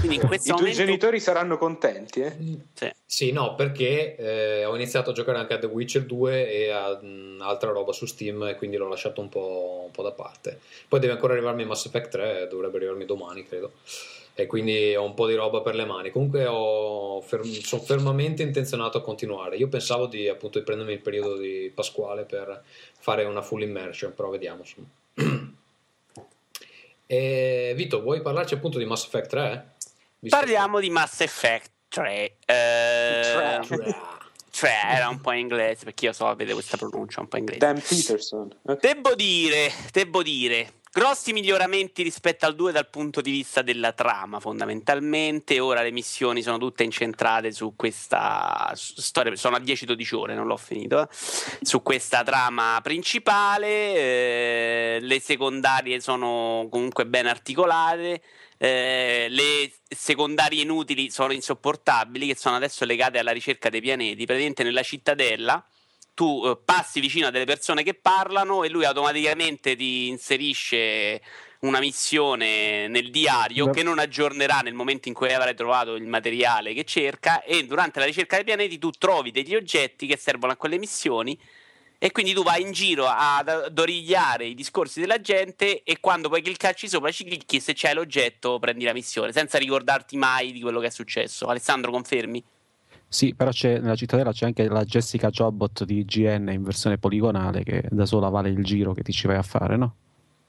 Quindi in I questo tuoi momento... genitori saranno contenti, eh? Sì. Sì, no, perché eh, ho iniziato a giocare anche a The Witcher 2 e a mh, altra roba su Steam e quindi l'ho lasciato un po', un po' da parte. Poi deve ancora arrivarmi Mass Effect 3, dovrebbe arrivarmi domani, credo. E quindi ho un po' di roba per le mani. Comunque ho fer- sono fermamente intenzionato a continuare. Io pensavo di appunto di prendermi il periodo di Pasquale per fare una full immersion, però vediamo. E, Vito, vuoi parlarci appunto di Mass Effect 3? Visto- Parliamo di Mass Effect 3. Eh, cioè, era un po' in inglese, perché io so, vede questa pronuncia un po' inglese. Dan Peterson. Ok. Devo dire, devo dire, grossi miglioramenti rispetto al 2 dal punto di vista della trama, fondamentalmente. Ora le missioni sono tutte incentrate su questa storia, sono a 10-12 ore, non l'ho finito, eh, su questa trama principale. eh, le secondarie sono comunque ben articolate. eh, le secondarie inutili sono insopportabili, che sono adesso legate alla ricerca dei pianeti. Praticamente nella cittadella tu eh, passi vicino a delle persone che parlano e lui automaticamente ti inserisce una missione nel diario Beh. che non aggiornerà nel momento in cui avrai trovato il materiale che cerca e durante la ricerca dei pianeti tu trovi degli oggetti che servono a quelle missioni e quindi tu vai in giro ad ad origliare i discorsi della gente e quando poi cliccarci sopra ci clicchi e se c'è l'oggetto prendi la missione senza ricordarti mai di quello che è successo. Alessandro confermi? Sì, però c'è, nella cittadella c'è anche la Jessica Jobot di IGN in versione poligonale che da sola vale il giro che ti ci vai a fare, no?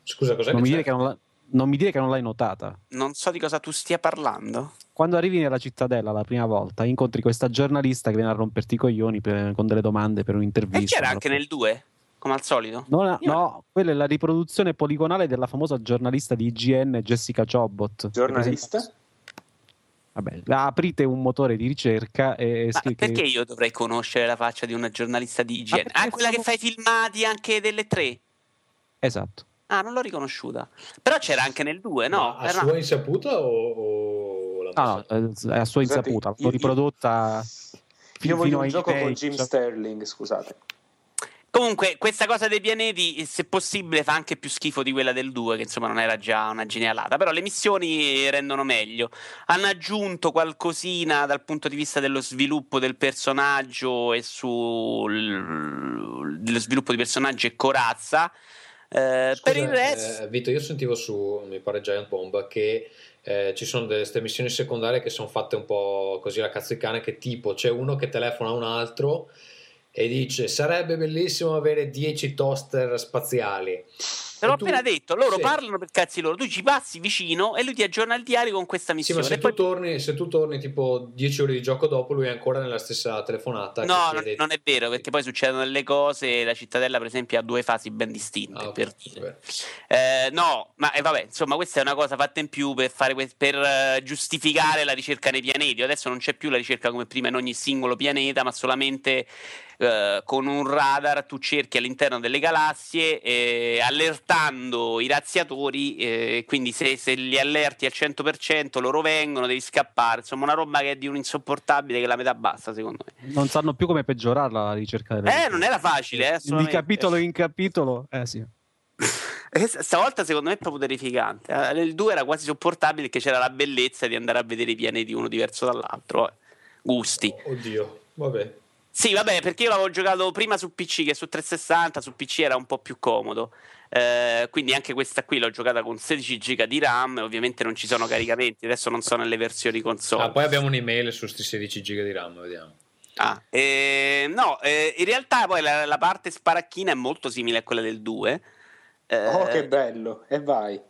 Scusa, cos'è Non che mi, dire che non, la- non mi dire che non l'hai notata. Non so di cosa tu stia parlando. Quando arrivi nella cittadella la prima volta, incontri questa giornalista che viene a romperti i coglioni per- con delle domande per E un'intervista. c'era anche nel 2, come al solito. No, no, quella è la riproduzione poligonale della famosa giornalista di IGN Jessica Jobot. Giornalista? Vabbè, aprite un motore di ricerca e Ma perché io dovrei conoscere la faccia di una giornalista di IGN? Ah, quella che siamo- fa i filmati anche delle tre. Esatto. Ah, non l'ho riconosciuta. Però c'era anche nel 2, no? Ma a Era- sua insaputa o, o l'ha No, messa? no, è a sua insaputa. io- L'ho riprodotta fi- Io voglio fino un gioco con Jim cioè- Sterling, scusate. Comunque, questa cosa dei pianeti, se possibile, fa anche più schifo di quella del 2, che insomma non era già una genialata. Però le missioni rendono meglio. Hanno aggiunto qualcosina dal punto di vista dello sviluppo del personaggio e sullo sviluppo di personaggi e corazza. Eh, Scusa, per il resto, eh, Vito, io sentivo su, mi pare Giant Bomb, che eh, ci sono queste missioni secondarie che sono fatte un po' così a cazzo di cane, che tipo c'è uno che telefona a un altro e dice sarebbe bellissimo avere 10 toaster spaziali. te l'ho tu- appena detto, loro sì. parlano per cazzi loro, tu ci passi vicino e lui ti aggiorna il diario con questa Sì, missione. ma se tu, poi- torni, se tu torni tipo 10 ore di gioco dopo, lui è ancora nella stessa telefonata. No, non, non è vero, perché poi succedono delle cose. La cittadella, per esempio, ha due fasi ben distinte. Ah, per dire. Eh, no, ma eh, vabbè, insomma, questa è una cosa fatta in più per, fare per eh, giustificare la ricerca nei pianeti. Adesso non c'è più la ricerca come prima in ogni singolo pianeta, ma solamente eh, con un radar tu cerchi all'interno delle galassie, eh, allertando i razziatori. eh, quindi, se, se li allerti al 100%, loro vengono, devi scappare. Insomma, una roba che è di un insopportabile che la metà basta, secondo me. Non sanno più come peggiorarla la ricerca delle Eh, non era facile, eh, di capitolo in capitolo. Eh sì. Eh, Stavolta secondo me è proprio terrificante. Eh, Nel 2 era quasi sopportabile perché c'era la bellezza di andare a vedere i pianeti uno diverso dall'altro. eh. Gusti. Oddio, vabbè. Sì, vabbè, perché io l'avevo giocato prima su PC che su 360, su PC era un po' più comodo. Eh, quindi anche questa qui l'ho giocata con 16 giga di RAM. Ovviamente non ci sono caricamenti, adesso non sono nelle versioni console. Ah, poi abbiamo un'email su questi 16 giga di RAM, vediamo. Ah, eh, no, eh, in realtà poi la, la parte sparacchina è molto simile a quella del 2. Eh, Oh, che bello! E vai.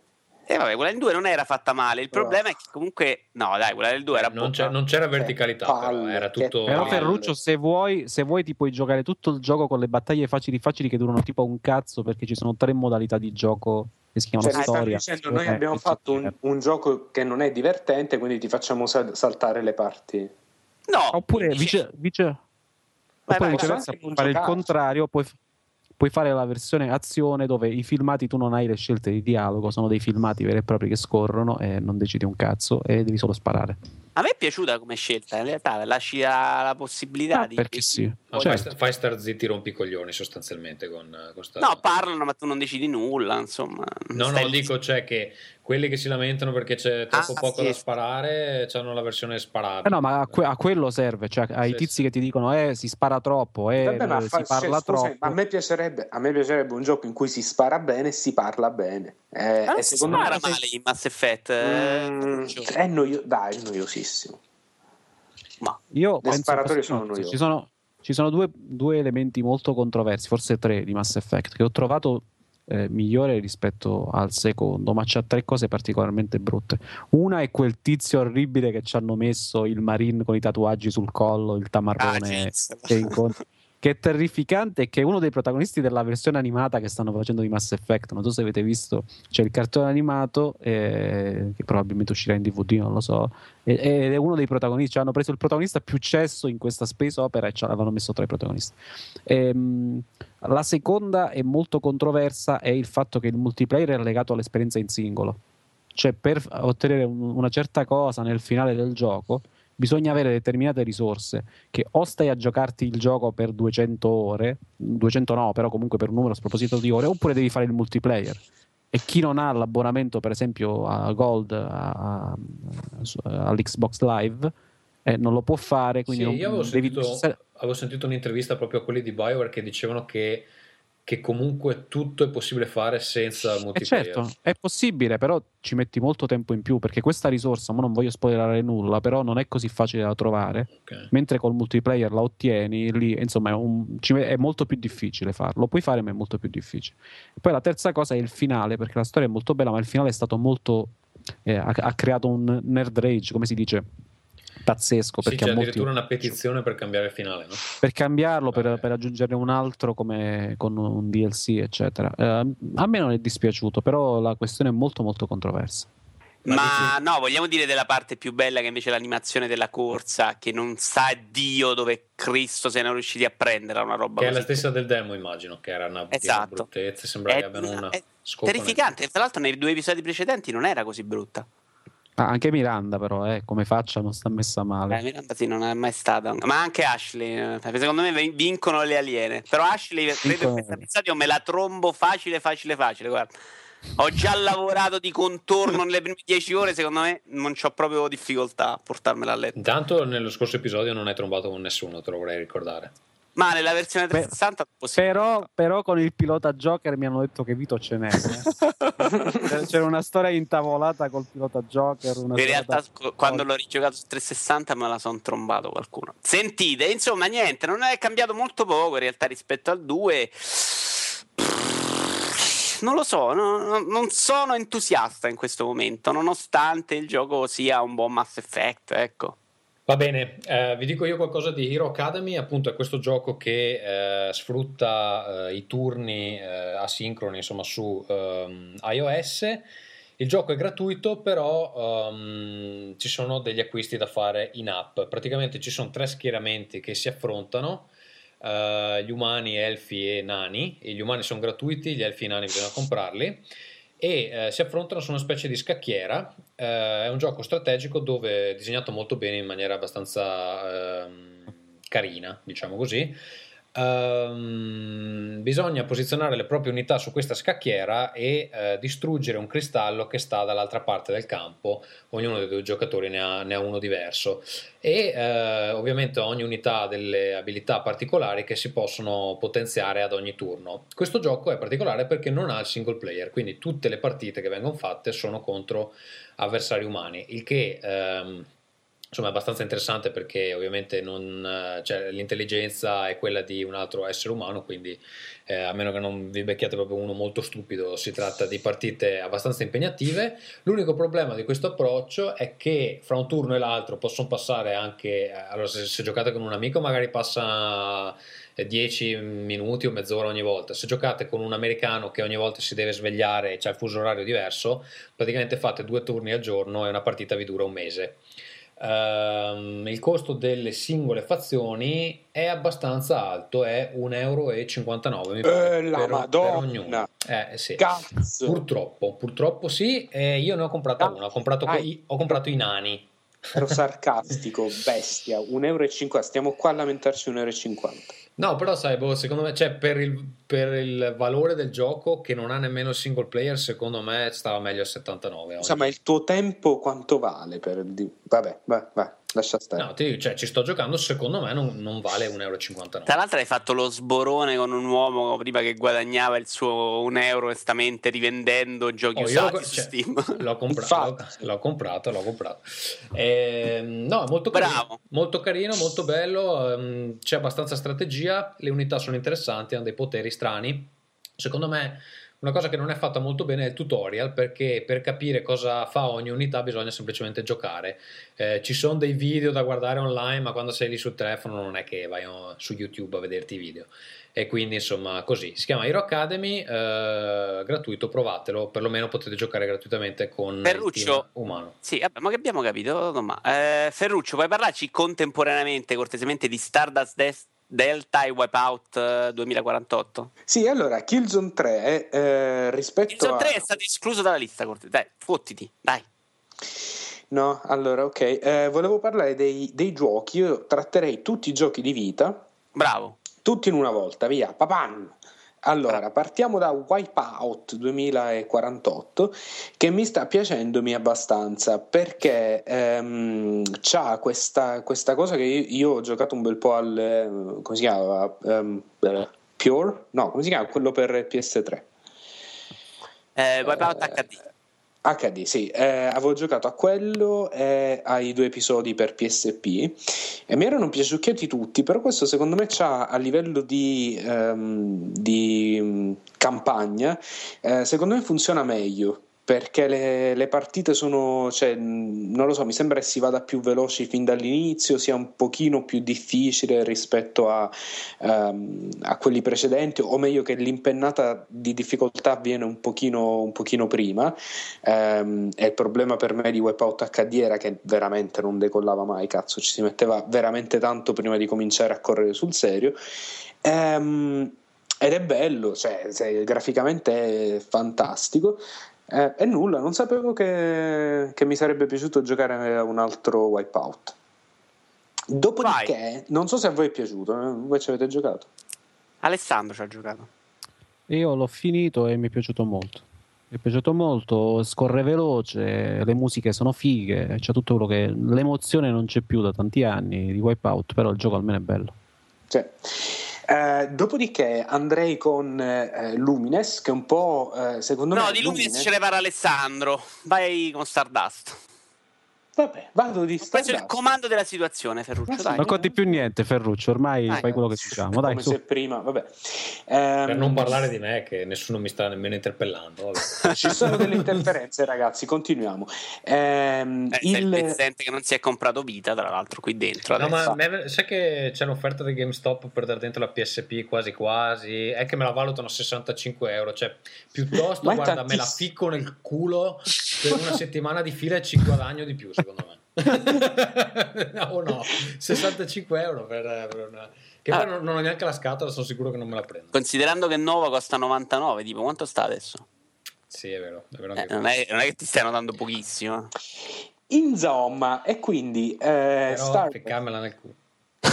E vabbè, quella del 2 non era fatta male. Il problema è che comunque. No, dai, quella del 2 era Non, c'è- non c'era verticalità, però, palle, era che tutto... Però. Ferruccio, se vuoi, se vuoi ti puoi giocare tutto il gioco con le battaglie facili facili che durano tipo un cazzo perché ci sono tre modalità di gioco che si chiamano Cioè, storia. dicendo, noi Eh, abbiamo fatto un, un gioco che non è divertente, quindi ti facciamo sal- saltare le parti. No, Oppure dice- vice, vice- Vai, oppure vai, viceversa, fare il contrario, puoi, puoi fare la versione azione dove i filmati tu non hai le scelte di dialogo, sono dei filmati veri e propri che scorrono e non decidi un cazzo e devi solo sparare. A me è piaciuta come scelta, in realtà lasci la, la possibilità Ah, di. perché sì. Ma Certo. fai, sta- fai star zitti rompicoglioni sostanzialmente con, con sta... No, parlano, ma tu non decidi nulla. Insomma, No, Stai no, lì- dico cioè che quelli che si lamentano perché c'è troppo Ah, poco sì. da sparare hanno la versione sparabile. Eh no, ma a, que- a quello serve, cioè ai Sì, tizi sì. che ti dicono eh si spara troppo, eh, Vabbè, ma si fa- parla cioè, troppo. scusami, a, me piacerebbe, a me piacerebbe un gioco in cui si spara bene e si parla bene. Eh, Ma non e si spara me male in Mass Effect. eh, Mm, è noio- dai, è noiosissimo. Ma Io Le sparatori sono no, noiose. ci sono, ci sono due, due elementi molto controversi, forse tre di Mass Effect, che ho trovato eh, migliore rispetto al secondo, ma c'ha tre cose particolarmente brutte. Una è quel tizio orribile che ci hanno messo il marine con i tatuaggi sul collo, il Ah, tamarrone Jinx. che incontri. Che è terrificante e che è uno dei protagonisti della versione animata che stanno facendo di Mass Effect. Non so se avete visto, c'è il cartone animato eh, che probabilmente uscirà in DVD, non lo so. Ed è uno dei protagonisti. Cioè hanno preso il protagonista più cesso in questa space opera e ce l'avevano messo tra i protagonisti. Ehm, la seconda è molto controversa è il fatto che il multiplayer è legato all'esperienza in singolo. Cioè, per ottenere un- una certa cosa nel finale del gioco, bisogna avere determinate risorse che o stai a giocarti il gioco per 200 ore, 200 no, però comunque per un numero sproposito di ore, oppure devi fare il multiplayer. E chi non ha l'abbonamento, per esempio, a Gold a- a- all'Xbox Live, eh, non lo può fare. Quindi Sì, non, io avevo devi sentito, avevo sentito un'intervista proprio a quelli di Bioware che dicevano che, che comunque tutto è possibile fare senza Eh multiplayer. certo, è possibile, però ci metti molto tempo in più perché questa risorsa, ma non voglio spoilerare nulla, però non è così facile da trovare, Ok. mentre col multiplayer la ottieni, lì insomma è, un- è molto più difficile farlo, lo puoi fare ma è molto più difficile. Poi la terza cosa è il finale, perché la storia è molto bella, ma il finale è stato molto... eh, ha, ha creato un nerd rage, come si dice? Pazzesco, Sì, perché c'è a molti- addirittura una petizione per cambiare il finale, no? per cambiarlo, per, Eh. per aggiungerne un altro come con un DLC, eccetera. Eh, a me non è dispiaciuto, però la questione è molto molto controversa. Ma no, vogliamo dire della parte più bella che invece è l'animazione della corsa, che non sa Dio dove Cristo se ne è riusciti a prendere una roba Che è la così. stessa del demo, immagino, che era una Esatto. bruttezza, sembra È, che abbiano una è terrificante. Tra l'altro, nei due episodi precedenti non era così brutta. Ah, anche Miranda, però, eh, come faccia, non sta messa male. Eh, Miranda sì, non è mai stata. Ma anche Ashley. eh, Secondo me vin- vincono le aliene. Però Ashley, credo in questo episodio me la trombo facile, facile, facile. Guarda. Ho già lavorato di contorno nelle prime 10 ore. Secondo me non ho proprio difficoltà a portarmela a letto. Intanto nello scorso episodio non hai trombato con nessuno, te lo vorrei ricordare. Ma nella versione 360 sì. Però, però con il pilota Joker mi hanno detto che Vito ce n'è. eh. C'era una storia intavolata col pilota Joker. In realtà, co- quando l'ho rigiocato su 360 me la sono trombato qualcuno. Sentite, insomma, niente, non è cambiato molto poco in realtà rispetto al 2. Non lo so, no- no- non sono entusiasta in questo momento, nonostante il gioco sia un buon Mass Effect, ecco. Va bene, eh, vi dico io qualcosa di Hero Academy, appunto è questo gioco che eh, sfrutta eh, i turni eh, asincroni insomma su ehm, iOS. Il gioco è gratuito, però ehm, ci sono degli acquisti da fare in app. Praticamente ci sono tre schieramenti che si affrontano, eh, gli umani, elfi e nani. E gli umani sono gratuiti, gli elfi e i nani bisogna comprarli e eh, si affrontano su una specie di scacchiera. Eh, è un gioco strategico dove è disegnato molto bene in maniera abbastanza ehm, carina, diciamo così. Ehm, bisogna posizionare le proprie unità su questa scacchiera e eh, distruggere un cristallo che sta dall'altra parte del campo. Ognuno dei due giocatori ne ha, ne ha uno diverso. E eh, ovviamente ogni unità ha delle abilità particolari che si possono potenziare ad ogni turno. Questo gioco è particolare perché non ha il single player, quindi tutte le partite che vengono fatte sono contro avversari umani, il che ehm, insomma è abbastanza interessante perché ovviamente non, eh, cioè, l'intelligenza è quella di un altro essere umano, quindi eh, a meno che non vi becchiate proprio uno molto stupido, si tratta di partite abbastanza impegnative. L'unico problema di questo approccio è che fra un turno e l'altro possono passare anche, eh, allora se, se giocate con un amico magari passa 10 minuti o mezz'ora ogni volta. Se giocate con un americano che ogni volta si deve svegliare e c'è il fuso orario diverso, praticamente fate due turni al giorno e una partita vi dura un mese. Um, il costo delle singole fazioni è abbastanza alto, è 1,59 euro mi pare, Eh, la per, Madonna. per ognuno. Eh, sì. Cazzo. Purtroppo, purtroppo sì, e io ne ho comprata Ah, una, ho comprato, i, ho comprato i nani. Ero sarcastico, bestia. 1,50 euro. Stiamo qua a lamentarci 1,50 euro. No, però sai, boh, secondo me, cioè, per il, per il valore del gioco che non ha nemmeno il single player, secondo me stava meglio a 79 oggi. Scusa, ma il tuo tempo quanto vale? Per... Vabbè, vai, vai, lascia stare. No, ti cioè, ci sto giocando, secondo me non, non vale 1,59 euro. Tra l'altro hai fatto lo sborone con un uomo prima che guadagnava il suo un euro estamente rivendendo giochi Oh, usati l'ho- su cioè, Steam. L'ho comprato, l'ho comprato, l'ho comprato. Ehm, no, è molto Bravo. carino, molto carino, molto bello. ehm, c'è abbastanza strategia. Le unità sono interessanti, hanno dei poteri strani. Secondo me, una cosa che non è fatta molto bene è il tutorial, perché per capire cosa fa ogni unità bisogna semplicemente giocare. Eh, ci sono dei video da guardare online, ma quando sei lì sul telefono non è che vai oh, su YouTube a vederti i video. E quindi insomma così. Si chiama Hero Academy, eh, gratuito, provatelo, perlomeno potete giocare gratuitamente con Ferruccio. umano. Sì, vabbè, ma che abbiamo capito? No, ma, eh, Ferruccio, puoi parlarci contemporaneamente, cortesemente, di Stardust Des- Delta e Wipeout eh, 2048? Sì, allora, Killzone 3 eh, rispetto Il Zone a... 3 è stato escluso dalla lista, dai, fottiti, dai. No, allora, ok. eh, volevo parlare dei, dei giochi. Io tratterei tutti i giochi di vita, Bravo. tutti in una volta, via. Papam! Allora, partiamo da Wipeout 2048, che mi sta piacendomi abbastanza perché ehm, c'ha questa, questa cosa che io, io ho giocato un bel po' al. eh, come si chiama? Ehm, eh, Pure? No, come si chiama? Quello per PS3. Eh, Wipeout Eh, HD. HD, sì, eh, avevo giocato a quello e ai due episodi per PSP e mi erano piaciucchiati tutti, però questo secondo me c'ha a livello di, ehm, di mm, campagna, eh, secondo me funziona meglio. Perché le, le partite sono, cioè, non lo so, mi sembra che si vada più veloci fin dall'inizio, sia un pochino più difficile rispetto a, ehm, a quelli precedenti, o meglio che l'impennata di difficoltà avviene un pochino, un pochino prima. Ehm, e il problema per me di Wipeout HD era che veramente non decollava mai, cazzo, ci si metteva veramente tanto prima di cominciare a correre sul serio. Ehm, ed è bello, cioè, graficamente è fantastico. Eh, e nulla, non sapevo che, che mi sarebbe piaciuto giocare a un altro Wipeout. Dopodiché, non so se a voi è piaciuto, eh, voi ci avete giocato. Alessandro ci ha giocato. Io l'ho finito e mi è piaciuto molto. Mi è piaciuto molto, scorre veloce, le musiche sono fighe, c'è tutto quello che. L'emozione non c'è più da tanti anni di Wipeout, però il gioco almeno è bello. Cioè, eh, dopodiché andrei con eh, Lumines, che è un po' eh, secondo No, me. di Lumines ce ne parla Alessandro. Vai con Stardust. Vabbè, vado di Ho preso il comando della situazione, Ferruccio. Ma Dai. Non conti più niente, Ferruccio, ormai Dai. fai quello che diciamo. Dai, Come su. se prima, vabbè. Per Ehm, non parlare di me, che nessuno mi sta nemmeno interpellando. vabbè. Ci sono delle interferenze, ragazzi, continuiamo. Ehm, Eh, il pezzente che non si è comprato vita, tra l'altro, qui dentro. No, adesso. ma me- sai che c'è l'offerta di GameStop per dare dentro la PSP quasi quasi? È che me la valutano 65 euro. Cioè, piuttosto, è guarda, me la ficco nel culo per una settimana di fila e ci guadagno di più, secondo me. o no, 65 euro per, per una... Che Ah. poi non, non ho neanche la scatola, sono sicuro che non me la prendo. Considerando che nuovo costa 99, tipo quanto sta adesso? Sì, è vero. È vero Eh, non, è, non è che ti stiano dando pochissimo. Insomma, e quindi eh, Però Star- nel culo.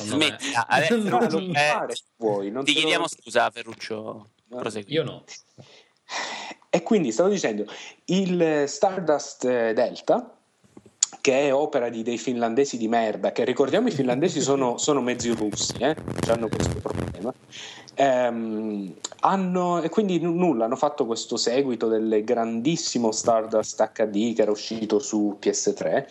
Smettila, adesso No, No, lo eh, puoi fare se vuoi. non ti te lo- chiediamo scusa, Ferruccio. Prosegui. Io no. E quindi stavo dicendo, il Stardust eh, Delta, che è opera di dei finlandesi di merda, che ricordiamo i finlandesi sono, sono mezzi russi, eh? hanno questo problema. Ehm, hanno, e quindi n- nulla, hanno fatto questo seguito del grandissimo Stardust HD che era uscito su PS3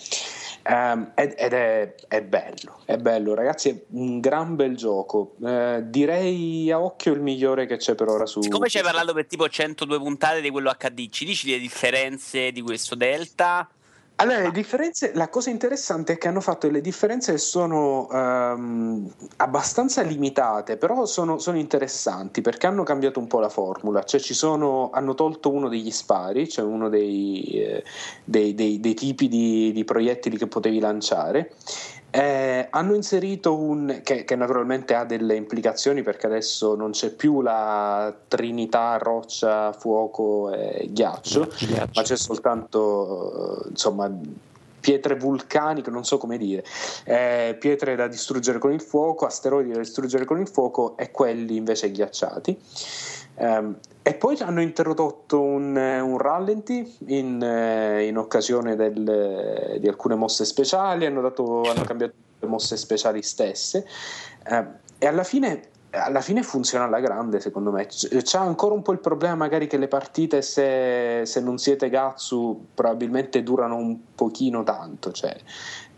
ehm, ed, ed è, è bello, è bello ragazzi, è un gran bel gioco, Eh, direi a occhio il migliore che c'è per ora su Siccome ci hai PS3. parlato per tipo 102 puntate di quello HD, ci dici le differenze di questo Delta? Allora, le differenze, la cosa interessante è che hanno fatto delle differenze sono ehm, abbastanza limitate, però sono, sono interessanti perché hanno cambiato un po' la formula, cioè ci sono, hanno tolto uno degli spari, cioè uno dei, eh, dei- dei- dei tipi di, di proiettili che potevi lanciare. Eh, hanno inserito un che, che naturalmente ha delle implicazioni perché adesso non c'è più la trinità roccia, fuoco e ghiaccio, ma c'è soltanto eh, insomma pietre vulcaniche, non so come dire, eh, pietre da distruggere con il fuoco, asteroidi da distruggere con il fuoco e quelli invece ghiacciati. Ehm, e poi hanno introdotto un, eh, un rallenti in, eh, in occasione del- di alcune mosse speciali, hanno, dato- hanno cambiato le mosse speciali stesse. Ehm, e alla fine alla fine funziona alla grande secondo me. C'è ancora un po' il problema magari che le partite se, se non siete Gatsu probabilmente durano un pochino tanto cioè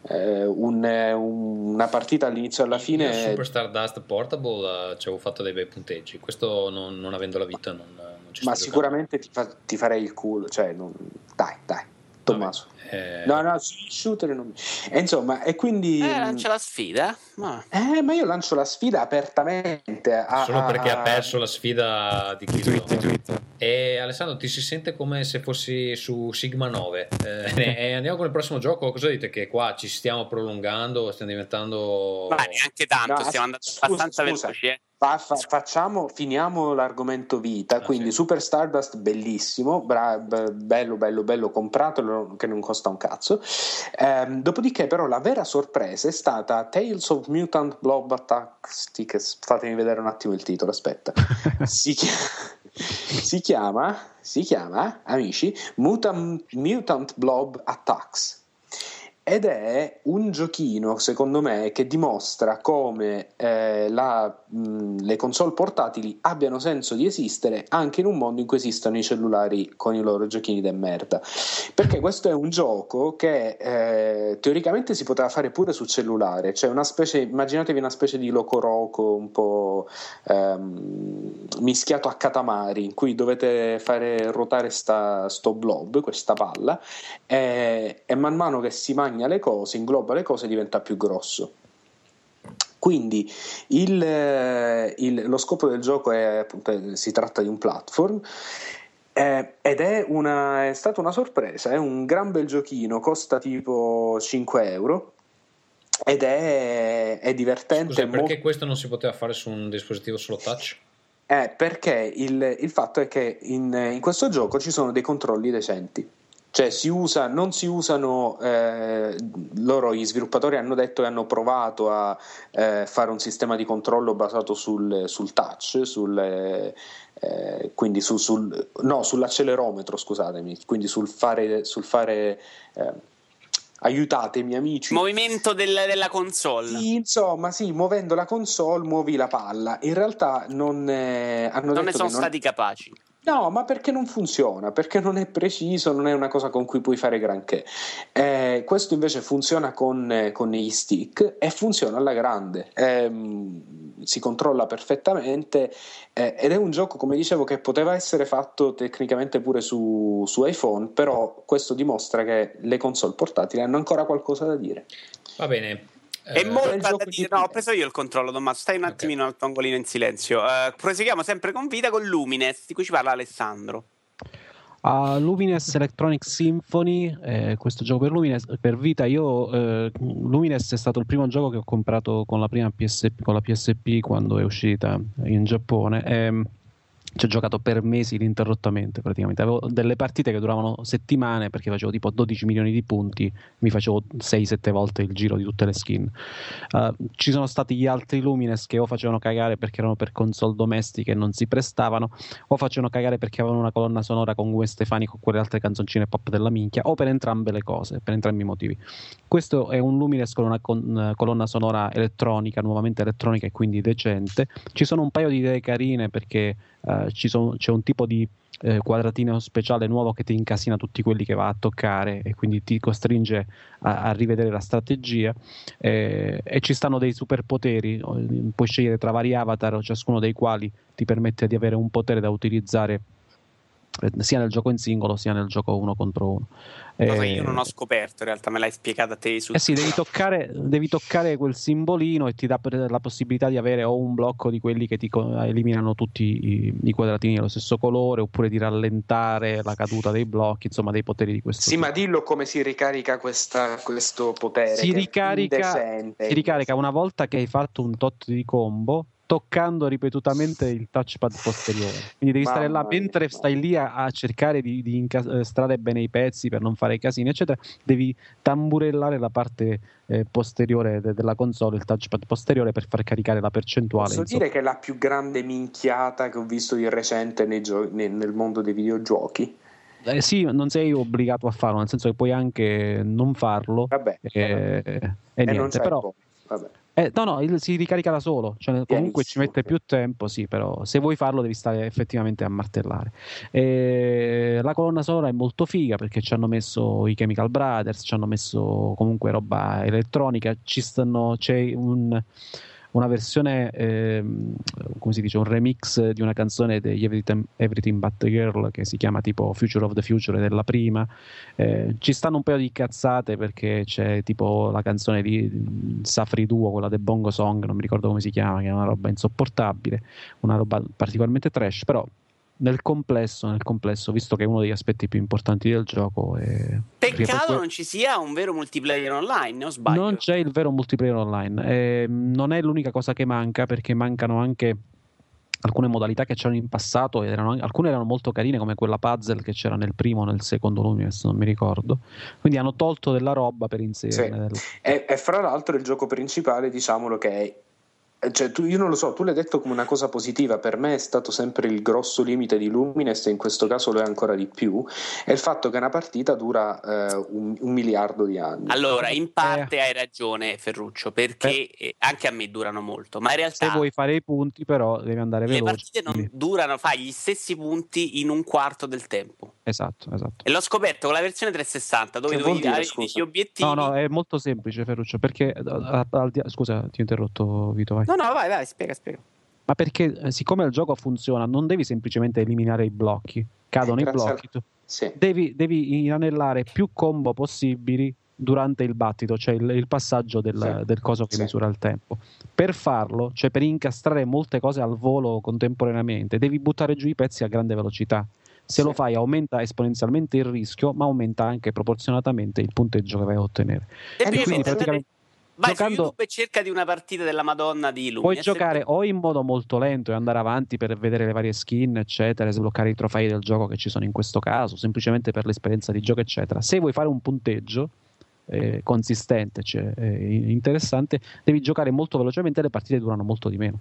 eh, un- eh, un- una partita all'inizio e alla fine Super Stardust Portable eh, ci avevo fatto dei bei punteggi. Questo non, non avendo la vita non, non ci ma sicuramente ti, fa- ti farei il culo cioè non- dai dai Tommaso. Eh, no no shooter non... e insomma e quindi Eh, lancia la sfida. Ma... eh, ma io lancio la sfida apertamente a- Solo perché ha perso la sfida di Cristo. tweet, tweet. E Alessandro, ti si sente come se fossi su Sigma 9. Eh, e andiamo con il prossimo gioco. Cosa dite? Che qua ci stiamo prolungando, stiamo diventando. Ma neanche tanto, No, stiamo andando scusa, abbastanza scusa. veloci. Eh. Fa- fa- facciamo, finiamo l'argomento vita. Ah, quindi, sì. Super Stardust, bellissimo, bra- bello, bello, bello, compratelo che non costa un cazzo. Ehm, dopodiché, però, la vera sorpresa è stata Tales of Mutant Blob Tactics. Fatemi vedere un attimo il titolo. Aspetta, si, chia- si chiama, si chiama, amici, Mutant, Mutant Blob Attacks. Ed è un giochino, secondo me, che dimostra come eh, la- mh, le console portatili abbiano senso di esistere anche in un mondo in cui esistono i cellulari con i loro giochini de merda. Perché questo è un gioco che eh, teoricamente si poteva fare pure su cellulare, cioè una specie, immaginatevi una specie di locoroco un po' ehm, mischiato a Katamari, in cui dovete fare ruotare sta, sto blob, questa palla, e, e man mano che si mangia le cose, ingloba le cose, diventa più grosso. Quindi il, eh, il- lo scopo del gioco è appunto si tratta di un platform eh, ed è, una, è stata una sorpresa, è un gran bel giochino, costa tipo 5 euro ed è, è divertente. Scusa, perché questo non si poteva fare su un dispositivo solo touch? eh, perché il, il fatto è che in, in questo gioco ci sono dei controlli decenti. Cioè, si usa, non si usano. eh, loro, gli sviluppatori, hanno detto e hanno provato a eh, fare un sistema di controllo basato sul, sul touch, sul, eh, eh, quindi su- sul, no, sull'accelerometro, scusatemi, quindi sul fare. Sul fare eh, aiutatemi, amici. Movimento del- della console. Sì, insomma, sì, muovendo la console muovi la palla. In realtà non eh, hanno non ne sono non- stati capaci. No, ma perché non funziona? Perché non è preciso, non è una cosa con cui puoi fare granché. Eh, questo invece funziona con, eh, con gli stick e funziona alla grande. Ehm, si controlla perfettamente eh, ed è un gioco, come dicevo, che poteva essere fatto tecnicamente pure su, su iPhone, però questo dimostra che le console portatili hanno ancora qualcosa da dire. Va bene. E Eh, molto da dire. di- No, ho preso io il controllo, Tommaso. Stai un attimino al tuo angolino in silenzio. Eh, proseguiamo sempre con vita con Lumines, di cui ci parla Alessandro. A Lumines Electronic Symphony, eh, questo gioco per Lumines, per vita, io eh, Lumines è stato il primo gioco che ho comprato con la prima PSP, con la PSP quando è uscita in Giappone. Ehm, ci ho giocato per mesi ininterrottamente praticamente. Avevo delle partite che duravano settimane perché facevo tipo 12 milioni di punti, mi facevo 6-7 volte il giro di tutte le skin. Uh, ci sono stati gli altri Lumines che o facevano cagare perché erano per console domestiche e non si prestavano, o facevano cagare perché avevano una colonna sonora con Gwen Stefani con quelle altre canzoncine pop della minchia, o per entrambe le cose, per entrambi i motivi. Questo è un Lumines con una con, colonna sonora elettronica, nuovamente elettronica e quindi decente. Ci sono un paio di idee carine perché sono, c'è un tipo di eh, quadratino speciale nuovo che ti incasina tutti quelli che va a toccare e quindi ti costringe a, a rivedere la strategia. Eh, e ci stanno dei superpoteri puoi scegliere tra vari avatar ciascuno dei quali ti permette di avere un potere da utilizzare eh, sia nel gioco in singolo sia nel gioco uno contro uno. Cosa eh, io non ho scoperto, in realtà me l'hai spiegata te su Eh sì, devi toccare, devi toccare, quel simbolino e ti dà la possibilità di avere o un blocco di quelli che ti eliminano tutti i, i quadratini dello stesso colore, oppure di rallentare la caduta dei blocchi, insomma, dei poteri di questo Sì, tipo. ma dillo come si ricarica questa, questo potere. Si ricarica, si ricarica una volta che hai fatto un tot di combo toccando ripetutamente il touchpad posteriore. Quindi devi Mamma stare là mentre stai lì a, a cercare di, di, incastrare bene i pezzi per non fare casini, eccetera. Devi tamburellare la parte eh, posteriore de- della console, il touchpad posteriore, per far caricare la percentuale. Posso insomma. dire che è la più grande minchiata che ho visto di recente gio- nel mondo dei videogiochi? Eh sì, non sei obbligato a farlo, nel senso che puoi anche non farlo. Vabbè, e, vabbè. e, niente, però. Vabbè. Eh, no, no, si ricarica da solo, cioè, comunque ci mette più tempo, sì, però se vuoi farlo devi stare effettivamente a martellare. E la colonna sonora è molto figa perché ci hanno messo i Chemical Brothers, ci hanno messo comunque roba elettronica, ci stanno, c'è un una versione, eh, come si dice, un remix di una canzone degli Everything, Everything But the Girl che si chiama tipo Future of the Future della prima. Eh, ci stanno un paio di cazzate perché c'è tipo la canzone di Safri Duo, quella del Bongo Song, non mi ricordo come si chiama, che è una roba insopportabile, una roba particolarmente trash, però nel complesso, nel complesso, visto che è uno degli aspetti più importanti del gioco. È... Peccato non ci sia un vero multiplayer online, o sbaglio? Non c'è il vero multiplayer online. Eh, non è l'unica cosa che manca, perché mancano anche alcune modalità che c'erano in passato, erano, alcune erano molto carine, come quella puzzle che c'era nel primo o nel secondo Lumines, non mi ricordo. Quindi hanno tolto della roba per inserire. Sì. Del... E, e, fra l'altro il gioco principale, diciamolo che è cioè, tu, io non lo so, tu l'hai detto come una cosa positiva, per me è stato sempre il grosso limite di Lumines e in questo caso lo è ancora di più, è il fatto che una partita dura eh, un, un, miliardo di anni. Allora, in parte eh. hai ragione Ferruccio, perché eh. anche a me durano molto, ma in realtà... Se vuoi fare i punti però devi andare veloce. Le partite non durano, fai gli stessi punti in un quarto del tempo. Esatto, esatto. E l'ho scoperto con la versione 360, dove che dovevi dare gli obiettivi... No, no, è molto semplice Ferruccio, perché... Scusa, ti ho interrotto Vito, vai. No, no, vai, vai, spiega, spiega. Ma perché eh, siccome il gioco funziona, non devi semplicemente eliminare i blocchi, cadono i blocchi, tu sì. devi, devi, inanellare più combo possibili durante il battito, cioè il, il passaggio del, sì. del, coso che sì. misura il tempo. Per farlo, cioè per incastrare molte cose al volo contemporaneamente, devi buttare giù i pezzi a grande velocità. Se lo fai aumenta esponenzialmente il rischio, ma aumenta anche proporzionatamente il punteggio che vai a ottenere. E, e quindi praticamente Vai giocando, su YouTube e cerca di una partita della Madonna di Lumines. Puoi giocare o in modo molto lento e andare avanti per vedere le varie skin, eccetera, e sbloccare i trofei del gioco che ci sono in questo caso, semplicemente per l'esperienza di gioco, eccetera. Se vuoi fare un punteggio eh, consistente, cioè, eh, interessante, devi giocare molto velocemente e le partite durano molto di meno.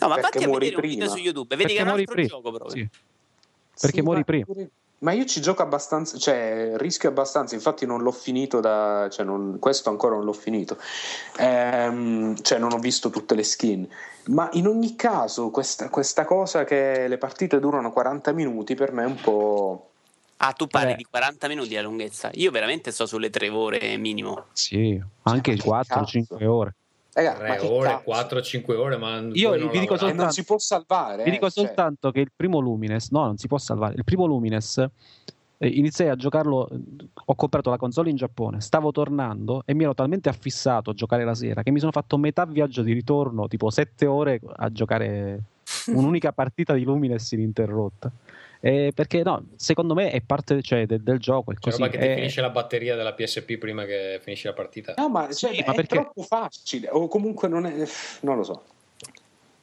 No, ma perché vatti a vedere prima. un video su YouTube, vedi perché che è un altro prima. gioco proprio. Sì. Perché sì, muori prima. Ma io ci gioco abbastanza, cioè rischio abbastanza, infatti non l'ho finito da, cioè non, questo ancora non l'ho finito, ehm, cioè non ho visto tutte le skin, ma in ogni caso questa, questa, cosa che le partite durano 40 minuti per me è un po'... Ah, tu parli eh. di 40 minuti la lunghezza, io veramente sto sulle 3 ore minimo. Sì, anche 4-5 ore. Raga, 3 ore, 4-5 ore, ma io vi dico soltanto, non si può salvare. Vi dico eh, cioè. soltanto che il primo Lumines, no, non si può salvare. Il primo Lumines eh, iniziai a giocarlo. Ho comprato la console in Giappone, stavo tornando e mi ero talmente affissato a giocare la sera che mi sono fatto metà viaggio di ritorno, tipo 7 ore a giocare un'unica partita di Lumines ininterrotta. Eh, perché no, secondo me è parte cioè, del, del, gioco. È così. roba che ti è... finisce la batteria della PSP prima che finisci la partita. No, ma, cioè, sì, ma è perché... troppo facile, o comunque non è. Non lo so.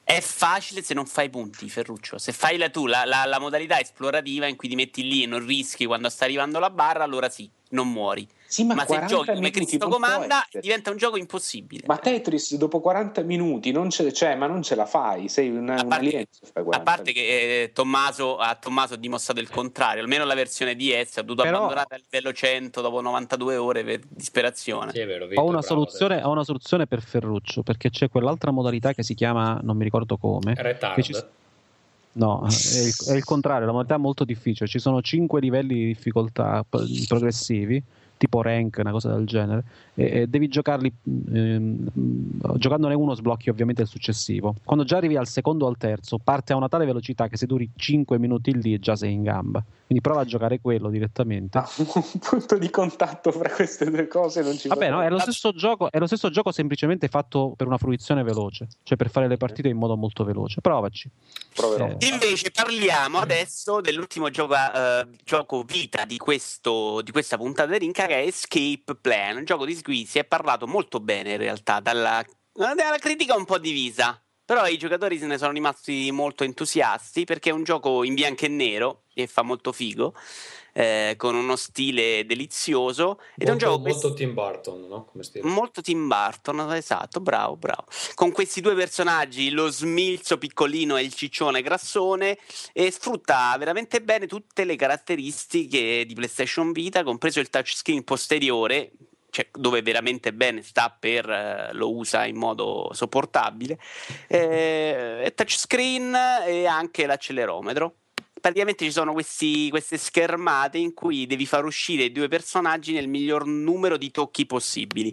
È facile se non fai punti, Ferruccio. Se fai la, tu la, la, la modalità esplorativa in cui ti metti lì e non rischi quando sta arrivando la barra, allora sì, non muori. Sì, ma, Ma se 40 giochi come Cristo comanda, essere. diventa un gioco impossibile. Ma Tetris dopo 40 minuti non ce, cioè, ma non ce la fai, sei una, A un parte- fai A 40 parte che eh, Tommaso, a Tommaso ha dimostrato il contrario, almeno la versione DS ha dovuto Però- abbandonare al livello 100 dopo 92 ore per disperazione. Sì, è vero, Ho Victor, una, bravo, soluzione, ho una soluzione per Ferruccio, perché c'è quell'altra modalità che si chiama, non mi ricordo come. Retard. che ci- No, è il, è il contrario, la modalità è molto difficile. Ci sono 5 livelli di difficoltà progressivi, tipo rank, una cosa del genere, e, e devi giocarli. ehm, giocandone uno sblocchi ovviamente il successivo. Quando già arrivi al secondo o al terzo, parte a una tale velocità che se duri 5 minuti lì già sei in gamba. Quindi prova a giocare quello direttamente. Ah, un punto di contatto fra queste due cose non ci Vabbè, no, è lo stesso gioco, è lo stesso gioco semplicemente fatto per una fruizione veloce, cioè per fare le partite in modo molto veloce. Provaci. Eh, Invece parliamo adesso dell'ultimo gioco, eh, gioco vita di, questo, di questa puntata di Rinca che è Escape Plan, un gioco di si è parlato molto bene in realtà, dalla, dalla critica un po' divisa, però i giocatori se ne sono rimasti molto entusiasti perché è un gioco in bianco e nero e fa molto figo, eh, con uno stile delizioso ed è un Molto, gioco molto Tim Burton, no? Come stile. Molto Tim Burton, esatto, bravo, bravo. Con questi due personaggi, lo smilzo piccolino e il ciccione grassone, e sfrutta veramente bene tutte le caratteristiche di PlayStation Vita, compreso il touchscreen posteriore, cioè dove veramente bene sta per eh, lo usa in modo sopportabile, eh, touchscreen e anche l'accelerometro. Praticamente ci sono questi- queste schermate in cui devi far uscire i due personaggi nel miglior numero di tocchi possibili.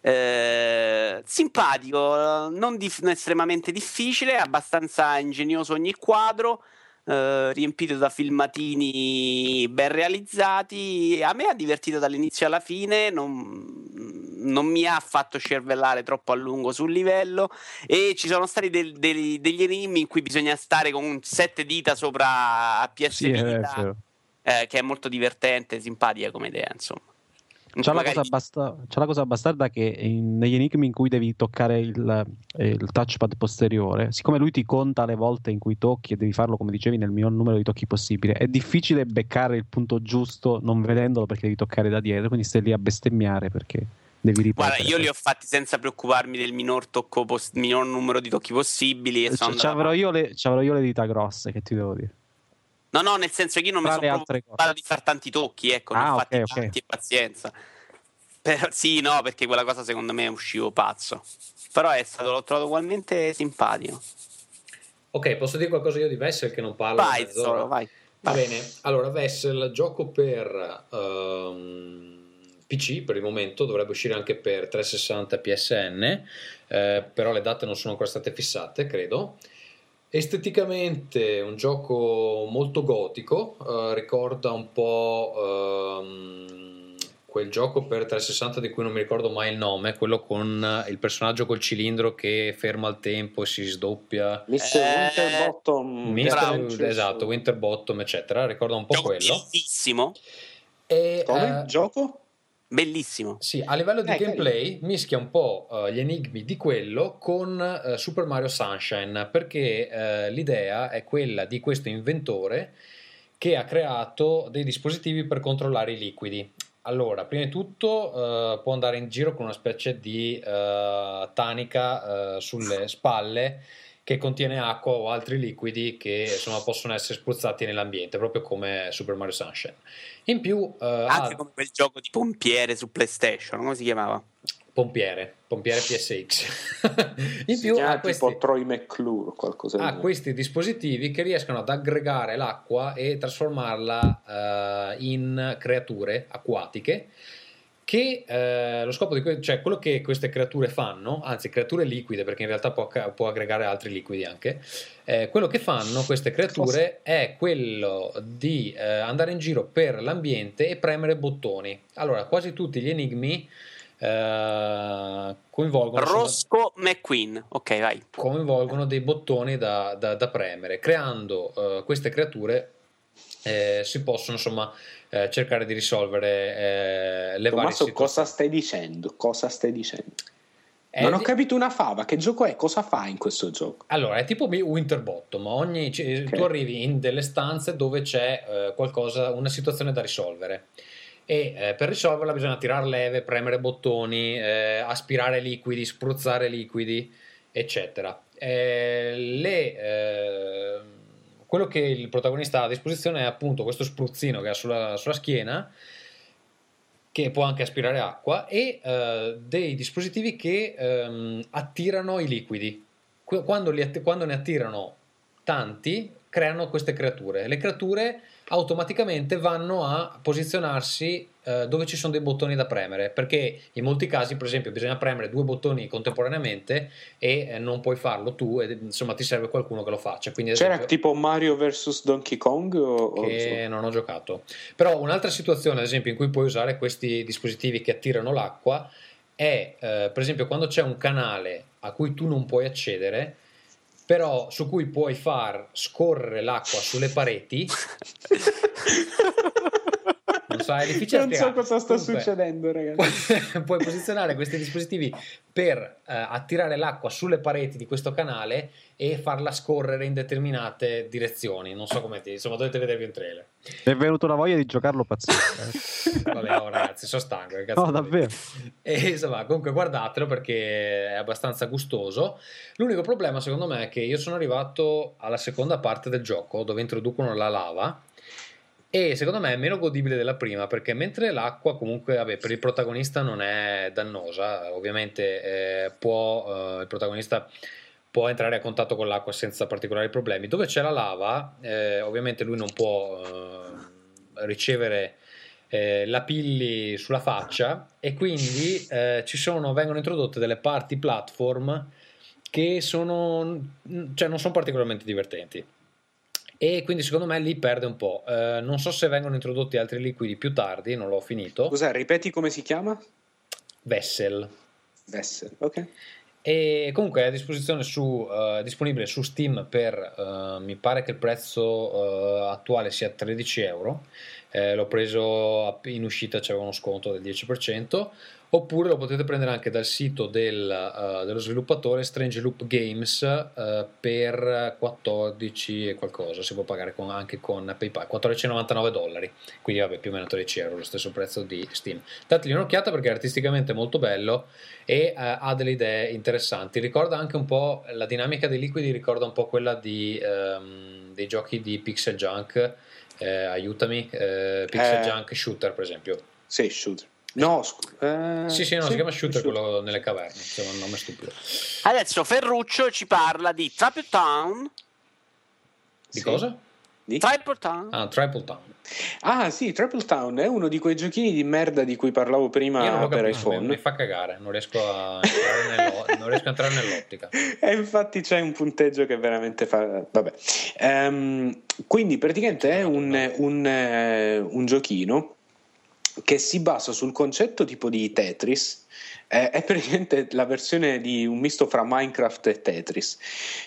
Eh, simpatico, non, dif- non estremamente difficile, abbastanza ingegnoso ogni quadro, eh, riempito da filmatini ben realizzati. A me ha divertito dall'inizio alla fine, non, non mi ha fatto cervellare troppo a lungo sul livello e ci sono stati del- dei- degli enigmi in cui bisogna stare con sette dita sopra a PS sì, eh, che è molto divertente, simpatica come idea, insomma. La, Magari- cosa basta- c'ha la cosa bastarda che in- negli enigmi in cui devi toccare il, eh, il touchpad posteriore, siccome lui ti conta le volte in cui tocchi e devi farlo, come dicevi, nel minor numero di tocchi possibile, è difficile beccare il punto giusto non vedendolo perché devi toccare da dietro, quindi stai lì a bestemmiare perché devi ripetere. Guarda, io li ho fatti senza preoccuparmi del minor, tocco pos- minor numero di tocchi possibili. E C- sono ci andato avrò io, le, ci avrò io le dita grosse, che ti devo dire. No, no, nel senso che io non mi sono preoccupato di fare tanti tocchi, ecco, ne Ah, ho fatti ok, ok. tanti e pazienza. Però, sì, no, perché quella cosa secondo me uscivo pazzo. Però è stato, l'ho trovato ugualmente simpatico. Ok, posso dire qualcosa io di Vessel che non parlo? Vai? Zoro, vai. Va bene, allora Vessel, gioco per ehm, PC per il momento, dovrebbe uscire anche per 360 PSN, eh, però le date non sono ancora state fissate, credo. Esteticamente un gioco molto gotico, eh, ricorda un po' ehm, quel gioco per 360 di cui non mi ricordo mai il nome, quello con il personaggio col cilindro che ferma il tempo e si sdoppia. Mr. Eh, Winterbottom Mister- Adventures. esatto, Winterbottom, eccetera. Ricorda un po' Gioco quello. bellissimo, E, Come? eh, Gioco? Bellissimo. sì, a livello di Eh, gameplay mischia un po' eh, gli enigmi di quello con eh, Super Mario Sunshine, perché eh, l'idea è quella di questo inventore che ha creato dei dispositivi per controllare i liquidi. Allora, prima di tutto può andare in giro con una specie di tanica sulle spalle che contiene acqua o altri liquidi che insomma, possono essere spruzzati nell'ambiente, proprio come Super Mario Sunshine. In più, eh, Anche ha come quel gioco di pompiere su PlayStation, come si chiamava? pompiere, pompiere PSX. in Si più ha questi, tipo Troy McClure o qualcosa ha questi dispositivi che riescono ad aggregare l'acqua e trasformarla eh, in creature acquatiche che eh, lo scopo di que- cioè quello che queste creature fanno, anzi creature liquide perché in realtà può, può aggregare altri liquidi anche, eh, quello che fanno queste creature è quello di eh, andare in giro per l'ambiente e premere bottoni. Allora, quasi tutti gli enigmi eh, coinvolgono insomma, Roscoe McQueen. Ok, vai. coinvolgono dei bottoni da, da- da premere. Creando eh, queste creature eh, si possono insomma eh, cercare di risolvere eh, le varie Tommaso, cosa situazioni. stai dicendo? Cosa stai dicendo? È Non ho di- capito una fava, che gioco è? Cosa fa in questo gioco? Allora, è tipo Winterbottom, ogni, c- Ok. tu arrivi in delle stanze dove c'è eh, qualcosa, una situazione da risolvere e eh, per risolverla bisogna tirare leve, premere bottoni, eh, aspirare liquidi, spruzzare liquidi, eccetera. Eh, le, eh, quello che il protagonista ha a disposizione è appunto questo spruzzino che ha sulla, sulla schiena che può anche aspirare acqua e eh, dei dispositivi che ehm, attirano i liquidi. Qu- Quando, li att- quando ne attirano tanti, creano queste creature. Le creature automaticamente vanno a posizionarsi eh, dove ci sono dei bottoni da premere, perché in molti casi, per esempio, bisogna premere due bottoni contemporaneamente e eh, non puoi farlo tu, e insomma ti serve qualcuno che lo faccia. Quindi, C'era esempio- tipo Mario vs Donkey Kong? O, o- che non ho giocato. Però un'altra situazione, ad esempio, in cui puoi usare questi dispositivi che attirano l'acqua è, eh, per esempio, quando c'è un canale a cui tu non puoi accedere, però su cui puoi far scorrere l'acqua sulle pareti. Non so, è difficile Non so cosa sta Comunque, succedendo, ragazzi. puoi, puoi posizionare questi dispositivi per eh, attirare l'acqua sulle pareti di questo canale e farla scorrere in determinate direzioni. Non so come ti, insomma, dovete vedervi un trailer. Mi è venuta una voglia di giocarlo pazzesco. eh. Vabbè, oh, ragazzi, sono stanco. cazzo No, davvero. E insomma, comunque guardatelo perché è abbastanza gustoso. L'unico problema, secondo me, è che io sono arrivato alla seconda parte del gioco dove introducono la lava. E secondo me è meno godibile della prima perché mentre l'acqua comunque vabbè, per il protagonista non è dannosa, ovviamente eh, può, eh, il protagonista può entrare a contatto con l'acqua senza particolari problemi. Dove c'è la lava, eh, ovviamente lui non può eh, ricevere eh, lapilli sulla faccia e quindi eh, sono, vengono introdotte delle parti platform che sono, cioè non sono particolarmente divertenti. E quindi secondo me lì perde un po'. Eh, non so se vengono introdotti altri liquidi più tardi, non l'ho finito. Scusa, ripeti come si chiama? Vessel. Vessel, ok. E comunque è a disposizione su, eh, disponibile su Steam per eh, mi pare che il prezzo eh, attuale sia 13 euro. Eh, l'ho preso in uscita, c'era uno sconto del 10%. Oppure lo potete prendere anche dal sito del, eh, dello sviluppatore Strange Loop Games eh, per 14 e qualcosa. Si può pagare con- anche con PayPal 14,99 dollari. Quindi, vabbè, più o meno 13 euro, lo stesso prezzo di Steam. Dategli un'occhiata perché è artisticamente molto bello e eh, ha delle idee interessanti. Ricorda anche un po' la dinamica dei liquidi, ricorda un po' quella di, ehm, dei giochi di Pixel Junk. eh, aiutami, eh, Pixel Eh. Junk Shooter, per esempio. Sì, shooter. No, scusa. eh, Sì, sì, no, si chiama Shooter shooter. quello nelle caverne. Insomma, un nome stupido. Adesso Ferruccio ci parla di Triple Town. Di Sì. cosa? Di? Triple Town. Ah, Triple Town. Ah, sì, Triple Town è uno di quei giochini di merda di cui parlavo prima Io non lo per capisco, mi, iPhone. mi fa cagare, non riesco a non riesco a entrare nell'ottica. E infatti c'è un punteggio che veramente fa. Vabbè. Ehm, quindi praticamente è un, un, eh, un giochino che si basa sul concetto tipo di Tetris. Eh, è praticamente la versione di un misto fra Minecraft e Tetris.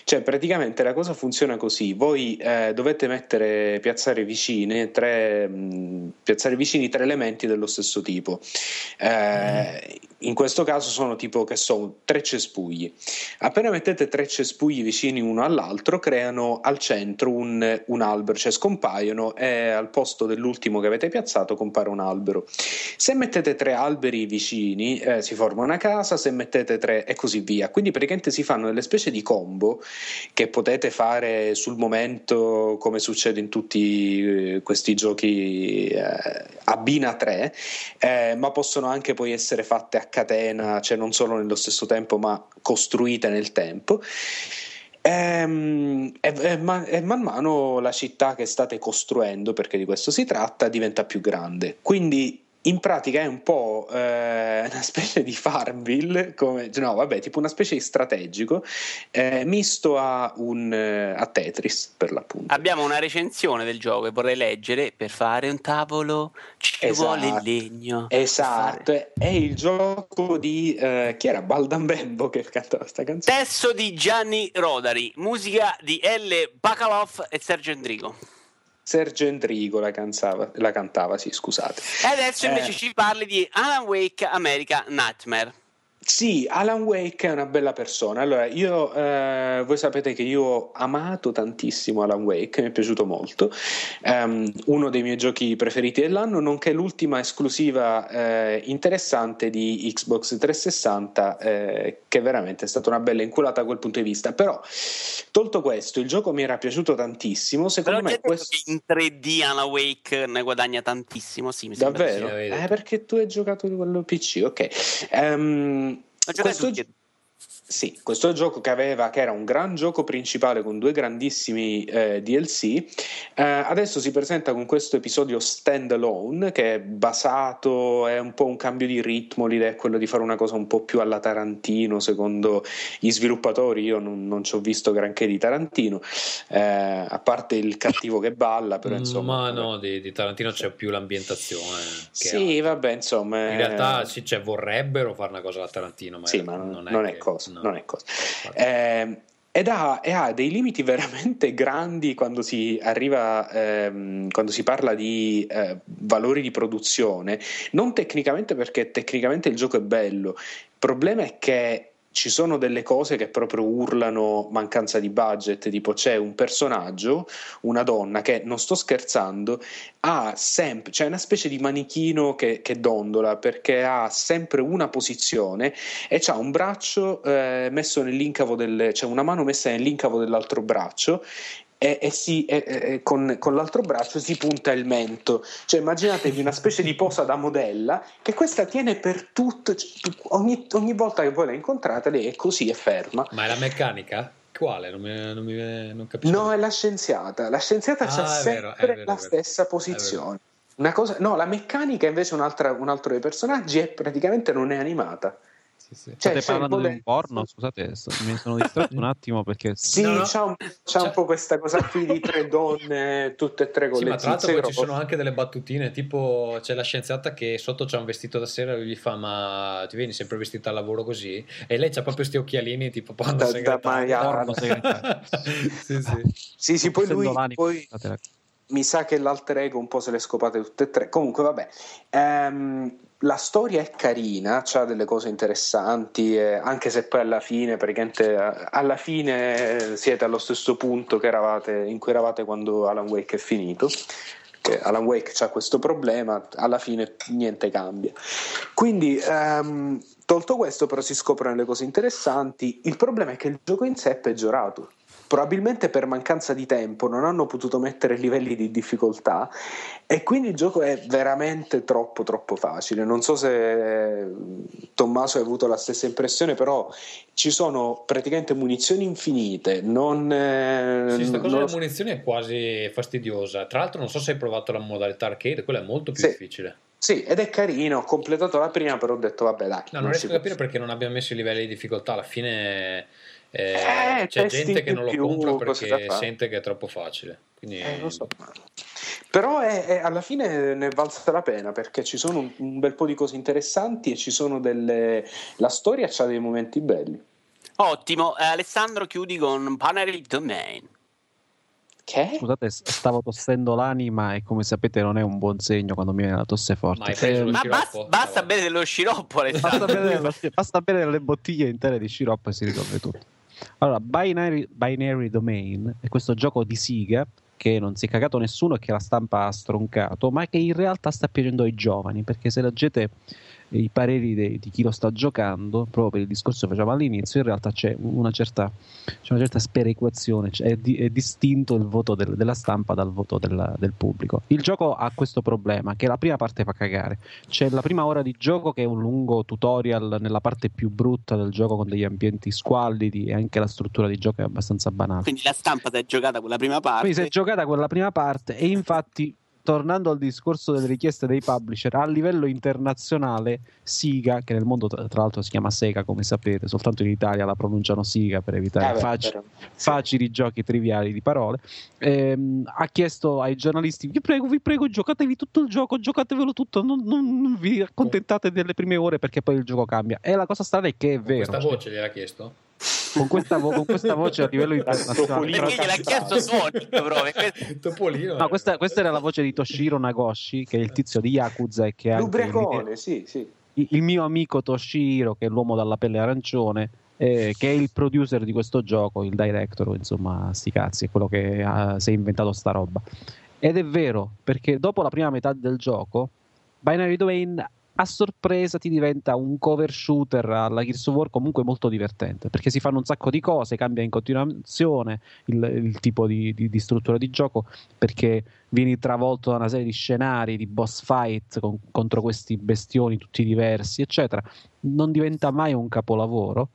Cioè, praticamente la cosa funziona così: voi eh, dovete mettere, piazzare vicine tre, mh, piazzare vicini tre elementi dello stesso tipo. Eh, in questo caso sono tipo che so, tre cespugli. Appena mettete tre cespugli vicini uno all'altro, creano al centro un, un albero, cioè scompaiono e al posto dell'ultimo che avete piazzato compare un albero. Se mettete tre alberi vicini, eh, si forma una casa, se mettete tre e così via. Quindi praticamente si fanno delle specie di combo che potete fare sul momento, come succede in tutti eh, questi giochi eh, a bina 3, eh, ma possono anche poi essere fatte a catena, cioè non solo nello stesso tempo, ma costruite nel tempo. Ehm, E, e man, e man mano la città che state costruendo, perché di questo si tratta, diventa più grande. Quindi in pratica è un po' eh, una specie di Farmville, come, no, vabbè, tipo una specie di strategico eh, misto a, un, eh, a Tetris per l'appunto. Abbiamo una recensione del gioco che vorrei leggere. Per fare un tavolo ci Esatto. vuole il legno. Esatto, è, il gioco di eh, chi era Baldan Bembo che cantava questa canzone. Testo di Gianni Rodari, musica di L. Bacalov e Sergio Endrigo. Sergio Endrigo la, canzava- la cantava, sì, scusate. E adesso invece Eh. ci parli di Alan Wake America Nightmare. Sì, Alan Wake è una bella persona. Allora, io, eh, voi sapete che io ho amato tantissimo Alan Wake, mi è piaciuto molto. Ehm, uno dei miei giochi preferiti dell'anno, nonché l'ultima esclusiva eh, interessante di Xbox 360, eh, che veramente è stata una bella inculata da quel punto di vista. Però, tolto questo, il gioco mi era piaciuto tantissimo. Secondo Però me, questo... che in 3D Alan Wake ne guadagna tantissimo. Sì, mi. Davvero? sì, Eh, perché tu hai giocato di quello PC, ok. Ehm, Ho giocato questo, tutti e- sì, questo gioco che aveva, che era un gran gioco principale con due grandissimi eh, DLC, eh, adesso si presenta con questo episodio standalone che è basato, è un po' un cambio di ritmo, l'idea è quello di fare una cosa un po' più alla Tarantino, secondo gli sviluppatori, io non, non ci ho visto granché di Tarantino, eh, a parte il cattivo che balla, però insomma... Ma no, di, di Tarantino c'è più l'ambientazione. Sì, altro. vabbè, insomma... In eh, realtà sì, cioè, vorrebbero fare una cosa da Tarantino, ma, Sì, ma non, non è, non è che- cosa. no. Non è cosa. Eh, ed ha, e ha dei limiti veramente grandi quando si arriva, ehm, quando si parla di eh, valori di produzione, non tecnicamente perché tecnicamente il gioco è bello, il problema è che ci sono delle cose che proprio urlano mancanza di budget, tipo c'è un personaggio, una donna che non sto scherzando, ha sempre, c'è una specie di manichino che, che dondola perché ha sempre una posizione e c'ha un braccio eh, messo nell'incavo del, cioè una mano messa nell'incavo dell'altro braccio e, e si- e- e- con, con l'altro braccio si punta il mento. Cioè, immaginatevi una specie di posa da modella che questa tiene per tutto. cioè, ogni, ogni volta che voi la incontrate, lei è così, è ferma. Ma è la meccanica? Quale? Non, mi, non, mi, non capisco. No, è la scienziata. La scienziata Ah, c'ha è sempre vero, vero, la stessa posizione. Una cosa, no, la meccanica invece un altro dei personaggi è praticamente non è animata. Sì, sì. Cioè, State c'è parlando di un porno? Scusate, mi sono distratto un attimo perché Sì, No, no. c'ha, un, un Cioè- po' questa cosa qui di tre donne, tutte e tre con Sì, le ma tra l'altro ci sono anche delle battutine, tipo c'è la scienziata che sotto c'ha un vestito da sera e lui gli fa ma ti vieni sempre vestita al lavoro così? E lei c'ha proprio questi occhialini tipo porno segretario. maiale. Porno segretario. sì, sì. Sì, sì, poi lui poi mi sa che l'alter ego un po' se le scopate tutte e tre. Comunque, vabbè. Ehm, la storia è carina, ha delle cose interessanti, eh, anche se poi alla fine, praticamente eh, alla fine eh, siete allo stesso punto eravate, in cui eravate quando Alan Wake è finito. Che Alan Wake ha questo problema, alla fine niente cambia. Quindi, ehm, tolto questo, però si scoprono le cose interessanti. Il problema è che il gioco in sé è peggiorato. Probabilmente per mancanza di tempo non hanno potuto mettere livelli di difficoltà e quindi il gioco è veramente troppo troppo facile. Non so se eh, Tommaso hai avuto la stessa impressione, però ci sono praticamente munizioni infinite. Non, eh, Sì, sta cosa non delle munizioni è quasi fastidiosa. Tra l'altro, non so se hai provato la modalità arcade, quella è molto più Sì. difficile. Sì, ed è carino. Ho completato la prima, però ho detto vabbè, dai. No, non si riesco a capire perché non abbiamo messo i livelli di difficoltà. Alla fine eh, Eh, c'è gente che non lo più, compra perché sente che è troppo facile. Quindi Eh, lo so. Però è- è- alla fine ne è valsa la pena perché ci sono un, un bel po' di cose interessanti e ci sono delle. La storia ha dei momenti belli. Ottimo, Eh, Alessandro chiudi con Panary Domain. Che? Scusate, stavo tossendo l'anima e come sapete non è un buon segno quando mi viene la tosse forte. Eh, Ma basta, sciroppo? basta bere dello sciroppo, basta, Alessandro. bere, basta bere le bottiglie intere di sciroppo e si risolve tutto. Allora, Binary, Binary Domain è questo gioco di Siga che non si è cagato nessuno e che la stampa ha stroncato, ma che in realtà sta piacendo ai giovani, perché se leggete i pareri de- di chi lo sta giocando, proprio per il discorso che facciamo all'inizio, in realtà c'è una certa, c'è una certa sperequazione, cioè è, di- è distinto il voto del- della stampa dal voto della- del pubblico. Il gioco ha questo problema, che la prima parte fa cagare, c'è la prima ora di gioco che è un lungo tutorial nella parte più brutta del gioco con degli ambienti squallidi e anche la struttura di gioco è abbastanza banale. Quindi la stampa si è giocata quella prima parte. Quindi si è giocata quella prima parte e infatti tornando al discorso delle richieste dei publisher a livello internazionale Siga che nel mondo tra tra l'altro si chiama Sega come sapete soltanto in Italia la pronunciano Siga per evitare Eh, beh, faci- però- facili giochi triviali di parole ehm, ha chiesto ai giornalisti vi prego vi prego giocatevi tutto il gioco giocatevelo tutto non, non- non vi accontentate delle prime ore perché poi il gioco cambia. E la cosa strana è che è vero. Questa voce gliel'ha chiesto? Con, questa vo- con questa voce a livello internazionale Topolino Perché gliel'ha chiesto Sonic proprio. questo- Topolino. No, questa, questa era la voce di Toshiro Nagoshi, che è il tizio di Yakuza e che è anche l'ide- L'ubriacone, sì, sì. il, il mio amico Toshiro, che è l'uomo dalla pelle arancione, eh, che è il producer di questo gioco, il director, insomma, sti cazzi, è quello che ha, si è inventato sta roba. Ed è vero, perché dopo la prima metà del gioco, Binary Domain a sorpresa ti diventa un cover shooter alla Gears of War comunque molto divertente perché si fanno un sacco di cose, cambia in continuazione il, il tipo di, di, di, struttura di gioco perché vieni travolto da una serie di scenari, di boss fight con, contro questi bestioni tutti diversi, eccetera. Non diventa mai un capolavoro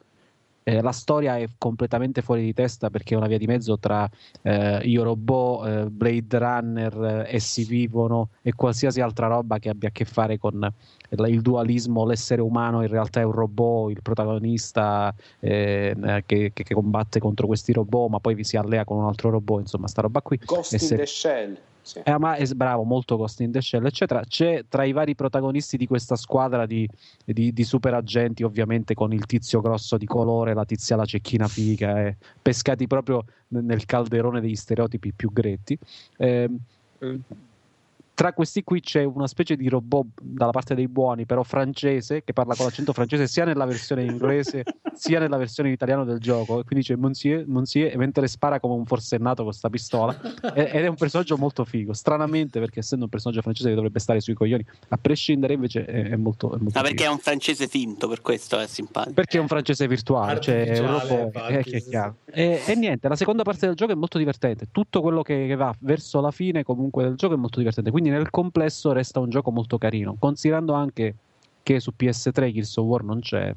eh, la storia è completamente fuori di testa perché è una via di mezzo tra eh, Io Robot, eh, Blade Runner, eh, Essi Vivono e qualsiasi altra roba che abbia a che fare con il dualismo, l'essere umano in realtà è un robot, il protagonista eh, che, che, combatte contro questi robot ma poi vi si allea con un altro robot, insomma sta roba qui. Ghost in se... the Shell. Sì. Eh, ma è bravo, molto Ghost in the Shell, eccetera. C'è tra i vari protagonisti di questa squadra di, di, di super agenti, ovviamente con il tizio grosso di colore, la tizia la cecchina figa, eh, pescati proprio nel calderone degli stereotipi più gretti. Eh, tra questi qui c'è una specie di robot dalla parte dei buoni, però francese, che parla con l'accento francese sia nella versione inglese sia nella versione italiana del gioco. E quindi c'è Monsieur, Monsieur mentre spara come un forsennato con questa pistola. ed è un personaggio molto figo. Stranamente, perché essendo un personaggio francese che dovrebbe stare sui coglioni, a prescindere invece è, è molto. È molto ah, perché figo. è un francese finto, per questo è simpatico. Perché è un francese virtuale, cioè è un robot. Infatti, è, sì, sì. E, e, niente, la seconda parte del gioco è molto divertente. Tutto quello che, che va verso la fine comunque del gioco è molto divertente. Quindi quindi nel complesso resta un gioco molto carino, considerando anche che su PS3 Gears of War non c'è.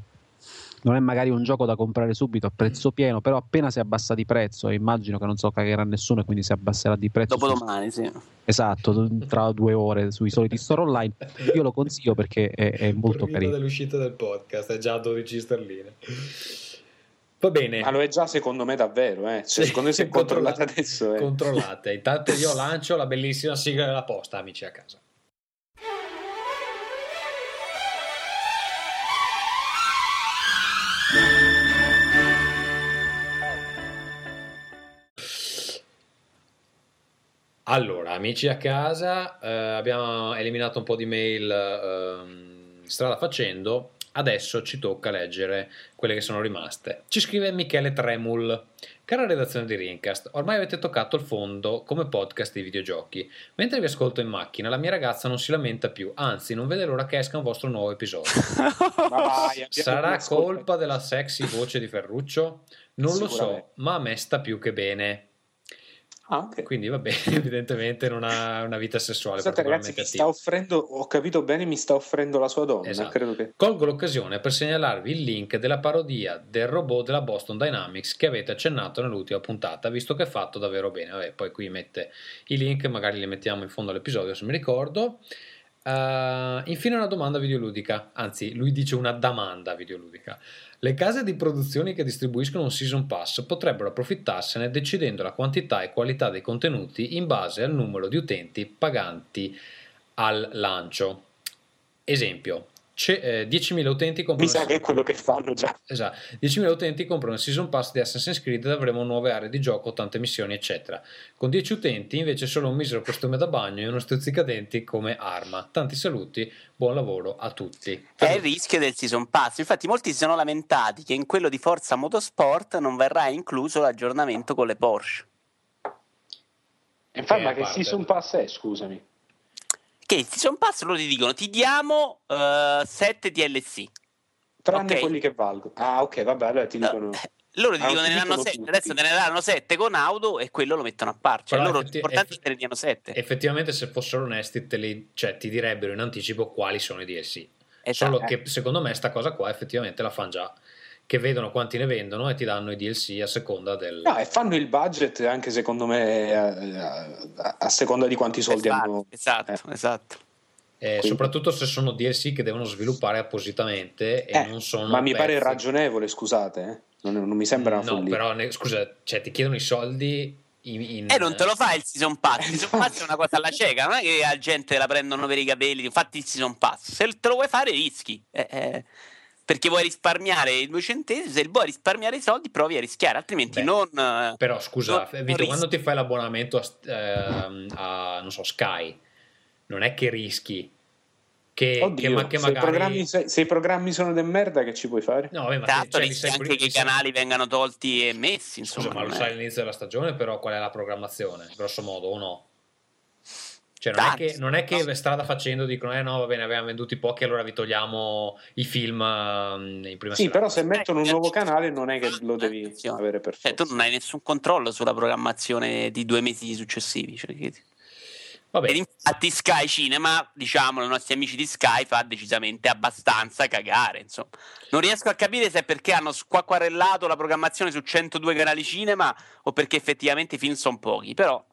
Non è magari un gioco da comprare subito a prezzo pieno, però appena si abbassa di prezzo, e immagino che non so cagherà nessuno e quindi si abbasserà di prezzo. Dopodomani, su... sì. Esatto, tra due ore sui soliti store online. Io lo consiglio perché è, è molto carino. dell'uscita del podcast, è già a 12 sterline. Va bene. Ma lo è già secondo me davvero, eh. cioè, secondo me se controllate adesso. Eh. Controllate. Intanto io lancio la bellissima sigla della posta, amici a casa. Allora, amici a casa, eh, abbiamo eliminato un po' di mail eh, strada facendo Adesso ci tocca leggere quelle che sono rimaste. Ci scrive Michele Tremul. Cara redazione di Rincast, ormai avete toccato il fondo come podcast di videogiochi. Mentre vi ascolto in macchina, la mia ragazza non si lamenta più, anzi, non vede l'ora che esca un vostro nuovo episodio. vai, Sarà colpa della sexy voce di Ferruccio? Non lo so, ma a me sta più che bene. Ah, okay. Quindi va bene, evidentemente non ha una vita sessuale. Scusate ragazzi, mi sta offrendo, ho capito bene, mi sta offrendo la sua donna. Esatto. Che... Colgo l'occasione per segnalarvi il link della parodia del robot della Boston Dynamics che avete accennato nell'ultima puntata, visto che è fatto davvero bene. Vabbè, poi qui mette i link, magari li mettiamo in fondo all'episodio se mi ricordo. Uh, infine una domanda videoludica, anzi lui dice una domanda videoludica. Le case di produzioni che distribuiscono un season pass potrebbero approfittarsene decidendo la quantità e qualità dei contenuti in base al numero di utenti paganti al lancio. Esempio, eh, 10.000 utenti comprano. Mi sa che è quello che fanno già. Esatto, 10.000 utenti comprano il season pass di Assassin's Creed ed avremo nuove aree di gioco, tante missioni, eccetera. Con 10 utenti invece solo un misero costume da bagno e uno stuzzicadenti come arma. Tanti saluti, buon lavoro a tutti. È il rischio del season pass. Infatti, molti si sono lamentati che in quello di Forza Motorsport non verrà incluso l'aggiornamento con le Porsche. Infatti, ma che season pass è, scusami? Che il season pass loro ti dicono ti diamo uh, eh, 7 DLC tranne okay. quelli che valgono ah ok vabbè allora ti dicono no. Loro ti ah, dicono, ne danno sette, adesso te ne danno 7 con auto e quello lo mettono a parte. Cioè, loro effetti- l'importante eff- te ne diano 7. Effettivamente, se fossero onesti, te li, cioè, ti direbbero in anticipo quali sono i DLC. Esatto. Solo che secondo me, sta cosa qua effettivamente la fanno già che vedono quanti ne vendono e ti danno i DLC a seconda del... No, e fanno il budget anche secondo me a, a, a seconda di quanti soldi esatto, hanno. Esatto, eh. esatto. Eh, soprattutto se sono DLC che devono sviluppare appositamente e eh, non sono... Ma mi pezzi. pare ragionevole, scusate, eh? non, non, mi sembra una no, follia. però ne, scusa, cioè, ti chiedono i soldi in, in... Eh, non te lo fa il season pass. Il season pass è una cosa alla cieca, non è che la gente la prendono per i capelli. Fatti il season pass. Se te lo vuoi fare, rischi. Eh, eh perché vuoi risparmiare i due centesimi, se vuoi risparmiare i soldi provi a rischiare, altrimenti Beh, non... Eh, però scusa, non, Vito, non quando ti fai l'abbonamento a, eh, a, non so, Sky, non è che rischi che, Oddio, che, ma- che se, i magari... programmi, se, se i programmi sono del merda, che ci puoi fare? No, vabbè, ma Tanto cioè, rischi anche che i canali vengano tolti e messi, insomma. Scusa, ma lo sai all'inizio della stagione, però qual è la programmazione, grosso modo, o no? Cioè, non è, Tanti, che, non è che no. strada facendo dicono, eh no, va bene, abbiamo venduti pochi, allora vi togliamo i film ehm, in prima Sì, serata. però se mettono un Eh, nuovo eh, canale non è che lo devi attenzione. avere per Cioè, forza. tu non hai nessun controllo sulla programmazione di due mesi successivi. Cioè, Vabbè, Ed infatti Sky Cinema, diciamo, i nostri amici di Sky fa decisamente abbastanza cagare, insomma. Non riesco a capire se è perché hanno squacquarellato la programmazione su 102 canali cinema o perché effettivamente i film sono pochi, però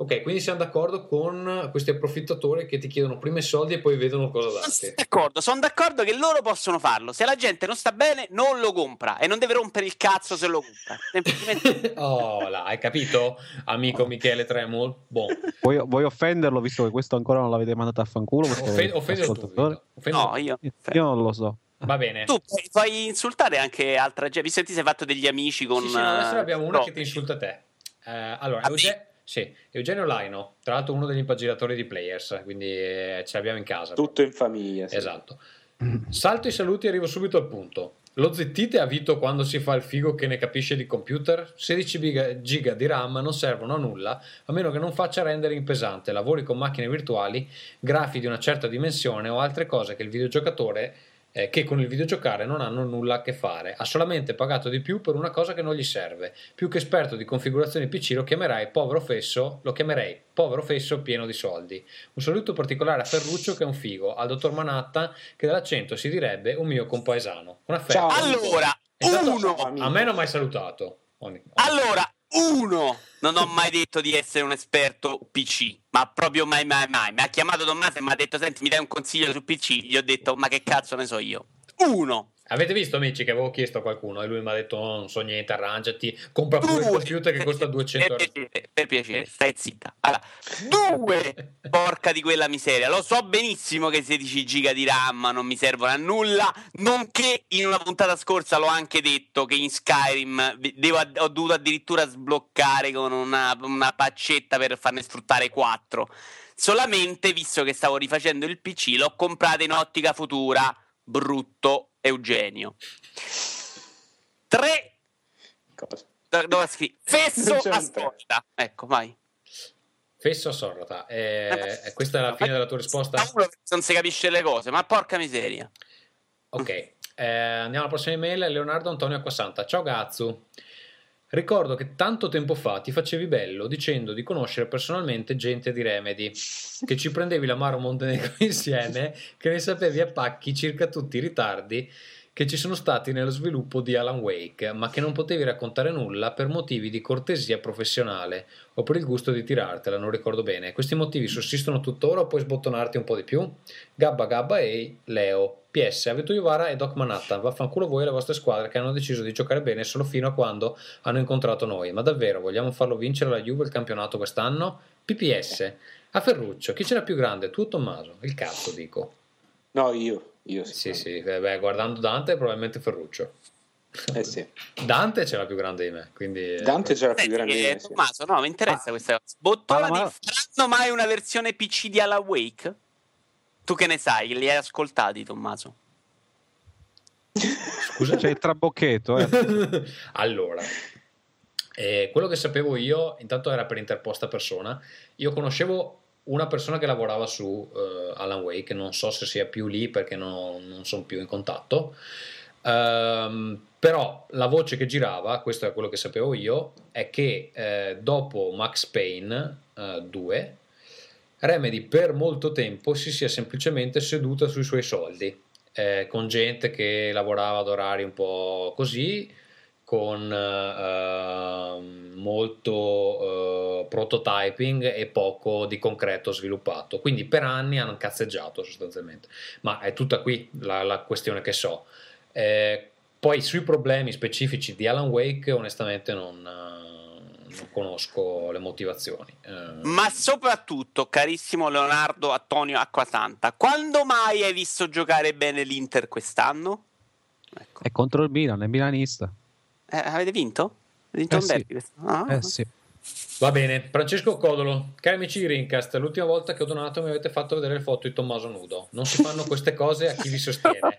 ok, quindi siamo d'accordo con questi approfittatori che ti chiedono prima i soldi e poi vedono cosa darti. d'accordo, sono d'accordo che loro possono farlo. Se la gente non sta bene, non lo compra e non deve rompere il cazzo se lo compra. Semplicemente oh, là, hai capito, amico Michele Tremol? Boh, Vuoi, vuoi offenderlo visto che questo ancora non l'avete mandato a fanculo? Offend- offendilo tu? Vito. Offendilo no, io Io non lo so. Va bene. tu puoi, puoi insultare anche altra gente. Visto che ti sei fatto degli amici con Sì, sì, no, adesso ne abbiamo una no. che ti insulta te. Eh, allora, A me? Euge- sì, Eugenio Laino, tra l'altro uno degli impaginatori di Players, quindi eh, ce l'abbiamo in casa. Tutto in famiglia. sì. Esatto. Salto i saluti e arrivo subito al punto. Lo zittite a Vito quando si fa il figo che ne capisce di computer? 16 giga, giga di RAM non servono a nulla a meno che non faccia rendering pesante, lavori con macchine virtuali, grafi di una certa dimensione o altre cose che il videogiocatore eh, che con il videogiocare non hanno nulla a che fare. Ha solamente pagato di più per una cosa che non gli serve. Più che esperto di configurazioni PC lo chiamerei povero fesso, lo chiamerei povero fesso pieno di soldi. Un saluto particolare a Ferruccio che è un figo, al dottor Manatta che dall'accento si direbbe un mio compaesano. Un affetto. Ciao. Allora, Esatto, uno, A me non ha mai salutato. Ogni- allora, uno, non ho mai detto di essere un esperto PC, ma proprio mai, mai, mai. Mi ha chiamato Tommaso e mi ha detto, senti, mi dai un consiglio su PC? Gli ho detto, ma che cazzo ne so io? Uno, Avete visto amici che avevo chiesto a qualcuno e lui mi ha detto "No, non so niente, arrangiati, compra pure il computer che costa 200 per euro. piacere, per piacere, stai zitta. Allora, due, porca di quella miseria. Lo so benissimo che 16 giga di RAM non mi servono a nulla, nonché in una puntata scorsa l'ho anche detto che in Skyrim devo- ho dovuto addirittura sbloccare con una, una paccetta per farne sfruttare 4. Solamente, visto che stavo rifacendo il PC, l'ho comprata in ottica futura. Brutto Eugenio. 3 Cosa? dove scrivi? Fesso un ascolta. Ecco, vai. Fesso Sorrata. Eh, eh, questa è la fine della tua risposta? Non si capisce le cose, ma porca miseria. Ok, eh, andiamo alla prossima email. Leonardo Antonio Acquasanta. Ciao Gazzu. Ricordo che tanto tempo fa ti facevi bello dicendo di conoscere personalmente gente di Remedy, che ci prendevi l'amaro Montenegro insieme, che ne sapevi a pacchi circa tutti i ritardi che ci sono stati nello sviluppo di Alan Wake, ma che non potevi raccontare nulla per motivi di cortesia professionale o per il gusto di tirartela, non ricordo bene. Questi motivi sussistono tuttora o puoi sbottonarti un po' di più? Gabba Gabba e Leo. PS, Avito Iovara e Doc Manhattan, vaffanculo voi e le vostre squadre che hanno deciso di giocare bene solo fino a quando hanno incontrato noi. Ma davvero, vogliamo farlo vincere la Juve il campionato quest'anno? PPS, a Ferruccio, chi c'era più grande, tu o Tommaso? Il cazzo, dico. No, io. Io Sì, sì, eh, beh, guardando Dante probabilmente Ferruccio. Eh sì. Dante c'era più grande di me, quindi... eh, Dante c'era più grande di eh, me, sì. Tommaso, no, mi interessa Ah. questa cosa. Sbottonati, Ma- ma- faranno mai una versione PC di Alan Wake? Tu che ne sai? Li hai ascoltati, Tommaso? Scusa? C'è il trabocchetto, eh. allora, eh, quello che sapevo io, intanto era per interposta persona, io conoscevo una persona che lavorava su eh, Alan Wake, non so se sia più lì perché non, non sono più in contatto, Ehm, però la voce che girava, questo è quello che sapevo io, è che eh, dopo Max Payne eh, 2, Remedy per molto tempo si sia semplicemente seduta sui suoi soldi, eh, con gente che lavorava ad orari un po' così, con eh, molto eh, prototyping e poco di concreto sviluppato. Quindi per anni hanno cazzeggiato sostanzialmente. Ma è tutta qui la, la questione che so. Eh, poi sui problemi specifici di Alan Wake, onestamente non, eh, non conosco le motivazioni. Eh, Ma soprattutto, carissimo Leonardo Antonio Acquasanta, quando mai hai visto giocare bene l'Inter quest'anno? Ecco. È contro il Milan, è milanista. Eh, avete vinto? Vinto Eh un sì. Ah, Eh sì. Va bene, Francesco Codolo, cari amici di Rincast, l'ultima volta che ho donato mi avete fatto vedere le foto di Tommaso nudo. Non si fanno queste cose a chi vi sostiene.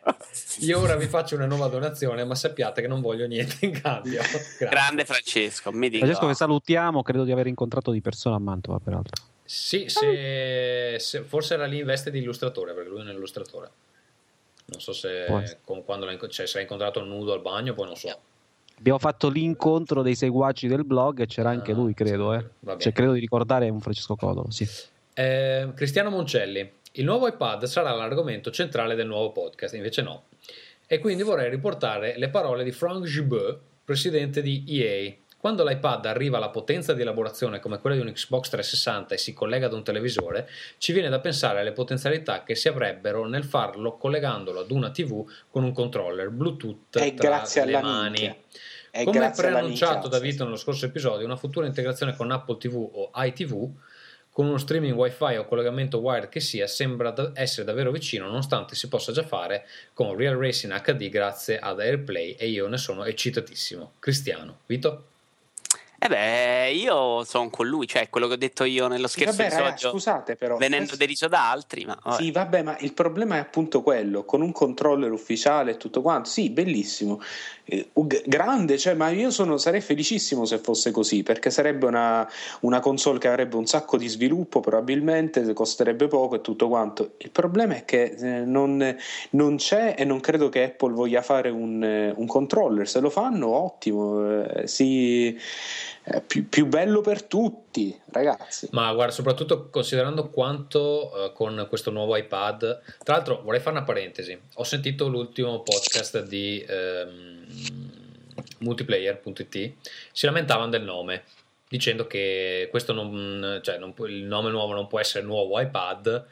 Io ora vi faccio una nuova donazione, ma sappiate che non voglio niente in cambio. Grazie. Grande Francesco, mi dica. Francesco che salutiamo, credo di aver incontrato di persona a Mantova peraltro. Sì, se, se- forse era lì in veste di illustratore, perché lui è un illustratore. Non so se con- quando l'ha cioè, se l'ha incontrato nudo al bagno, poi non so. Abbiamo fatto l'incontro dei seguaci del blog e c'era anche Ah, lui, credo. sì, Eh. Cioè, credo di ricordare un Francesco Codolo, sì. Eh, Cristiano Moncelli, il nuovo iPad sarà l'argomento centrale del nuovo podcast, invece no. E quindi vorrei riportare le parole di Frank Gibeau, presidente di EA. Quando l'iPad arriva alla potenza di elaborazione come quella di un Xbox 360 e si collega ad un televisore, ci viene da pensare alle potenzialità che si avrebbero nel farlo collegandolo ad una TV con un controller Bluetooth È tra grazie le alla mani. minchia. È Come preannunciato da Vito nello scorso episodio, una futura integrazione con Apple TV o iTV con uno streaming wifi o collegamento wired che sia sembra da- essere davvero vicino nonostante si possa già fare con Real Racing HD grazie ad AirPlay e io ne sono eccitatissimo. Cristiano, Vito? Eh beh, io sono con lui, cioè quello che ho detto io nello scherzo vabbè, raga, episodio, scusate però. venendo questo- deriso da altri, ma vabbè. Sì, vabbè, ma il problema è appunto quello, con un controller ufficiale e tutto quanto. Sì, bellissimo. Eh, grande, cioè, ma io sono- sarei felicissimo se fosse così, perché sarebbe una, una console che avrebbe un sacco di sviluppo, probabilmente costerebbe poco e tutto quanto. Il problema è che eh, non, non c'è e non credo che Apple voglia fare un, eh, un controller. Se lo fanno, ottimo. eh, sì, più, più bello per tutti, ragazzi. Ma guarda, soprattutto considerando quanto eh, con questo nuovo iPad. Tra l'altro, vorrei fare una parentesi. Ho sentito l'ultimo podcast di ehm, multiplayer.it. Si lamentavano del nome, dicendo che questo non, cioè, non il nome nuovo non può essere nuovo iPad.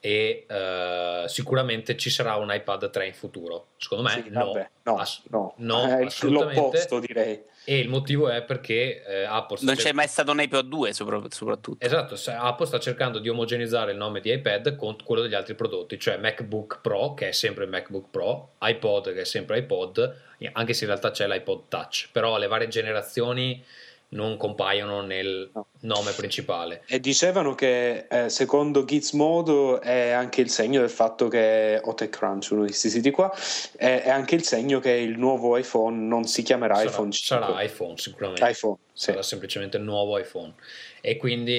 E eh, sicuramente ci sarà un iPad 3 in futuro. Secondo me, Sì, no. vabbè, no, Ass- no, no, Eh, assolutamente. l'opposto direi. E il motivo è perché eh, Apple Non c'è mai stato un iPod 2 sopra- soprattutto. Esatto, Apple sta cercando di omogenizzare il nome di iPad con quello degli altri prodotti, cioè MacBook Pro, che è sempre MacBook Pro, iPod, che è sempre iPod, anche se in realtà c'è l'iPod Touch, però le varie generazioni non compaiono nel No. nome principale. E dicevano che eh, secondo Gizmodo è anche il segno del fatto che o TechCrunch, uno di questi siti qua, è, è anche il segno che il nuovo iPhone non si chiamerà Sarà, iPhone 5. sarà iPhone sicuramente. iPhone, sì. sarà semplicemente il nuovo iPhone e quindi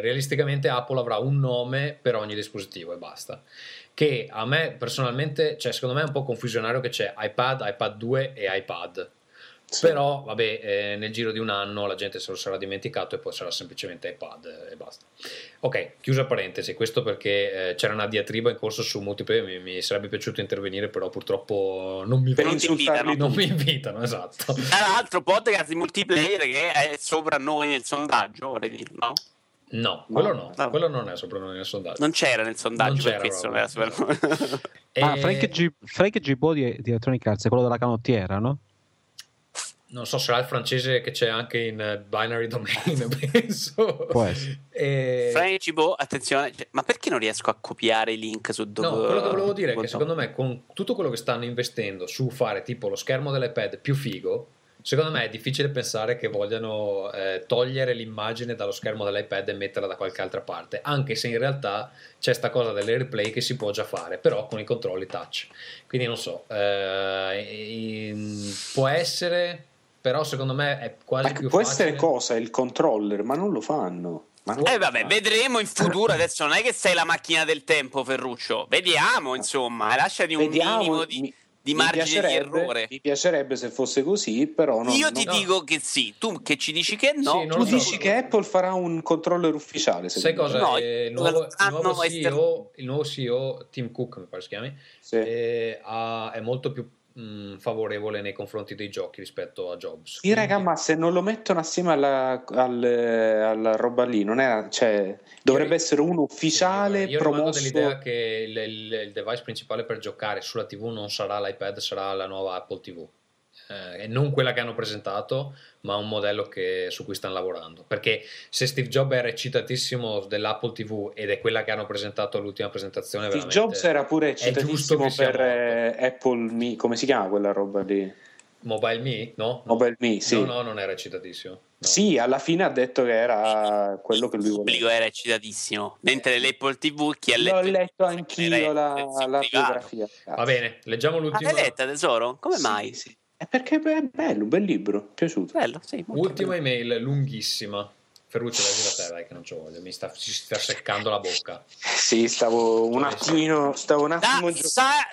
realisticamente Apple avrà un nome per ogni dispositivo e basta che a me personalmente cioè secondo me è un po' confusionario che c'è iPad, iPad 2 e iPad Sì. però vabbè eh, nel giro di un anno la gente se lo sarà dimenticato e poi sarà semplicemente iPad e basta ok chiusa parentesi questo perché eh, c'era una diatriba in corso su multiplayer mi, mi sarebbe piaciuto intervenire però purtroppo non mi, Per Non invitano. non mi invitano esatto Tra l'altro, podcast di multiplayer che è sopra noi nel sondaggio, vorrei dirlo, no? no quello no, No. quello non è sopra noi nel sondaggio Non c'era nel sondaggio Non questo, non era sopra E- Ah, Frank, G- Frank Gibo di, di Electronic Arts è quello della canottiera, no? Non so, sarà il francese che c'è anche in eh, binary domain, penso. Può essere. E- Frank Cibo, attenzione, cioè, ma perché non riesco a copiare i link su dove... No, quello che volevo dire è che secondo me con tutto quello che stanno investendo su fare tipo lo schermo dell'iPad più figo, secondo me è difficile pensare che vogliano eh, togliere l'immagine dallo schermo dell'iPad e metterla da qualche altra parte, anche se in realtà c'è sta cosa dell'AirPlay che si può già fare, però con i controlli touch. Quindi non so, eh, in- può essere, però secondo me è quasi Ma più può facile. essere cosa il controller, ma non lo fanno. Ma non Eh lo vabbè, fanno. vedremo in futuro. Adesso non è che sei la macchina del tempo, Ferruccio. Vediamo, insomma, e lasciati un Vediamo, minimo di, mi- di margine di errore. Mi piacerebbe se fosse così, però non, Io non- ti no. dico che sì, tu che ci dici che no. Sì, non Tu so. dici che Apple farà un controller ufficiale, Sai cosa? me? No, Eh, il, nuovo, il nuovo CEO, il nuovo CEO, Tim Cook, mi pare si chiami, Sì. eh, ha- è molto più mh, favorevole nei confronti dei giochi rispetto a Jobs. Sì, raga, ma se non lo mettono assieme alla, al- alla roba lì, non è, cioè, dovrebbe Io- essere uno ufficiale Io promosso. dell'idea che il, il- il device principale per giocare sulla TV non sarà l'iPad, sarà la nuova Apple TV. Eh, e non quella che hanno presentato, ma un modello che- su cui stanno lavorando. Perché se Steve Jobs era eccitatissimo dell'Apple TV ed è quella che hanno presentato all'ultima presentazione, Steve Jobs era pure eccitatissimo per eh, Apple Mi, come si chiama quella roba lì? Mobile Me? No? Mobile Me, sì. No, no, non era eccitatissimo. No. Sì, alla fine ha detto che era quello che lui Il pubblico voleva. era eccitatissimo. Mentre l'Apple TV, chi ha L'ho letto... letto anch'io la, la biografia. Va bene, leggiamo Ah, l'ultima, l'hai letta, tesoro? Come Sì, mai? sì. È perché è bello, un bel libro, mi è piaciuto. Bello, sì. molto ultima bello. email lunghissima. Ferruccio, leggi da te, dai, che non ci voglio. Mi sta, si sta seccando la bocca. Sì, stavo un attimo, stavo un attimo gio- Sa-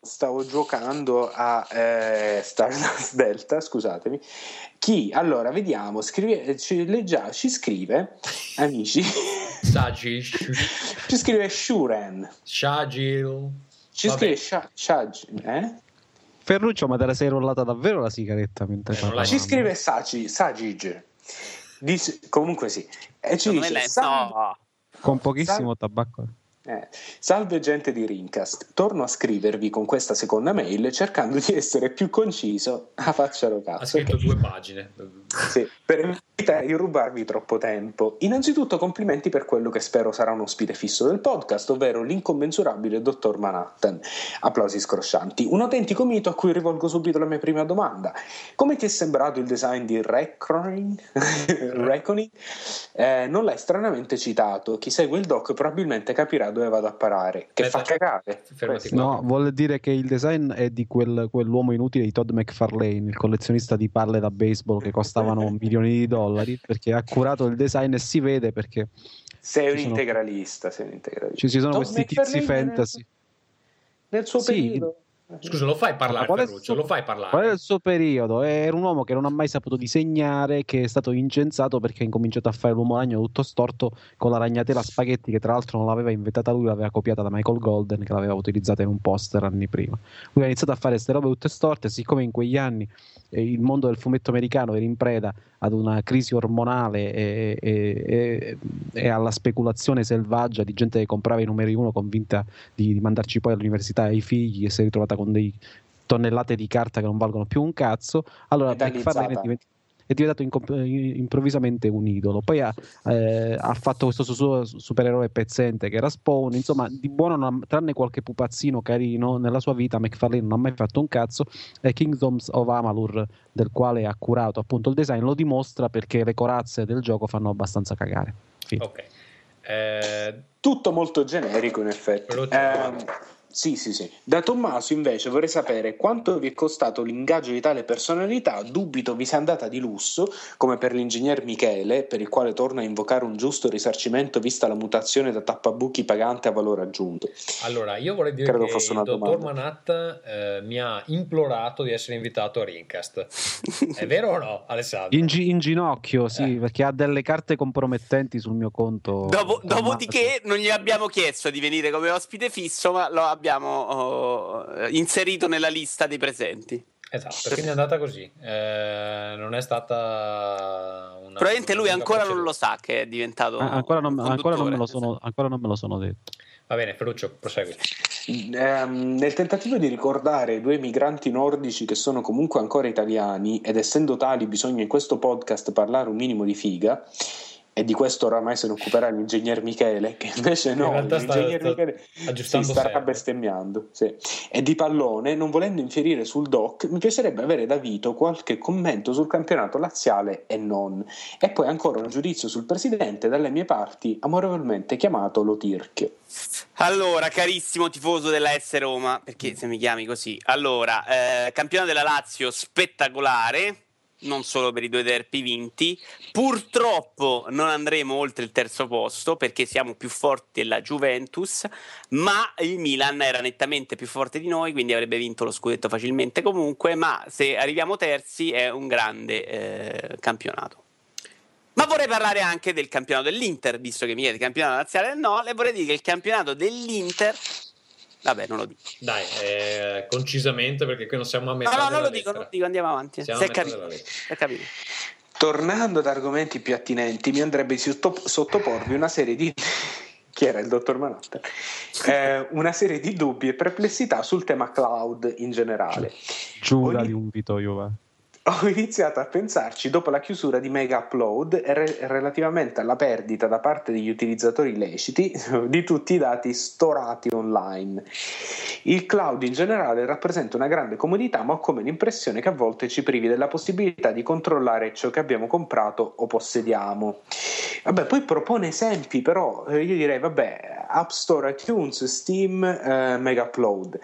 stavo giocando a eh, Stardust Delta, scusatemi. Chi? Allora, vediamo, scrive, ci, leggia- ci scrive, amici, Sagish, ci scrive Shuren, Shagil. ci Vabbè. scrive Sha- Shaj, eh? Ferruccio, ma te la sei rollata davvero la sigaretta mentre Eh, non parlavamo? Ci scrive Saci, Sagig, Dice- comunque sì, e ci Secondo dice me lei- "Salve- no. Con pochissimo tabacco. Eh, Salve gente di Rincast, torno a scrivervi con questa seconda mail cercando di essere più conciso a facciaro Ha cazzo. scritto due pagine. Sì, per evitare di rubarvi troppo tempo. Innanzitutto complimenti per quello che spero sarà un ospite fisso del podcast, ovvero l'incommensurabile Dottor Manhattan. Applausi scroscianti. Un autentico mito a cui rivolgo subito la mia prima domanda. Come ti è sembrato il design di Reckoning? Reckoning? Eh, non l'hai stranamente citato. Chi segue il doc probabilmente capirà dove vado a parare. Che Aspetta, fa cagare. fermati Questo. qua. No, vuole dire che il design è di quel, quell'uomo inutile di Todd McFarlane, il collezionista di palle da baseball che costavano milioni di dollari, perché ha curato il design e si vede perché Sei un sono- integralista, sei un integralista. ci, sono Todd questi tizi McFarlane fantasy. Nel suo Sì. periodo. Scusa, lo fai parlare, Ferruccio? suo- Lo fai Qual è parlare? il suo periodo? Era un uomo che non ha mai saputo disegnare, che è stato incensato perché ha incominciato a fare l'uomo ragno tutto storto con la ragnatela spaghetti che tra l'altro non l'aveva inventata lui, l'aveva copiata da Michael Golden che l'aveva utilizzata in un poster anni prima. Lui ha iniziato a fare queste robe tutte storte, siccome in quegli anni eh, il mondo del fumetto americano era in preda ad una crisi ormonale e, e- e- e alla speculazione selvaggia di gente che comprava i numeri uno convinta di, di mandarci poi all'università ai figli e si è ritrovata con dei tonnellate di carta che non valgono più un cazzo. Allora. McFarlane è, divent- è diventato incomp- improvvisamente un idolo. Poi ha, eh, ha fatto questo suo supereroe pezzente che era Spawn. Insomma, di buono, non ha- tranne qualche pupazzino carino, nella sua vita McFarlane non ha mai fatto un cazzo. E Kingdoms of Amalur, del quale ha curato appunto il design, lo dimostra perché le corazze del gioco fanno abbastanza cagare. Fine. Ok. Eh, Tutto molto generico in effetti. Ehm, sì, sì, sì. Da Tommaso invece vorrei sapere quanto vi è costato l'ingaggio di tale personalità. Dubito vi sia andata di lusso, come per l'ingegner Michele, per il quale torna a invocare un giusto risarcimento vista la mutazione da tappabuchi pagante a valore aggiunto. allora, io vorrei dire Credo che il dottor. Manhattan eh, mi ha implorato di essere invitato a Rincast. È vero o no, Alessandro? In, gi- in ginocchio, sì, Eh. perché ha delle carte compromettenti sul mio conto. Dopo- dopodiché non gli abbiamo chiesto di venire come ospite fisso, ma lo abbiamo oh, inserito nella lista dei presenti. Esatto, quindi è andata così. Eh, non è stata una. Probabilmente lui ancora non lo sa che è diventato. Ah, ancora, non, un ancora non me lo conduttore. sono, ancora non me lo sono detto. Va bene, Ferruccio, prosegui. Ehm, nel tentativo di ricordare due migranti nordici che sono comunque ancora italiani ed essendo tali bisogna in questo podcast parlare un minimo di figa e di questo oramai se ne occuperà l'ingegner Michele che invece no, In sta- l'ingegner sta Michele aggiustando si starà sempre. bestemmiando sì. e di pallone non volendo infierire sul doc mi piacerebbe avere da Vito qualche commento sul campionato laziale e non e poi ancora un giudizio sul presidente dalle mie parti amorevolmente chiamato Lo Tirchio Allora, carissimo tifoso della S Roma, perché se mi chiami così. Allora, eh, campionato della Lazio spettacolare, non solo per i due derpi vinti. Purtroppo non andremo oltre il terzo posto perché siamo più forti della Juventus, ma il Milan era nettamente più forte di noi, quindi avrebbe vinto lo scudetto facilmente comunque, ma se arriviamo terzi è un grande eh, campionato. Ma vorrei parlare anche del campionato dell'Inter, visto che mi chiede campionato nazionale no, le vorrei dire che il campionato dell'Inter Vabbè, non lo dico. Dai, eh, concisamente perché qui non siamo a No, metà no, non della lo dico, non lo dico, andiamo avanti. Siamo Si a è metà capito. è capito. Tornando ad argomenti più attinenti, mi andrebbe di sotto- sottoporvi una serie di. Chi era il dottor Manhattan? Eh, una serie di dubbi e perplessità sul tema cloud in generale. Giuda Ogni- di un Vito Juve. Ho iniziato a pensarci dopo la chiusura di Mega Upload re- relativamente alla perdita da parte degli utilizzatori illeciti di tutti i dati storati online. Il cloud in generale rappresenta una grande comodità, ma ho come l'impressione che a volte ci privi della possibilità di controllare ciò che abbiamo comprato o possediamo. Vabbè, poi propone esempi, però eh, io direi, vabbè, App Store, iTunes, Steam, eh, Mega Upload.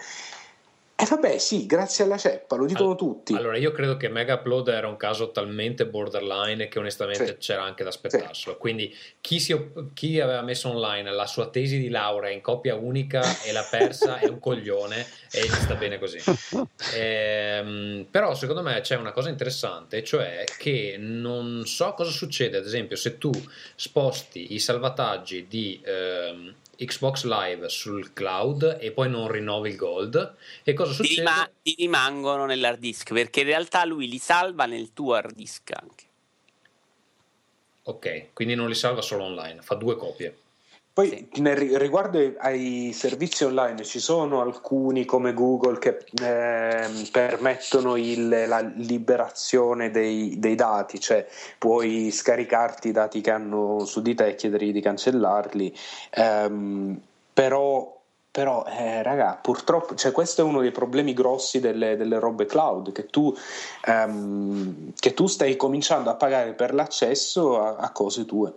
E vabbè, sì, grazie alla ceppa, lo dicono All- tutti. Allora, io credo che Mega Upload era un caso talmente borderline che onestamente Sì. c'era anche da aspettarselo. Quindi chi, si chi aveva messo online la sua tesi di laurea in coppia unica e l'ha persa è un coglione e gli sta bene così. Ehm, però secondo me c'è una cosa interessante, cioè che non so cosa succede, ad esempio, se tu sposti i salvataggi di ehm, Xbox Live sul cloud e poi non rinnovi il gold, e cosa Ti, succede? rima- ti rimangono nell'hard disk perché in realtà lui li salva nel tuo hard disk anche. Ok, quindi non li salva solo online, fa due copie. Poi nel ri- riguardo ai- servizi online ci sono alcuni come Google che ehm, permettono il- la liberazione dei, dei dati, cioè puoi scaricarti i dati che hanno su di te e chiedergli di cancellarli, ehm, però, però eh, raga, purtroppo cioè, questo è uno dei problemi grossi delle, delle robe cloud, che tu, ehm, che tu stai cominciando a pagare per l'accesso a, a cose tue.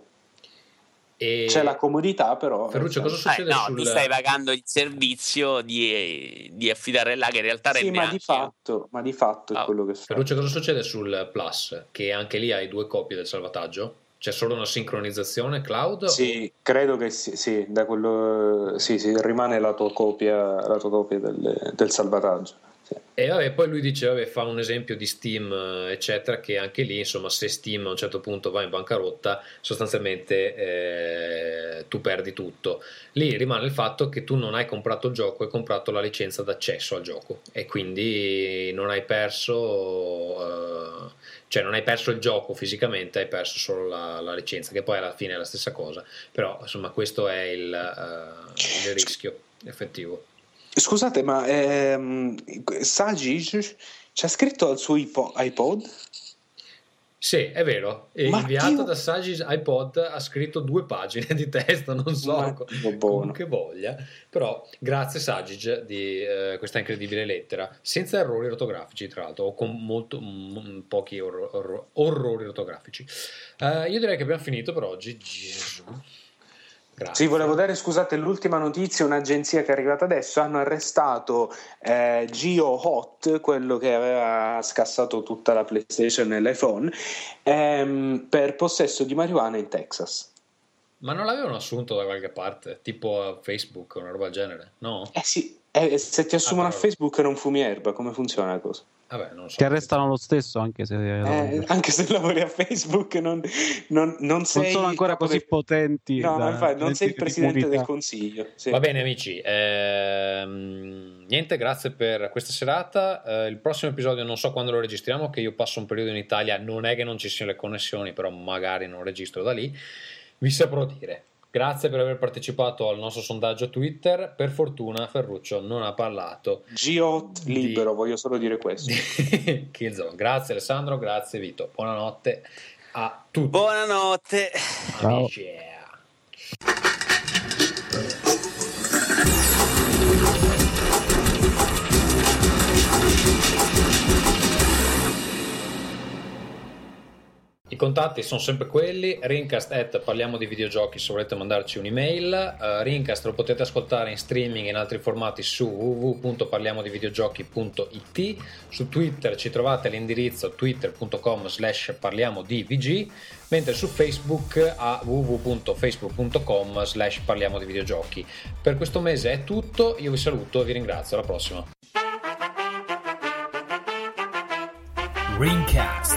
E C'è la comodità, però. Ferruccio, cosa Eh, succede no, sul tu stai pagando il servizio di, di affidare là che in realtà Sì, rende ma di fatto, ma di fatto è Ah, quello che fa. Ferruccio, cosa succede sul Plus? Che anche lì hai due copie del salvataggio? C'è solo una sincronizzazione cloud? Sì, credo che sì, sì, da quello, sì, sì, rimane la tua copia, la tua copia del, del salvataggio. E vabbè, poi lui dice, vabbè, fa un esempio di Steam, eh, eccetera, che anche lì, insomma, se Steam a un certo punto va in bancarotta, sostanzialmente eh, tu perdi tutto. Lì rimane il fatto che tu non hai comprato il gioco, hai comprato la licenza d'accesso al gioco e quindi non hai perso, eh, cioè non hai perso il gioco fisicamente, hai perso solo la, la licenza, che poi alla fine è la stessa cosa. Però, insomma, questo è il, eh, il rischio effettivo. Scusate, ma ehm, ci ha scritto al suo ipo- iPod? Sì, è vero. Ma inviato Dio- da Sagis iPod ha scritto due pagine di testo, non so Ma co- Dio con buono. che voglia, però grazie Sagis di eh, questa incredibile lettera, senza errori ortografici tra l'altro, o con molto, m- pochi orro- orro- orrori ortografici. Eh, io direi che abbiamo finito per oggi. Gesù. Grazie. Sì, volevo dare, scusate, l'ultima notizia, un'agenzia che è arrivata adesso, hanno arrestato eh, Gio Hot, quello che aveva scassato tutta la PlayStation e l'iPhone, ehm, per possesso di marijuana in Texas. Ma non l'avevano assunto da qualche parte, tipo a Facebook o una roba del genere? No? Eh sì, eh, se ti assumono Ah, a Facebook non fumi erba, come funziona la cosa? Vabbè, so. Ti arrestano lo stesso anche se Eh, anche se lavori a Facebook non, non, non sei non sono ancora così potenti. No, da- infatti, non sei il presidente del consiglio. sì. Va bene amici, ehm, niente, grazie per questa serata. Eh, il prossimo episodio non so quando lo registriamo, che io passo un periodo in Italia, non è che non ci siano le connessioni, però magari non registro da lì. Vi saprò dire. Grazie per aver partecipato al nostro sondaggio Twitter. Per fortuna Ferruccio non ha parlato G8 Di- libero, voglio solo dire questo. di Killzone. Grazie Alessandro, grazie Vito. Buonanotte a tutti. Buonanotte. Ciao. I contatti sono sempre quelli, rincast at parliamo di videogiochi se volete mandarci un'email, uh, rincast lo potete ascoltare in streaming e in altri formati su www.parliamodivideogiochi.it, su Twitter ci trovate all'indirizzo twitter.com slash parliamo di VG, mentre su Facebook a www.facebook.com slash parliamo di videogiochi. Per questo mese è tutto, io vi saluto e vi ringrazio, alla prossima. Ringcast.